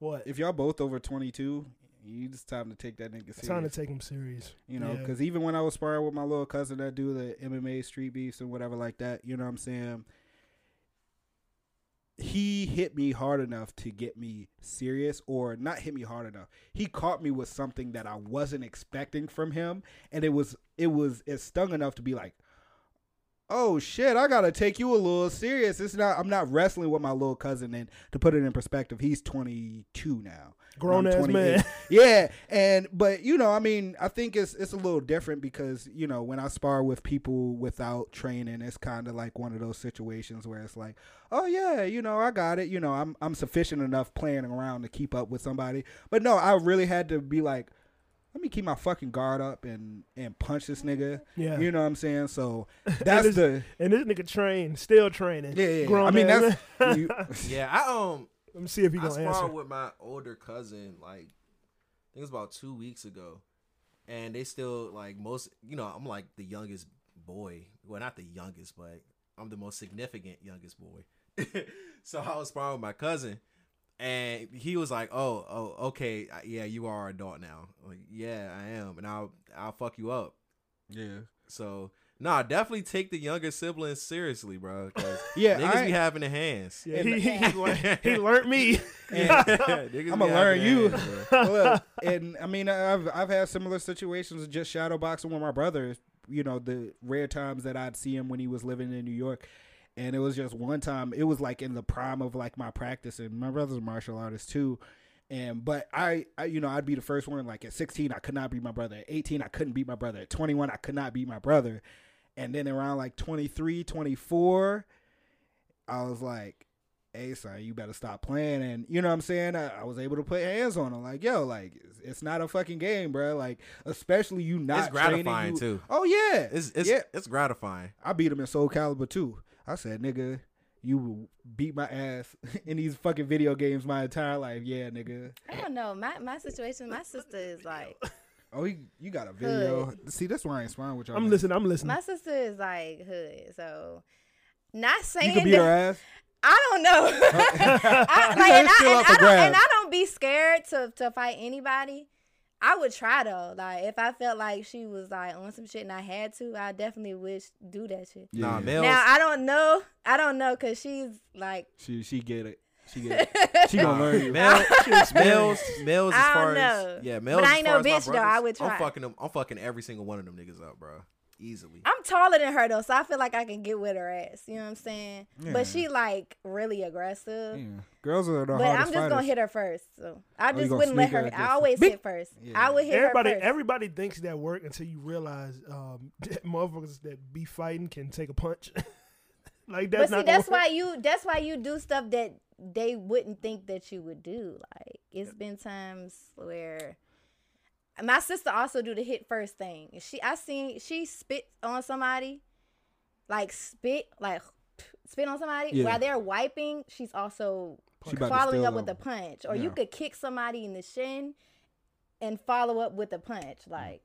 what? If y'all both over 22, you just time to take that nigga serious. time to take him serious. You know, Yeah. because even when I was sparring with my little cousin that do the MMA street beefs and whatever like that, you know what I'm saying? He hit me hard enough to get me serious, or not hit me hard enough. He caught me with something that I wasn't expecting from him, and it was it was it stung enough to be like, oh shit, I gotta take you a little serious. It's not I'm not wrestling with my little cousin, and to put it in perspective, he's 22 now. Grown I'm ass man. yeah, and but you know, I mean, I think it's it's a little different because you know when I spar with people without training, it's kind of like one of those situations where it's like, oh yeah, you know, I got it. You know, I'm I'm sufficient enough playing around to keep up with somebody. But no, I really had to be like, let me keep my fucking guard up and and punch this nigga. Yeah. You know what I'm saying? So that's this- the And this nigga trained, still training. yeah. yeah. Grown I mean, ass that's you, yeah, I um, Let me see if he I gonna answer. sparred with my older cousin like I think it was about two weeks ago, and they still like most. You know, I'm like the youngest boy. Well, not the youngest, but I'm the most significant youngest boy. so I was sparring with my cousin, and he was like, "Oh, oh, okay, yeah, you are an adult now." I'm like, yeah, I am, and I'll I'll fuck you up. yeah. So. Nah, definitely take the younger siblings seriously, bro. Yeah, niggas I- be having the hands. Yeah, he, he, he, learned, he learned me. Niggas I'ma learn you. hands. Look, and I mean, I've I've had similar situations just shadow boxing with my brother. You know, the rare times that I'd see him when he was living in New York, and it was just one time. It was like in the prime of like my practice, and my brother's a martial artist too. And but I, I, you know, I'd be the first one. Like at 16, I could not beat my brother. At 18, I couldn't beat my brother. At 21, I could not beat my brother. And then around like 23, 24, I was like, hey son, you better stop playing. And you know what I'm saying? I, I was able to put hands on him. Like, yo, like it's, it's not a fucking game, bro. Like, especially you not It's gratifying, training you- too. Oh yeah, It's it's yeah. it's gratifying. I beat him in Soul Calibur too. I said, nigga, you will beat my ass in these fucking video games my entire life. Yeah, nigga. I don't know. My my situation. My sister is like. Oh, you, you got a video. See, that's why I ain't sparring with y'all. I'm listening. I'm listening. My sister is like hood. So, not saying You can beat that- her ass. I don't know. I, like, and, I, and, I don't, and. I don't be scared to to fight anybody. I would try though. Like if I felt like she was like on some shit and I had to, I definitely would do that shit. Nah, Yeah. Mel's, Now I don't know. I don't know because she's like She she get it. She get it. She gonna learn you. Mel, Mel's, Mel's as far don't as know. yeah, But I as ain't no as my bitch, though. I would try. I'm fucking them. I'm fucking every single one of them niggas up, bro. Easily. I'm taller than her though, so I feel like I can get with her ass. You know what I'm saying? Yeah. But she like really aggressive. Yeah. Girls are the But hardest I'm just gonna hit her first. So I Oh, just gonna wouldn't let her her. I always Beep. hit first. Yeah. I would hit Everybody, her first. everybody thinks that work until you realize um, that motherfuckers that be fighting can take a punch. like that's but see, not. that's gonna why you. That's why you do stuff that they wouldn't think that you would do. Like it's been times where my sister also do the hit first thing. She, I seen she spit on somebody, like spit, like spit on somebody Yeah. while they're wiping. She's also She following up with a punch, or you could kick somebody in the shin and follow up with a punch. Like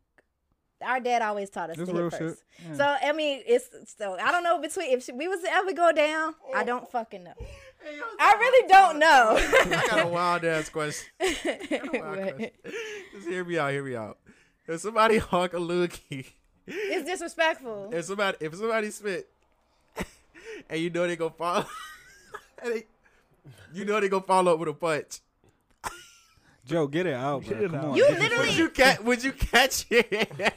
our dad always taught us That's to hit first. Yeah. So I mean, it's so I don't know between if she, we was ever go down, I don't fucking know. I really don't know. I got a wild ass question. What? Just hear me out. Hear me out. If somebody honk a loogie, it's disrespectful. if somebody if somebody spit, and you know they gonna follow, and they, you know they gonna follow up with a punch. Joe, get it out, Get bro. it Come out. on. You This literally- Would you catch? Would you catch it?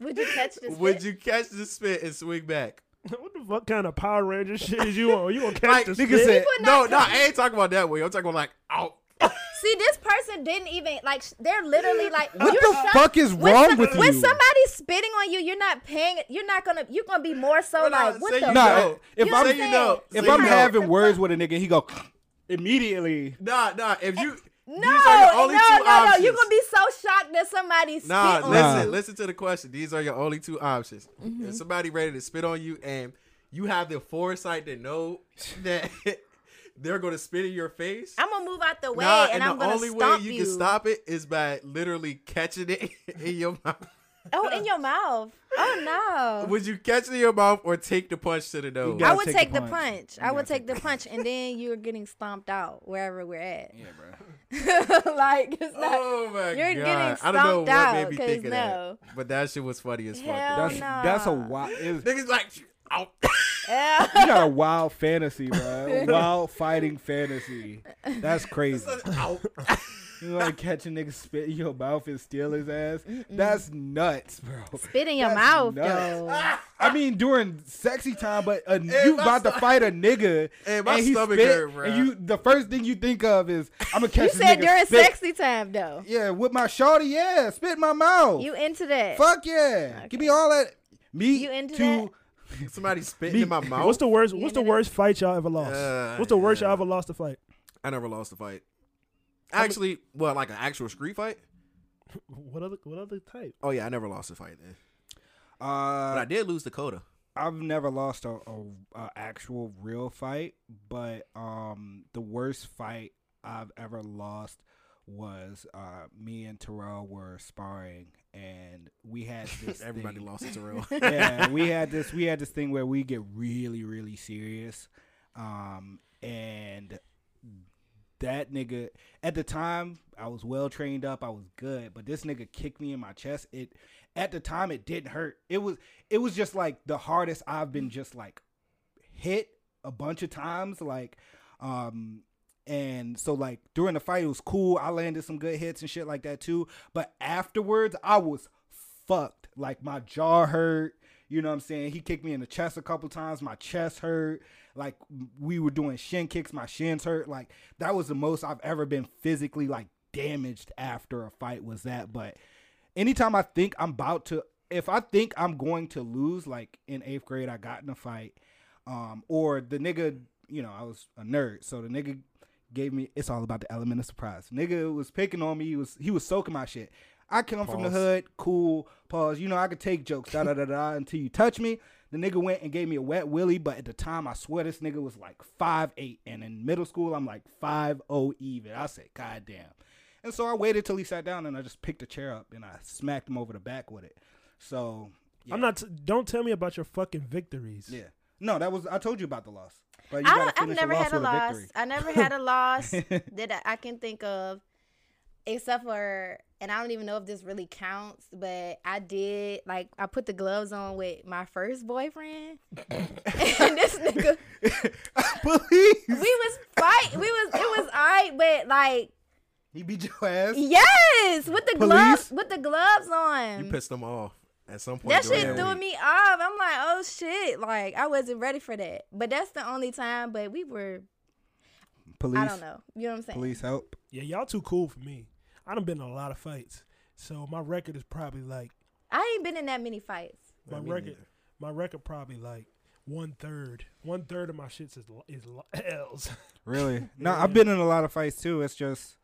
Would you catch this? Would you catch the spit and swing back? what the fuck kind of Power Ranger shit is you on? You gonna catch Like, the nigga spit? said, no, no, catch- I ain't talking about that way. I'm talking about like, out. See, this person didn't even like. They're literally like. What the shocked- fuck is when wrong some- with you? When somebody's spitting on you, you're not paying. You're not gonna. You're gonna be more so Well, nah, like, what say the? Nah, fuck? know. if You I'm say you know. if Say I'm you know. having words with a nigga, he go immediately. Nah, nah. If you No, these are your only no, two no, no. You're gonna be so shocked that somebody spit Nah, on listen, you. listen to the question. These are your only two options. Mm-hmm. If somebody ready to spit on you and you have the foresight to know that they're gonna spit in your face. I'm gonna move out the way nah, and, and I'm the gonna only way you, you. can stop it is by literally catching it in your mouth. Oh, in your mouth. Oh no. Would you catch it in your mouth or take the punch to the nose? I would take take the the punch. punch. I would gotta take the punch, and then you're getting stomped out wherever we're at. Yeah, bro. like it's not. Oh my You're god! getting I don't know stomped what made out, me 'cause think of no. that, but that shit was funny as fuck. Hell That's no. that's a wild. it's- Niggas like, out. You got a wild fantasy, bro. Wild fighting fantasy. That's crazy. out. You like catch a nigga spit in your mouth and steal his ass? That's nuts, bro. Spit in your That's mouth, nuts. though. I mean, during sexy time, but uh, Hey, you my about to fight a nigga, Hey, my and he stomach spit, hurt, bro. and you the first thing you think of is I'm gonna You catch this said nigga during spit. sexy time, though. Yeah, with my shorty, yeah, spit in my mouth. You into that? Fuck yeah, give me all that meat You into to Somebody spitting in my mouth. What's the worst? What's the worst fight y'all ever lost? Uh, What's the worst yeah. y'all ever lost a fight? I never lost a fight. Actually, well, like an actual street fight. What other? What other type? Oh yeah, I never lost a fight then, but uh, I did lose Dakota. I've never lost a, a, a actual real fight, but um, the worst fight I've ever lost was uh, me and Terrell were sparring, and we had this. Everybody thing- lost it to real. yeah, we had this. We had this thing where we get really, really serious, um, and that nigga at the time I was well trained up. I was good, but this nigga kicked me in my chest. It at the time it didn't hurt. It was it was just like the hardest I've been just like hit a bunch of times. Like, um, and so like during the fight it was cool. I landed some good hits and shit like that too. But afterwards I was fucked. Like my jaw hurt. You know what I'm saying? He kicked me in the chest a couple times. My chest hurt. Like we were doing shin kicks. My shins hurt. Like that was the most I've ever been physically like damaged after a fight was that. But anytime I think I'm about to, if I think I'm going to lose, like in eighth grade, I got in a fight, um, or the nigga, you know, I was a nerd, so the nigga gave me. It's all about the element of surprise. Nigga was picking on me. He was he was soaking my shit. I come from the hood, cool. Pause. You know I could take jokes, da da da da, until you touch me. The nigga went and gave me a wet willy, but at the time, I swear this nigga was like five eight, and in middle school, I'm like five oh even. I said, God damn. And so I waited till he sat down, and I just picked a chair up and I smacked him over the back with it. So yeah. I'm not. T- don't tell me about your fucking victories. Yeah. No, that was I told you about the loss. But you I don't, I've finish never loss had a loss. victory. I never had a loss that I, I can think of, except for, and I don't even know if this really counts, but I did like I put the gloves on with my first boyfriend, and this nigga, Police. we was fight, we was it was I, but like He beat your ass. yes, with the Police? gloves, with the gloves on. You pissed them off at some point. That during shit that threw week. me off. I'm like, oh shit. Like, I wasn't ready for that. But that's the only time, but we were, Police. I don't know. You know what I'm saying? Police help. Yeah, y'all too cool for me. I done been in a lot of fights, so my record is probably like I ain't been in that many fights. my me record. neither. My record probably like one third. One third of my shits is is L's. Really? No, I've been in a lot of fights too. It's just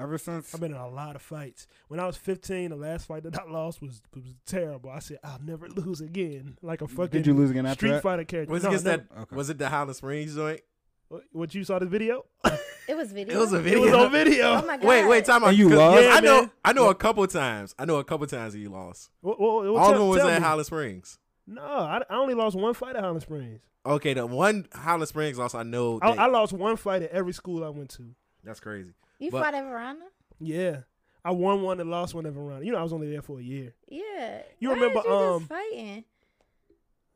ever since I've been in a lot of fights. When I was 15, the last fight that I lost was was terrible. I said I'll never lose again, like a fucking Did you lose again after Street that? Fighter character. Was it No, against never- that? Okay. Was it the Highland Springs joint? What- What you saw the video? It was video. It was a video. It was on video. Oh my god. Wait, wait, time out. And you 'cause- lost? I know. man. I know a couple times. I know a couple times that you lost. What, what, what, All of tell- them was tell at me. Highland Springs. No, I, I only lost one fight at Highland Springs. Okay, the one Highland Springs loss I know. I, that- I lost one fight at every school I went to. that's crazy. You but- fought at Verona? Yeah, I won one and lost one at Verona. You know, I was only there for a year. Yeah. You Why remember, is you um, just fighting?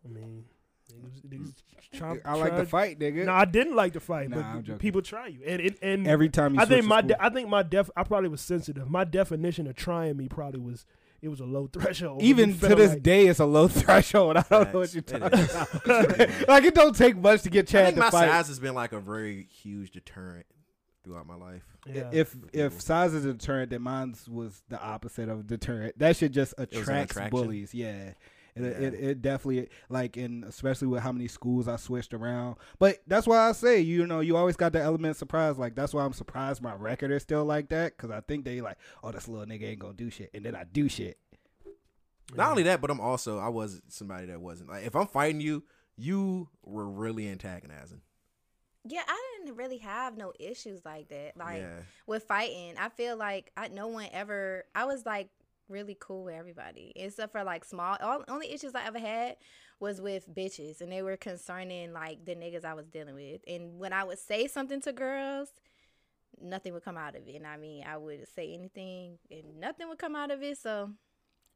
I mean, niggas, niggas mm. try, I like try- the fight, nigga. No, I didn't like the fight, Nah, I'm but people try you, and and, and Every time you I think my de- I think my def I probably was sensitive. My definition of trying me probably was it was a low threshold. even to this like- day, it's a low threshold. I don't know what you're talking about. like it don't take much to get I Chad think to my fight. size has been like a very huge deterrent throughout my life. Yeah. If if size is a deterrent, then mine was the opposite of deterrent. That should just was an attracts bullies. Yeah. It, Yeah. it, it definitely like and especially with how many schools I switched around. But that's why I say you know you always got the element of surprise. Like that's why I'm surprised my record is still like that because I think they like oh this little nigga ain't gonna do shit and then I do shit. Not only that, but I'm also I was somebody that wasn't like if I'm fighting you, you were really antagonizing. Yeah, I didn't really have no issues like that. Like yeah, with fighting, I feel like I no one ever. I was like really cool with everybody, except for like small. All only issues I ever had was with bitches, and they were concerning like the niggas I was dealing with. And when I would say something to girls, nothing would come out of it. And I mean, I would say anything, and nothing would come out of it. So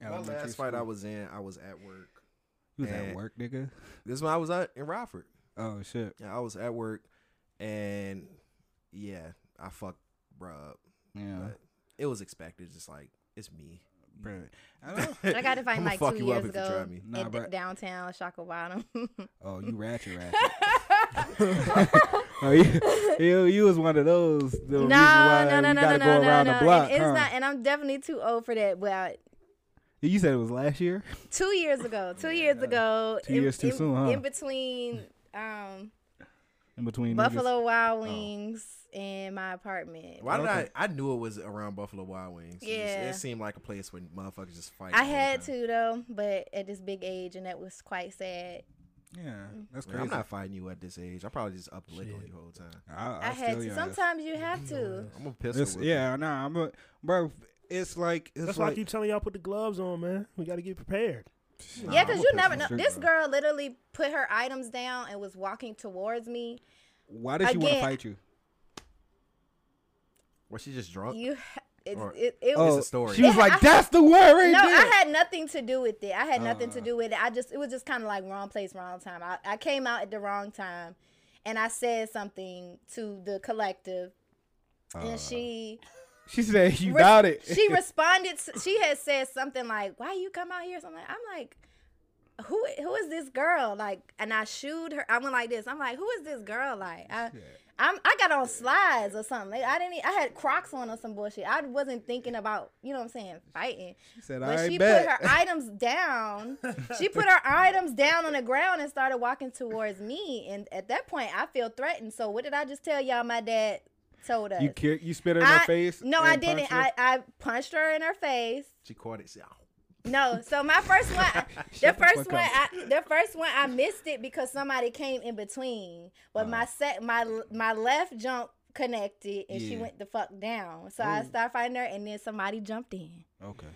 my last fight I was in, I was at work. You was at work, nigga. This one I was at in Rockford. Oh shit. Yeah, I was at work, and yeah, I fucked bruh up. Yeah. But it was expected. Just like it's me. Bro, I. I got to find like fuck two you years if ago try me. Nah, in but- downtown Shockoe Bottom. Oh, you ratchet, ratchet. oh, you, you, you was one of those. The no, reason why no, no, you no, no, no, no. block. And it's huh? not, and I'm definitely too old for that. But You said it was last year. two years ago, two years ago, Two in, years too in- soon, huh? In between um, In between Buffalo niggas. Wild Wings and my apartment. Why did Okay. I? I knew it was around Buffalo Wild Wings. It just- Yeah. it seemed like a place where motherfuckers just fight. I had to though, but at this big age, and that was quite sad. Yeah, mm. that's Man, crazy. I'm not fighting you at this age. I probably just up the lick on you the whole time. I, I, I'll had to. your. Sometimes you have to. I'm a pistol. It's, whip yeah, nah, I'm a bro. It's like it's That's why I like keep telling y'all put the gloves on, man. We got to get prepared. Nah, Yeah, because you never know. street, This girl literally put her items down and was walking towards me. Why did she want to fight you? Was she just drunk? You, ha- it, Or- it, it Oh, was. a story. She was Yeah, like, I- "That's the word right no, there." I had nothing to do with it. I had nothing to Uh. do with it. I just it was just kind of like wrong place, wrong time. I, I came out at the wrong time, and I said something to the collective, Uh. and she she said, "You res- doubt it." She responded. she had said something like, "Why you come out here?" Something. Like, I'm like. Who who is this girl like? And I shooed her. I went like this. I'm like, who is this girl like? I, I'm I got on slides or something. I didn't. I had Crocs on or some bullshit. I wasn't thinking about you know what I'm saying fighting. She said, But "I she bet." put her items down. she put her items down on the ground and started walking towards me. And at that point, I feel threatened. So what did I just tell y'all? My dad told us. you ki- you spit her in I- her face. No, I didn't. I, I punched her in her face. She caught it. She, "Ow." No, so my first one, the first one. I, the first one, I missed it because somebody came in between. But my set, my my left jump connected, and she went the fuck down. So I started fighting her, and then somebody jumped in, Okay.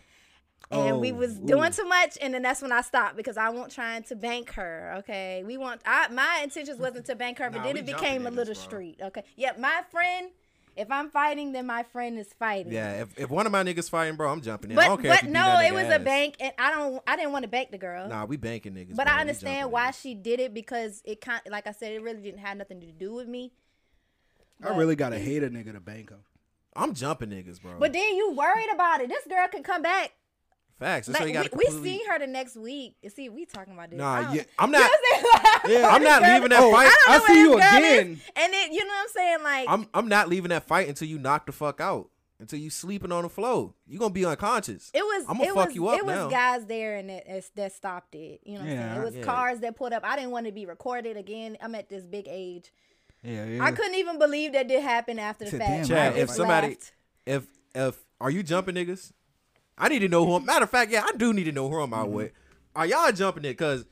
and we Oh, was ooh. doing too much, and then that's when I stopped because I wasn't trying to bank her. Okay, we want. I my intentions wasn't to bank her, but Nah, then it became a little street. Okay, yeah, my friend. If I'm fighting, then my friend is fighting. Yeah, if, if one of my niggas fighting, bro, I'm jumping in. I But don't care but if no, it nigga was a bank, and I don't. I didn't want to bank the girl. Nah, we banking niggas. But bro. I understand why niggas. she did it because it kind like I said, it really didn't have nothing to do with me. I really gotta hate a nigga to bank him. I'm jumping niggas, bro. But then you worried about it. This girl can come back. Facts. That's why Like you we, gotta we completely. seen her the next week. See, we talking about this. Nah, yeah, I'm You not. know I'm? Yeah. I'm not leaving that Oh, fight. I I see you again. Is. And then you know what I'm saying? Like I'm I'm not leaving that fight until you knock the fuck out. Until you sleeping on the floor. You gonna be unconscious. it was. I'ma fuck was, you up It was now. guys there and that that- that stopped it. You know what I'm saying? It was yeah. cars that pulled up. I didn't want to be recorded again. I'm at this big age. Yeah, yeah. I couldn't even believe that did happen after the Said, fact. "Damn, Chad, if somebody- laughed. If if are you jumping niggas? I need to know who. I'm, matter of fact, yeah, I do need to know who I'm out mm-hmm. with. Are y'all jumping it? Cause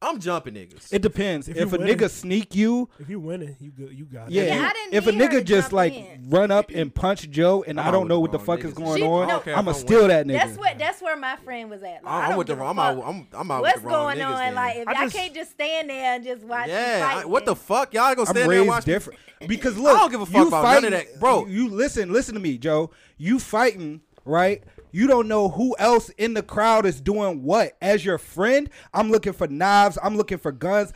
I'm jumping niggas. It depends. If If, a winning- nigga sneak you, If you winning, you good. You got yeah. it. Yeah, I didn't if a nigga just like in. run up and punch Joe, and I'm I don't know what the wrong fuck is going She- on, no. I'ma I'm steal that nigga. That's what. That's where my friend was at. Like, I I'm with the wrong. I'm out. I'm I'm out What's with the wrong going niggas. on? then. Like, if I y'all just- can't just stand there and just watch. yeah, I, what the fuck? Y'all gonna stand there and watch different because look, I don't give a fuck you about none of fighting- that, bro. You listen, listen to me, Joe. You fighting, right? You don't know who else in the crowd is doing what. As your friend, I'm looking for knives. I'm looking for guns,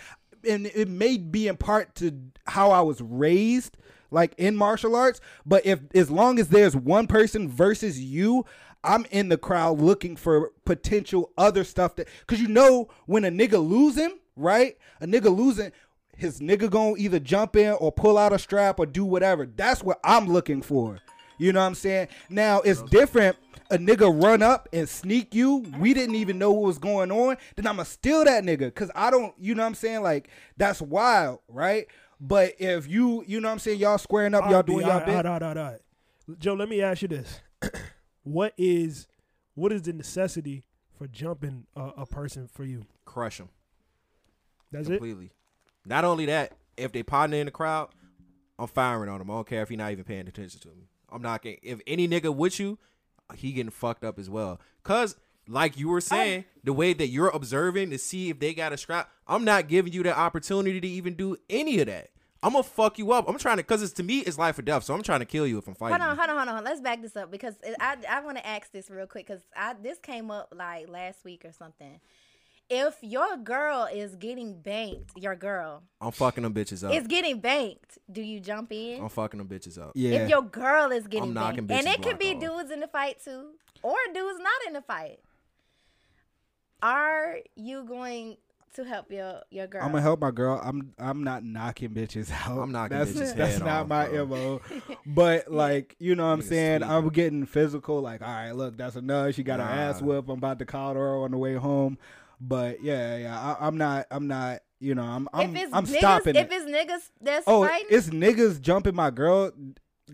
and it may be in part to how I was raised, like in martial arts. But if as long as there's one person versus you. I'm in the crowd looking for potential other stuff that, cause you know when a nigga losing, right? A nigga losing, his nigga gonna either jump in or pull out a strap or do whatever. That's what I'm looking for. You know what I'm saying? Now it's different. A nigga run up and sneak you. We didn't even know what was going on. Then I'ma steal that nigga. Cause I don't, you know what I'm saying? Like, that's wild, right? But if you, you know what I'm saying, y'all squaring up, All y'all doing all y'all right, bit. all right, all right, all right. Joe, let me ask you this: What is what is the necessity for jumping a, a person for you? Crush them That's it. completely. Not only that, if they partner in the crowd, I'm firing on them. I don't care if you're not even paying attention to me. I'm not getting. If any nigga with you, he getting fucked up as well. Cause like you were saying, the way that you're observing to see if they got a scrap, I'm not giving you the opportunity to even do any of that. I'm gonna fuck you up. I'm trying to, cause it's to me, it's life or death. So I'm trying to kill you if I'm fighting. Hold on, hold on, hold on. Let's back this up because I I want to ask this real quick because I this came up like last week or something. If your girl is getting banked, your girl I'm fucking them bitches up. is getting banked, do you jump in? I'm fucking them bitches up. Yeah. If your girl is getting I'm knocking banked, and it could be off. dudes in the fight too, or dudes not in the fight. Are you going to help your your girl? I'm gonna help my girl. I'm I'm not knocking bitches out. I'm knocking that's, bitches' That's head not off, my bro. mo. But like you know what I'm Niggas saying. I'm tweaking. getting physical. Like all right, look, that's enough. She got her ass Nah. whipped. I'm about to call her on the way home. But yeah, yeah, I, I'm not. I'm not. You know, I'm. I'm. if it's I'm niggas, stopping if it. it's niggas that's Oh, fighting, it's niggas jumping my girl.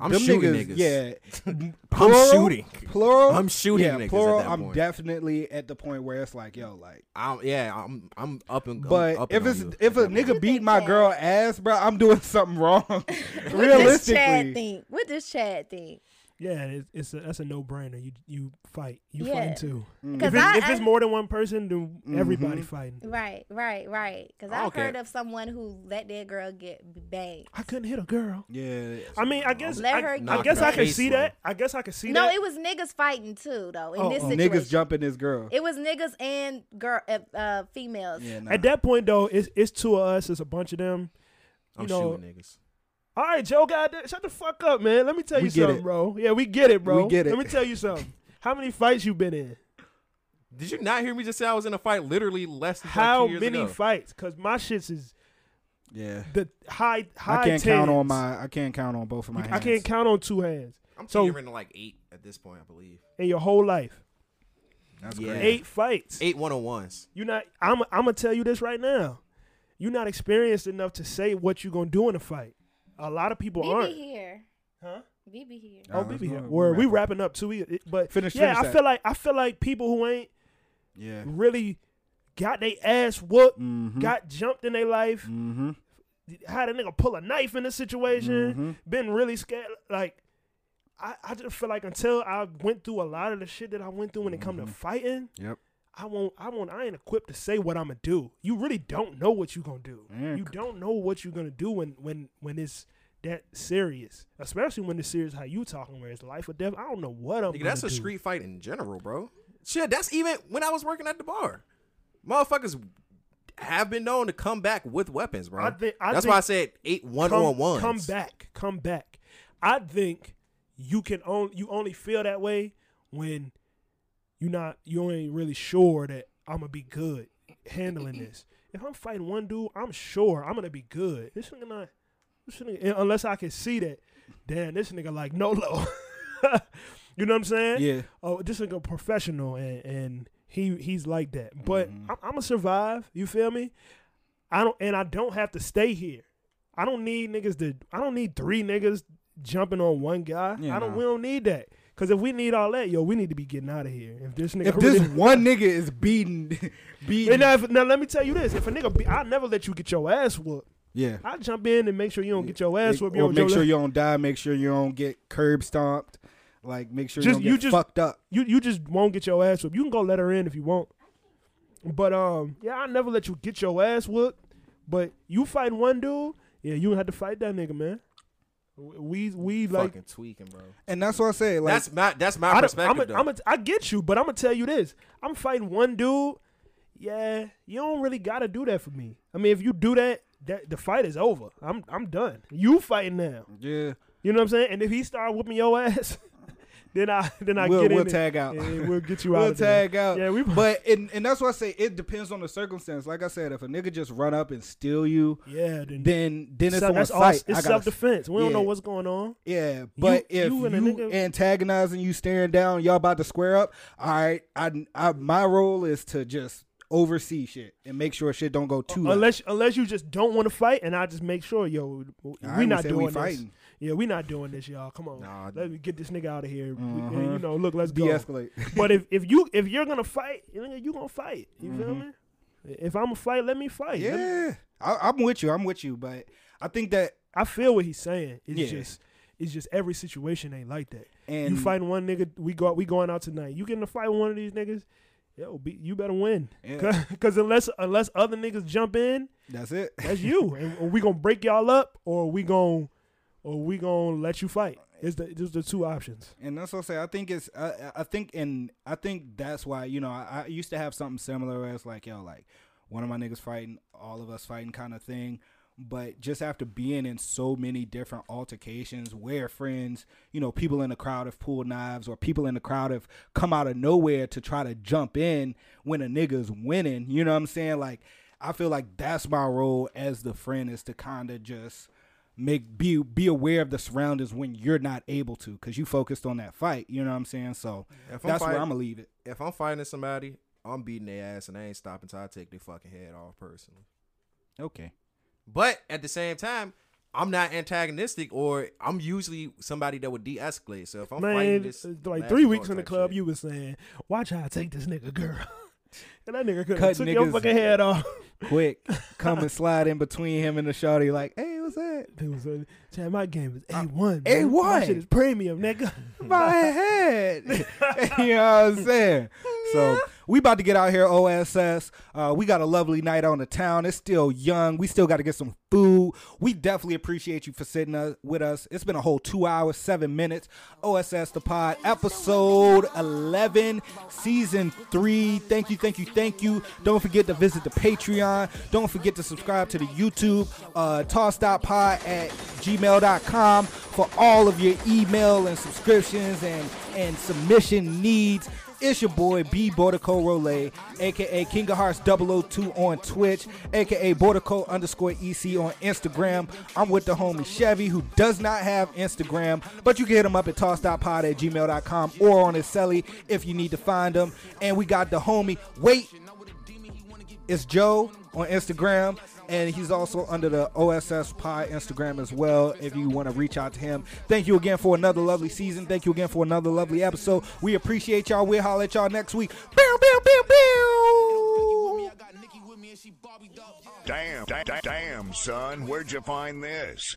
I'm Them shooting niggas, niggas. Yeah, I'm Plural, shooting. Plural. I'm shooting yeah, niggas at plural. that I'm point. definitely at the point where it's like, yo, like. I'm yeah, I'm I'm up and I'm But up if and it's if a nigga point. beat my Chad? girl ass, bro, I'm doing something wrong. what does Chad Realistically, think? What does Chad think? Yeah, it's, it's a, that's a no brainer. You you fight. You Yeah. fighting too. Mm. Because If, it's, I, if it's more than one person, then everybody Mhm. fighting. right, right, right. Because I've heard of someone who let their girl get banged. I couldn't hit a girl. yeah. I mean, I guess Let I, her I get guess I banged. can see that. I guess I can see No, that. No, it was niggas fighting too, though. In Oh, this oh. situation, Niggas jumping this girl. It was niggas and girl, uh, uh, females. Yeah, nah. At that point, though, it's it's two of us. It's a bunch of them. I'm you know, shooting niggas. All right, Joe, God, shut the fuck up, man. Let me tell you get something, bro. Yeah, we get it, bro. We get it. Let me tell you something. How many fights you been in? Did you not hear me just say I was in a fight literally less than like, How two years many ago? fights? Cause my shits is yeah. the high high. I can't count on my. I can't count on both of my. You- I can't count on two hands I'm So- teetering to like eight at this point, I believe. in your whole life. That's Yeah. crazy. Eight fights. Eight one on ones. You're not. I'm. I'm gonna tell you this right now. You're not experienced enough to say what you're gonna do in a fight. A lot of people BB aren't. here. Huh? BB here. Oh, Alright, baby, let's where we Wrap wrapping up too. We- it- But Finish- Yeah, finish I that. feel like I feel like people who ain't Yeah. really got their ass whooped, Mhm. got jumped in their life, Mm-hmm. had a nigga pull a knife in the situation, Mhm. been really scared. Like, I, I just feel like until I went through a lot of the shit that I went through when it come to fighting, Yep. I won't, I won't, I ain't equipped to say what I'm gonna do. You really don't know what you're gonna do. Man, You don't know what you're gonna do when, when, when it's that serious, especially when it's serious how you talking where it's life or death. I don't know what I'm. Nigga, that's a do. street fight in general, bro. Shit, that's even when I was working at the bar. Motherfuckers have been known to come back with weapons, bro. I think- I that's think- why I said eight one come, on ones. Come back, come back. I think you can only you only feel that way when you not you ain't really sure that I'm gonna be good handling this. If I'm fighting one dude, I'm sure I'm gonna be good. This nigga not, this nigga, unless I can see that. Damn, this nigga like no low. you know what I'm saying? Yeah. Oh, this nigga professional and and he he's like that. But Mm-hmm. I'm, I'm gonna survive. You feel me? I don't and I don't have to stay here. I don't need niggas to. I don't need three niggas jumping on one guy. Yeah, I don't. nah. We don't need that. Cause if we need all that, yo, we need to be getting out of here. If this nigga, If really, this one nigga is beating, beating, and now, if, now let me tell you this: if a nigga, be, I never let you get your ass whooped. yeah. I jump in and make sure you don't get your ass whooped. Or make sure you don't die. Make sure you don't get curb stomped. Like make sure Just- you don't you get just- fucked up. you you just won't get your ass whooped. You can go let her in if you want. But um, yeah, I never let you get your ass whooped. But you fight one dude, yeah, you have to fight that nigga, man. We we like fucking tweaking, bro. And that's what I say. Like that's my that's my I perspective. I'm a, though. I'm a, I get you, but I'm gonna tell you this: I'm fighting one dude. Yeah, you don't really gotta do that for me. I mean, if you do that, that the fight is over. I'm I'm done. You fighting now. yeah, You know what I'm saying? And if he start whooping your ass, then I then I we'll, get in we'll and- tag out. we'll get you out. we'll of there. tag out. Yeah, we. But and, and that's why I say it depends on the circumstance. Like I said, if a nigga just run up and steal you, yeah, then, then then it's so on fight. It's self defense. We don't know what's going on. Yeah, but if you you, and nigga- antagonizing, you staring down, y'all about to square up. All right, I, I my role is to just oversee shit and make sure shit don't go too. Unless unless you just don't want to fight, and I just make sure, yo, we not doing we fighting. Yeah, we not doing this, y'all. Come on, Nah, let me get this nigga out of here. We- you know, look, let's go. de-escalate. but if if you if you're gonna fight, you gonna fight. You feel Mhm. me? If I'm gonna fight, let me fight. Let me- yeah, I, I'm with you. I'm with you. But I think that I feel what he's saying. It's Yeah. just it's just every situation ain't like that. and you fighting one nigga, we go we going out tonight. You getting to fight with one of these niggas, yo, be, you better win. Yeah. Cause unless unless other niggas jump in, That's it. that's you. and we gonna break y'all up, or we gonna or we gonna let you fight. It's the just the two options. And that's what I say. I think it's. I, I think, and I think that's why you know I, I used to have something similar as like yo, like one of my niggas fighting, all of us fighting, kind of thing. But just after being in so many different altercations where friends, you know, people in the crowd have pulled knives or people in the crowd have come out of nowhere to try to jump in when a nigga's winning, you know what I'm saying? Like, I feel like that's my role as the friend is to kind of just make be be aware of the surroundings when you're not able to because you focused on that fight. You know what I'm saying? So If I'm that's where I'm gonna leave it. if I'm fighting somebody, I'm beating their ass and I ain't stopping till I take their fucking head off personally. Okay. But at the same time, I'm not antagonistic or I'm usually somebody that would de-escalate. So if I'm fighting this, like three weeks in the club, shit. you was saying, "Watch how I take this nigga girl," and that nigga could Cut have took your fucking head off. Quick, come and slide in between him and the shorty. Like, hey, It was a, Chad, my game is uh, A one. A1. My shit is premium, nigga. My head. you know what I'm saying? So we about to get out here, OSS. Uh, we got a lovely night on the town. It's still young. We still got to get some food. We definitely appreciate you for sitting uh, with us. It's been a whole two hours, seven minutes. Toss the pod, episode 11, season three. Thank you, thank you, thank you. Don't forget to visit the Patreon. Don't forget to subscribe to the YouTube, uh, toss.pod at gmail.com for all of your email and subscriptions and, and submission needs. It's your boy B Bordico Rolay, aka King of Hearts 002 on Twitch, aka Bordico underscore EC on Instagram. I'm with the homie Chevy, who does not have Instagram, but you can hit him up at toss.pod at gmail.com or on his celly if you need to find him. And we got the homie, wait, it's Joe on Instagram and he's also under the OSS Pie Instagram as well. If you want to reach out to him, thank you again for another lovely season. Thank you again for another lovely episode. We appreciate y'all. We'll holler at y'all next week. Bow, bow, bow, bow. Damn, da- da- damn, son, where'd you find this?